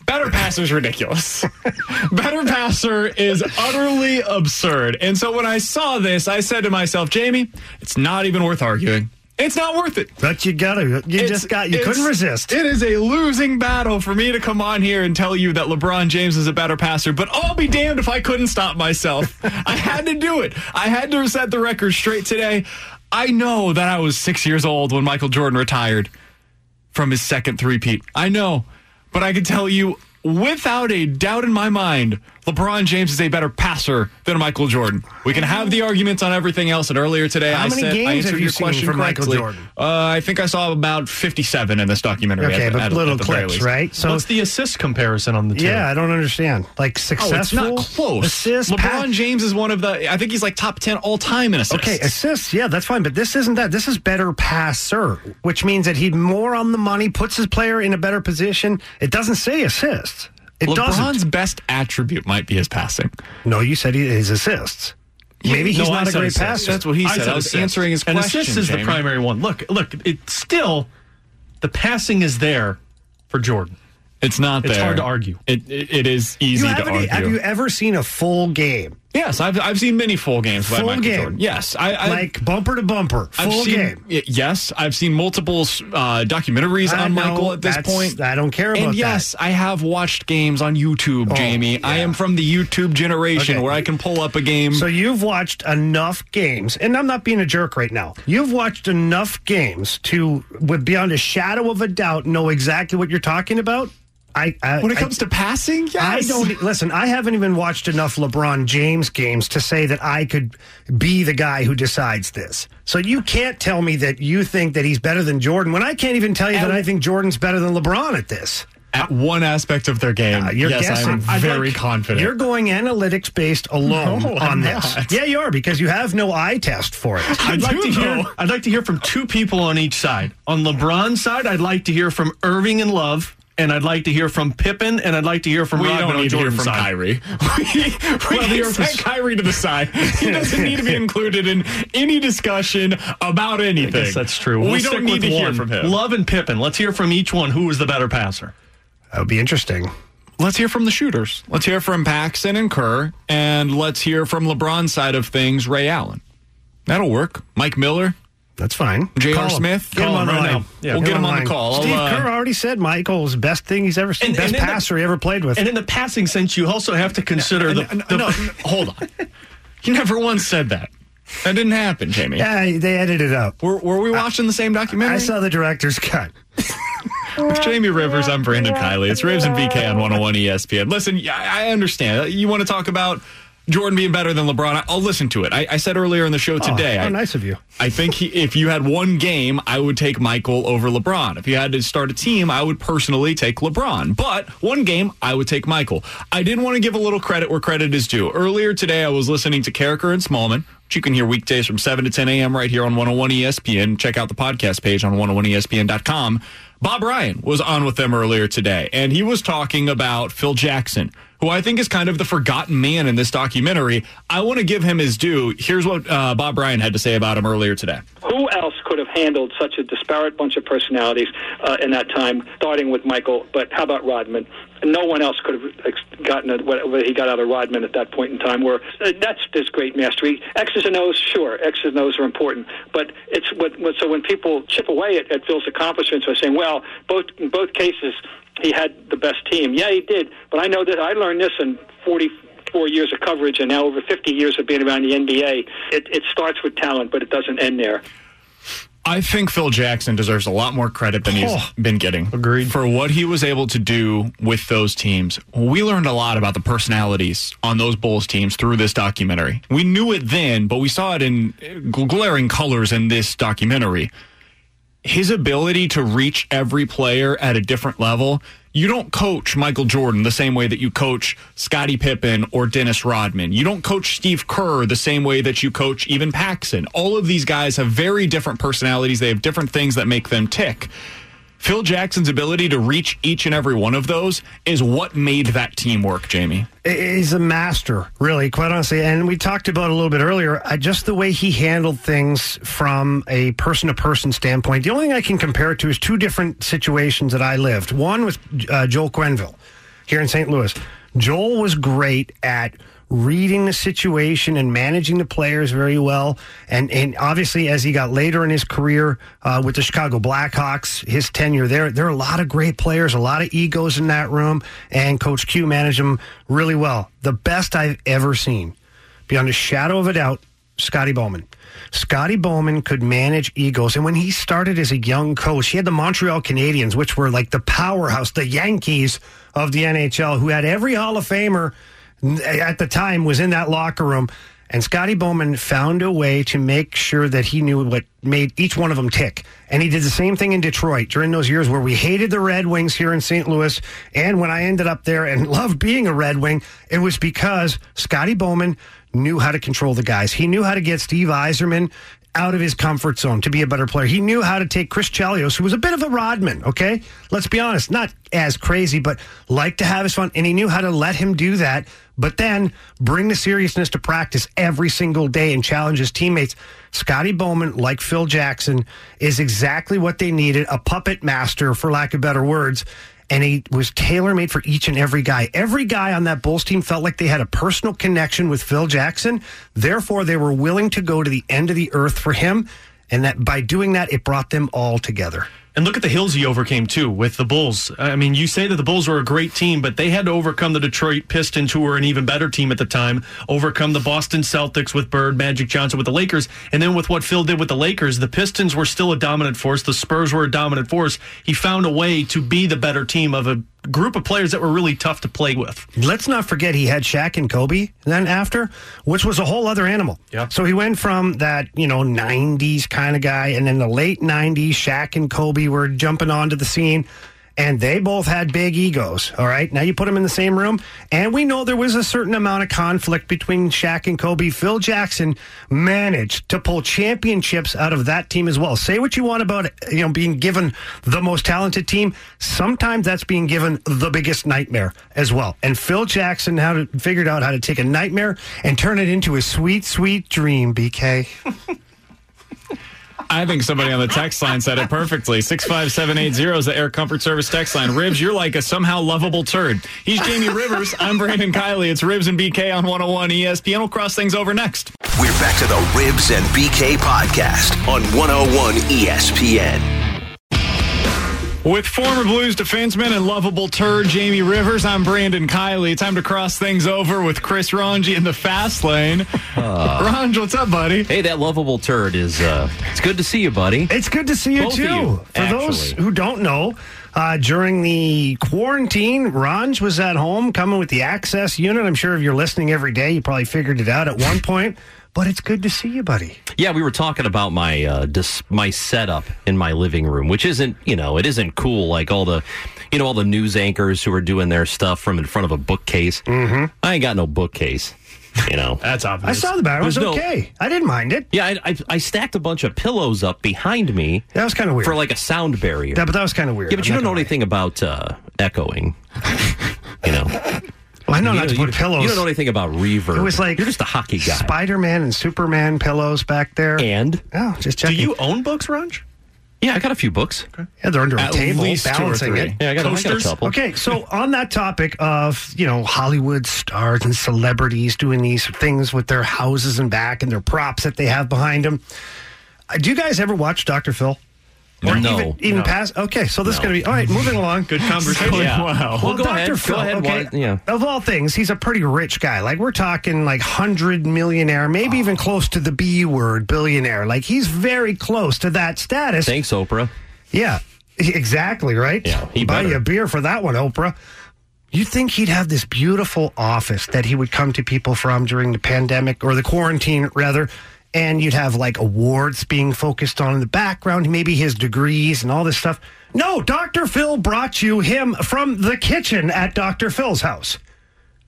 Better passer is ridiculous. Better passer is utterly absurd. And so when I saw this, I said to myself, Jamie, it's not even worth arguing. It's not worth it. But you gotta, you It's- just got, you couldn't resist. It is a losing battle for me to come on here and tell you that LeBron James is a better passer, but I'll be damned if I couldn't stop myself. I had to do it. I had to set the record straight today. I know that I was six years old when Michael Jordan retired from his second three-peat. I know, but I can tell you without a doubt in my mind, LeBron James is a better passer than Michael Jordan. We can have the arguments on everything else. And earlier today, How I many said I games answered have you your seen question from Michael correctly. Jordan? Uh, I think I saw about 57 in this documentary. Okay, at, but at- little at the very clips, least. right? So What's the assist comparison on the two? yeah, I don't understand. Like Oh, successful. it's not close. Assist. LeBron pa- James is one of the. I think he's like top 10 all time in assists. Okay, assists, yeah, that's fine. But this isn't that. This is better passer, which means that he's more on the money, puts his player in a better position. It doesn't say assists. It LeBron's doesn't. best attribute might be his passing. No, you said he, his assists. Maybe he's No, not a great assists. passer. That's what he said. I was assists. answering his and question, assists is Jamie. the primary one. Look, look, it's still the passing is there for Jordan. It's not there. It's there. hard to argue. It, it, it is easy You to haven't- argue. have you ever seen a full game Yes, I've I've seen many full games by Full Michael game. Jordan. Yes, I, I like bumper to bumper, I've full seen, game. Yes, I've seen multiple uh, documentaries I on know, Michael at this point. I don't care about And that. yes, I have watched games on YouTube, Oh, Jamie. I am from the YouTube generation Okay. where I can pull up a game. So you've watched enough games, and I'm not being a jerk right now. You've watched enough games to, with beyond a shadow of a doubt, know exactly what you're talking about. I, I when it I- comes to passing, yes. I don't listen. I haven't even watched enough LeBron James games to say that I could be the guy who decides this. So you can't tell me that you think that he's better than Jordan when I can't even tell you that I think Jordan's better than LeBron at this. At one aspect of their game, Uh, you're yes, guessing. I'm very like- confident. You're going analytics based alone No, on I'm this. not. Yeah, you are because you have no eye test for it. I'd like do, to hear. I'd like to hear from two people on each side. On LeBron's side, I'd like to hear from Irving and Love, and I'd like to hear from Pippen, and I'd like to hear from we Rodman don't need to hear from side. Kyrie. we we Well, can set from- Kyrie to the side. He doesn't need to be included in any discussion about I anything. guess that's true. We We'll don't need with to hear from him. Love and Pippen. Let's hear from each one. Who was the better passer? That would be interesting. Let's hear from the shooters. Let's hear from Paxson and Kerr, and let's hear from LeBron's side of things, Ray Allen. That'll work. Mike Miller, That's fine. J.R. Smith, Get Call on him right now. Yeah, we'll get him on the call. Steve uh, Kerr already said Michael's best thing he's ever seen, And- best and in the- passer he ever played with. And in the passing sense, you also have to consider the, No, the no, hold on. He never once said that. That didn't happen, Jamie. yeah, they edited it out. Were, were we watching the same documentary? I saw the director's cut. With Jamie Rivers, I'm Brandon Kiley. It's Rivs and BK on 101 ESPN. Listen, I understand. You want to talk about Jordan being better than LeBron? I'll listen to it. I, I said earlier in the show oh, today. Oh, how I, nice of you. I think he, if you had one game, I would take Michael over LeBron. If you had to start a team, I would personally take LeBron. But one game, I would take Michael. I did want to give a little credit where credit is due. Earlier today, I was listening to Karraker and Smallman, which you can hear weekdays from 7 to 10 a.m. right here on 101 ESPN. Check out the podcast page on 101ESPN.com. Bob Ryan was on with them earlier today, and he was talking about Phil Jackson, who I think is kind of the forgotten man in this documentary. I want to give him his due. Here's what uh, Bob Ryan had to say about him earlier today. Who else handled such a disparate bunch of personalities uh, in that time, starting with Michael? But how about Rodman? No one else could have gotten what, what he got out of Rodman at that point in time. Where uh, that's this great mastery. X's and O's, sure, X's and O's are important, but it's what, what so when people chip away at, at Phil's accomplishments by saying, "Well, both in both cases he had the best team." Yeah, he did, but I know that I learned this in forty four years of coverage and now over 50 years of being around the NBA. It, it starts with talent, but it doesn't end there. I think Phil Jackson deserves a lot more credit than he's Oh. been getting. Agreed. For what he was able to do with those teams. We learned a lot about the personalities on those Bulls teams through this documentary. We knew it then, but we saw it in glaring colors in this documentary. His ability to reach every player at a different level. You don't coach Michael Jordan the same way that you coach Scottie Pippen or Dennis Rodman. You don't coach Steve Kerr the same way that you coach even Paxson. All of these guys have very different personalities. They have different things that make them tick. Phil Jackson's ability to reach each and every one of those is what made that team work, Jamie. He's a master, really, quite honestly. And we talked about a little bit earlier, just the way he handled things from a person to person standpoint. The only thing I can compare it to is two different situations that I lived. One with uh, Joel Quenneville here in St. Louis. Joel was great at reading the situation and managing the players very well. And and obviously, as he got later in his career uh, with the Chicago Blackhawks, his tenure there, there are a lot of great players, a lot of egos in that room, and Coach Q managed them really well. The best I've ever seen, beyond a shadow of a doubt, Scotty Bowman. Scotty Bowman could manage egos. And when he started as a young coach, he had the Montreal Canadiens, which were like the powerhouse, the Yankees of the NHL, who had every Hall of Famer at the time was in that locker room. And Scotty Bowman found a way to make sure that he knew what made each one of them tick. And he did the same thing in Detroit during those years where we hated the Red Wings here in St. Louis. And when I ended up there and loved being a Red Wing, it was because Scotty Bowman knew how to control the guys. He knew how to get Steve Yzerman out of his comfort zone to be a better player. He knew how to take Chris Chelios, who was a bit of a Rodman, okay? Let's be honest, not as crazy, but liked to have his fun. And he knew how to let him do that, but then bring the seriousness to practice every single day and challenge his teammates. Scotty Bowman, like Phil Jackson, is exactly what they needed a puppet master, for lack of better words. and he was tailor made for each and every guy. Every guy on that Bulls team felt like they had a personal connection with Phil Jackson. Therefore, they were willing to go to the end of the earth for him. And that by doing that, it brought them all together. And look at the hills he overcame too with the Bulls. I mean, you say that the Bulls were a great team, but they had to overcome the Detroit Pistons, who were an even better team at the time, overcome the Boston Celtics with Bird, Magic Johnson with the Lakers, and then with what Phil did with the Lakers, the Pistons were still a dominant force. The Spurs were a dominant force. He found a way to be the better team of a group of players that were really tough to play with. Let's not forget he had Shaq and Kobe then after, which was a whole other animal. Yeah. So he went from that, you know, 90s kind of guy, and then the late 90s, Shaq and Kobe were jumping onto the scene. And they both had big egos. All right. Now you put them in the same room. And we know there was a certain amount of conflict between Shaq and Kobe. Phil Jackson managed to pull championships out of that team as well. Say what you want about, you know, being given the most talented team. Sometimes that's being given the biggest nightmare as well. And Phil Jackson to, figured out how to take a nightmare and turn it into a sweet, sweet dream, BK. I think somebody on the text line said it perfectly. 65780 is the Air Comfort Service text line. Rivs, you're like a somehow lovable turd. He's Jamie Rivers. I'm Brandon Kiley. It's Rivs and BK on 101 ESPN. We'll cross things over next. We're back to the Rivs and BK podcast on 101 ESPN. With former Blues defenseman and lovable turd Jamie Rivers, I'm Brandon Kiley. Time to cross things over with Chris Rongey in the fast lane. Uh, Ranj, what's up, buddy? Hey, that lovable turd is. uh It's good to see you, buddy. It's good to see you Both of too. you, For those who don't know, uh, during the quarantine, Ranj was at home coming with the access unit. I'm sure if you're listening every day, you probably figured it out at one point. But it's good to see you, buddy. Yeah, we were talking about my uh, dis- my setup in my living room, which isn't you know it isn't cool like all the you know all the news anchors who are doing their stuff from in front of a bookcase. Mm-hmm. I ain't got no bookcase. You know that's obvious. I saw the battle. It was There's no- okay. I didn't mind it. Yeah, I, I, I stacked a bunch of pillows up behind me. That was kind of weird. for like a sound barrier. Yeah, but that was kind of weird. Yeah, but I'm you not don't know gonna anything about uh, echoing. you know, lie. Well, I know you not to you- put pillows. You don't know anything about reverb. It was like you're just a hockey guy. Spider Man and Superman pillows back there. and oh, just Do you own books, Ranj? yeah, I got a few books. Yeah, they're under At a table, balancing it. Yeah, I got, I got a couple. Okay, so on that topic of, you know, Hollywood stars and celebrities doing these things with their houses and back and their props that they have behind them. Uh, do you guys ever watch Dr. Phil? Or No. even, even No. past? Okay, so this is going to be, all right, moving along. Good conversation. Yeah. Wow. Well, go Dr. ahead. Go Phil, ahead. okay, yeah. Of all things, he's a pretty rich guy. Like we're talking like hundred millionaire, maybe even close to the B word, billionaire. Like he's very close to that status. Thanks, Oprah. Yeah, exactly, right? Yeah, he Buy you a beer for that one, Oprah. You think he'd have this beautiful office that he would come to people from during the pandemic or the quarantine, rather, and you'd have like awards being focused on in the background, maybe his degrees and all this stuff. No, Dr. Phil brought you him from the kitchen at Dr. Phil's house.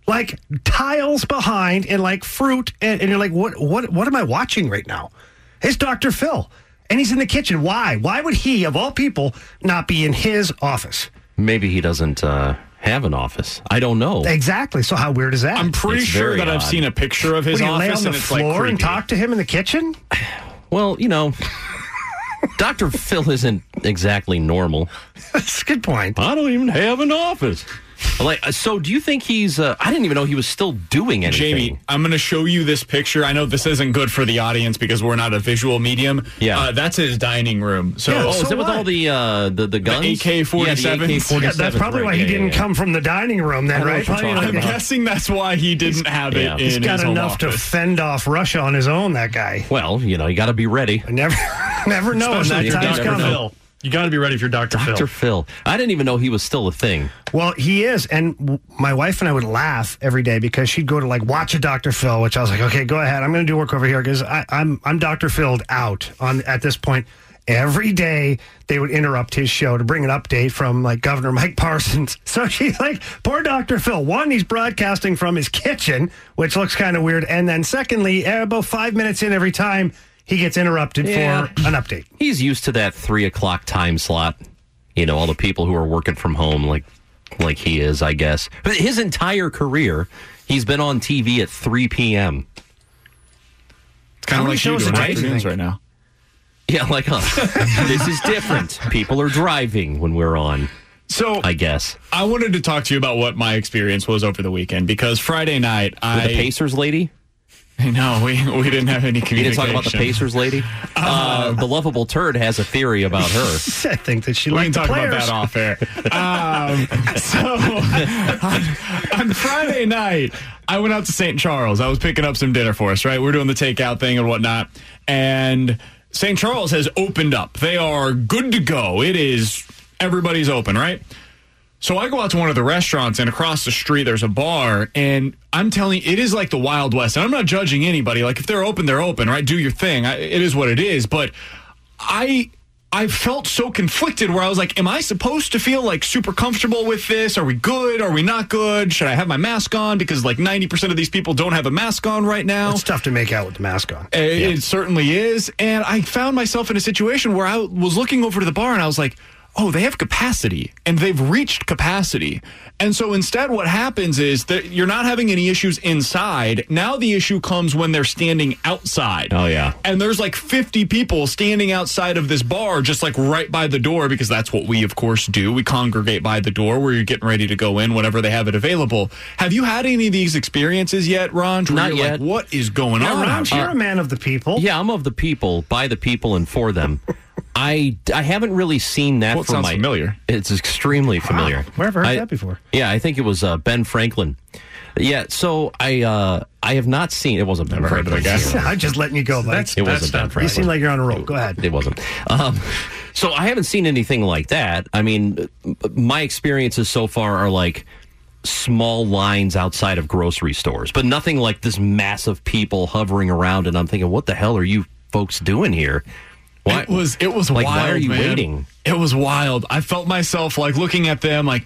Like tiles behind and like fruit and, and you're like, what what what am I watching right now? It's Dr. Phil. And he's in the kitchen. Why? Why would he, of all people, not be in his office? Maybe he doesn't uh, have an office. I don't know. Exactly. So how weird is that? I'm pretty It's sure very that I've seen a picture of his Would he lay office on the and it's like floor and creepy. talk to him in the kitchen? Well, you know, Dr. Phil isn't exactly normal. That's a good point. I don't even have an office. Like, uh, so do you think he's? Uh, I didn't even know he was still doing anything. Jamie, I'm going to show you this picture. I know this isn't good for the audience because we're not a visual medium. Yeah. Uh, that's his dining room. So, Yeah, Oh, so is it with all the uh, the the guns? AK-47s? Yeah, the AK-47s. Yeah, that's probably right. why he Yeah, didn't yeah, yeah. come from the dining room then, right? what you're Probably talking not- I'm about. guessing that's why he didn't have it yeah. in He's got his home enough to office. fend off Russia on his own, that guy. Well, you know, you got to be ready. I never, never know when that if you're time's coming. Phil. You got to be ready if you're Dr. Dr. Phil. Phil. I didn't even know he was still a thing. Well, he is, and w- my wife and I would laugh every day because she'd go to like watch a Dr. Phil, which I was like, okay, go ahead. I'm going to do work over here because I'm I'm Dr. Phil'd out on at this point. Every day they would interrupt his show to bring an update from like Governor Mike Parsons. So she's like, poor Dr. Phil. One, he's broadcasting from his kitchen, which looks kind of weird, and then secondly, eh, about five minutes in every time he gets interrupted Yeah. for an update. He's used to that three o'clock time slot. You know, all the people who are working from home, like like he is, I guess. But his entire career, he's been on TV at three p.m. It's kind of like you shows a doing day do you afternoons right now. Yeah, like us. this is different. People are driving when we're on. So I guess. I wanted to talk to you about what my experience was over the weekend because Friday night I With the Pacers lady? No, we we didn't have any You communication. didn't talk about the Pacers lady? Uh, the lovable turd has a theory about her. I think that she we liked can the talk about that off air. Um, so on, on Friday night, I went out to St. Charles. I was picking up some dinner for us. Right, we're doing the takeout thing and whatnot, and St. Charles has opened up. They are good to go. It is everybody's open, right? So I go out to one of the restaurants, and across the street there's a bar, and I'm telling you, it is like the Wild West. And I'm not judging anybody. Like if they're open, they're open, right? Do your thing. I, it is what it is. But I. I felt so conflicted where I was like, am I supposed to feel like super comfortable with this? Are we good? Are we not good? Should I have my mask on? Because like 90% of these people don't have a mask on right now. It's tough to make out with the mask on. It, it certainly is. And I found myself in a situation where I was looking over to the bar and I was like, oh, they have capacity and they've reached capacity. And so instead, what happens is that you're not having any issues inside. Now the issue comes when they're standing outside. Oh, yeah. And there's like 50 people standing outside of this bar, just like right by the door, because that's what we, of course, do. We congregate by the door where you're getting ready to go in whenever they have it available. Have you had any of these experiences yet, Ron? Where Not you're yet. Like, what is going Yeah, on? Ron, you're a man of the people. Yeah, I'm of the people, by the people, and for them. I, I haven't really seen that Well, it from sounds my. familiar. It's extremely familiar. Where have I heard I- that before? Yeah, I think it was uh, Ben Franklin. Yeah, so I uh, I have not seen. It wasn't Ben Never heard of Franklin. the guy. I'm just letting you go, buddy. It wasn't Ben Franklin. You Franklin. seem like you're on a roll. Go ahead. It wasn't. Um, so I haven't seen anything like that. I mean, my experiences so far are like small lines outside of grocery stores, but nothing like this massive people hovering around. And I'm thinking, what the hell are you folks doing here? Why It was it was like wild. why are you man. waiting? It was wild. I felt myself like looking at them like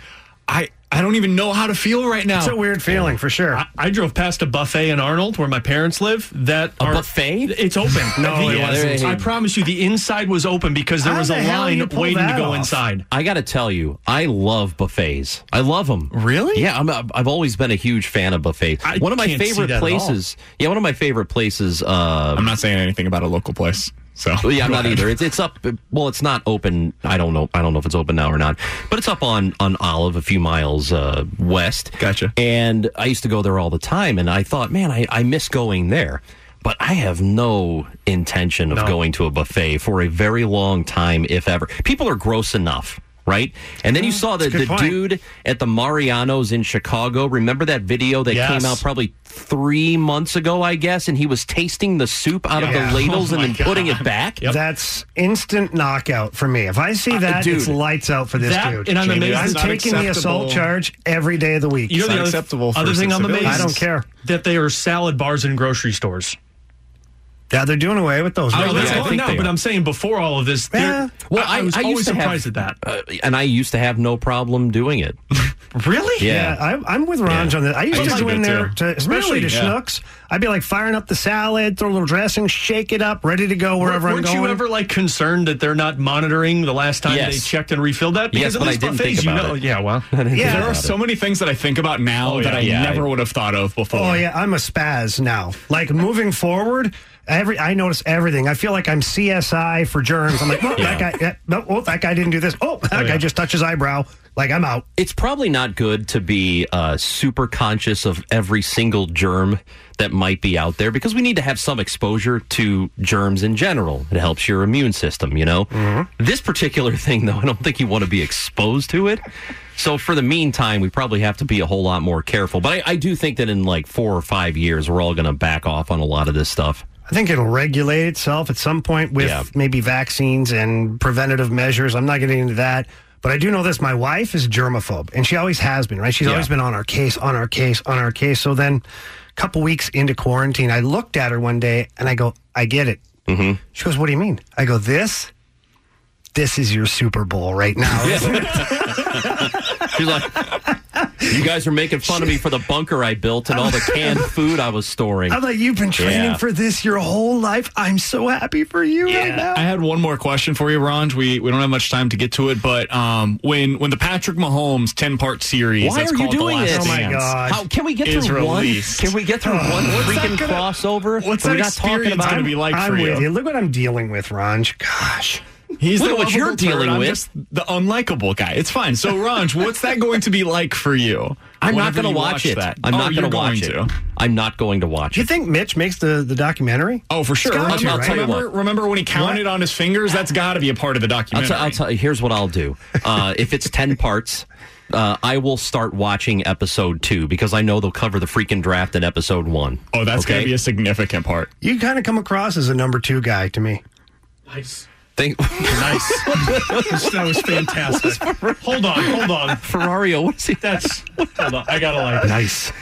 I I don't even know how to feel right now. It's a weird feeling for sure. I, I drove past a buffet in Arnold where my parents live. That A are- buffet? It's open. No, it The- wasn't. I promise you, the inside was open because there How was a the hell line waiting to go off? inside. I got to tell you, I love buffets. I love them. Really? Yeah, I'm, I've always been a huge fan of buffets. I one of my can't favorite that at all. places. Yeah, one of my favorite places. Uh, I'm not saying anything about a local place. So Well, yeah, I'm not either. It's it's up. Well, it's not open. I don't know. I don't know if it's open now or not. But it's up on on Olive, a few miles uh, west. Gotcha. And I used to go there all the time, and I thought, man, I, I miss going there. But I have no intention of No. going to a buffet for a very long time, if ever. People are gross enough. Right, and then you saw the, the point. dude at the Mariano's in Chicago. Remember that video that Yes. came out probably three months ago, I guess, and he was tasting the soup out Yeah. of the ladles Oh and my then putting it back. That's instant knockout for me. If I see uh, that, dude, it's lights out for this that- dude. and I'm Jamie, amazed I'm that's not taking the assault charge every day of the week. You know It's the not other, acceptable for other thing I'm amazed. I don't care. that they are salad bars in grocery stores. Yeah, they're doing away with those. Oh, right that's yeah, I all think now, but. I'm saying before all of this, Yeah. Well, I, I was always used to have- surprised at that. uh, and I used to have no problem doing it. Really? Yeah. Yeah, I, I'm with Ron Yeah. on that. I used I to used to go in there, to, especially Really? to Yeah. Schnucks. I'd be like firing up the salad, throw a little dressing, shake it up, ready to go wherever I'm going. Weren't you ever like concerned that they're not monitoring the last time Yes. they checked and refilled that? Yes, at but I least didn't buffets, think you know, it. Yeah, well, Yeah. There are so many things that I think about now Oh, that I never would have thought of before. Oh yeah, I'm a spaz now. Like moving forward, every I notice everything. I feel like I'm CSI for germs. I'm like, oh, that guy, yeah, oh, that guy didn't do this. Oh, that guy yeah. just touched his eyebrow. Like I'm out. It's probably not good to be uh, super conscious of every single germ that might be out there because we need to have some exposure to germs in general. It helps your immune system, you know? This particular thing, though, I don't think you want to be exposed to it. So for the meantime, we probably have to be a whole lot more careful. But I, I do think that in like four or five years, we're all going to back off on a lot of this stuff. I think it'll regulate itself at some point with Yeah. maybe vaccines and preventative measures. I'm not getting into that. But I do know this. My wife is germaphobe, and she always has been, right? She's Yeah. always been on our case, on our case, on our case. So then a couple weeks into quarantine, I looked at her one day and I go, I get it. Mm-hmm. She goes, What do you mean? I go, This, this is your Super Bowl right now. She's like, you guys are making fun of me for the bunker I built and all the canned food I was storing. I'm like, You've been training Yeah. for this your whole life. I'm so happy for you right now. I had one more question for you, Ron. We we don't have much time to get to it, but um, when when the Patrick Mahomes ten part series Why that's are you called The doing Last this? Oh, my God. How can we get through released. one? Can we get through one freaking crossover? what's We're that not talking experience about gonna be like I'm for with you? you. Look what I'm dealing with, Ron. Gosh. He's Look the at what you're lovable turd. dealing I'm with. just the unlikable guy. It's fine. So, Ranj, what's that going to be like for you? I'm not going to you watch it. That? I'm Oh, not you're going to watch going it. I'm not going to watch it. You think Mitch makes the, the documentary? Oh, for sure. It's got Remember, to, right? remember, remember when he counted on his fingers? That's got to be a part of the I'll, documentary. t- I'll tell you. Here's what I'll do. Uh, if it's ten parts, uh, I will start watching episode two because I know they'll cover the freaking draft in episode one. oh, that's going Okay? to be a significant part. You kind of come across as a number two guy to me. Nice. Thank- Nice. that was fantastic. Hold on, hold on. Ferrario, what is he? That's hold on. I gotta like. Nice.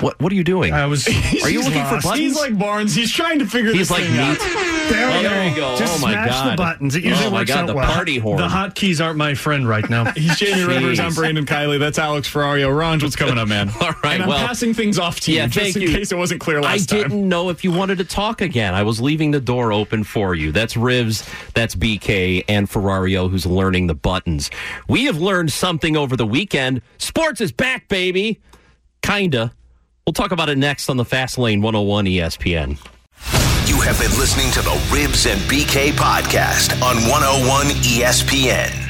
What What are you doing? I was. Are you looking for lost. buttons? He's like Barnes. He's trying to figure He's this like thing me. out. There, Oh, there you go. Oh just oh my smash god. the buttons. It usually oh my works god, out the well. party horn. The hotkeys aren't my friend right now. He's Jamie Rivers. I'm Brandon Kiley. That's Alex Ferrario. Ranj, what's coming up, man? All right, And I'm well- passing things off to you Yeah, just in you. case it wasn't clear I last time. didn't know if you wanted to talk again. I was leaving the door open for you. That's Rivs, that's BK, and Ferrario who's learning the buttons. We have learned something over the weekend. Sports is back, baby. Kinda. We'll talk about it next on the Fast Lane 101 ESPN. You have been listening to the Rivs and BK podcast on 101 ESPN.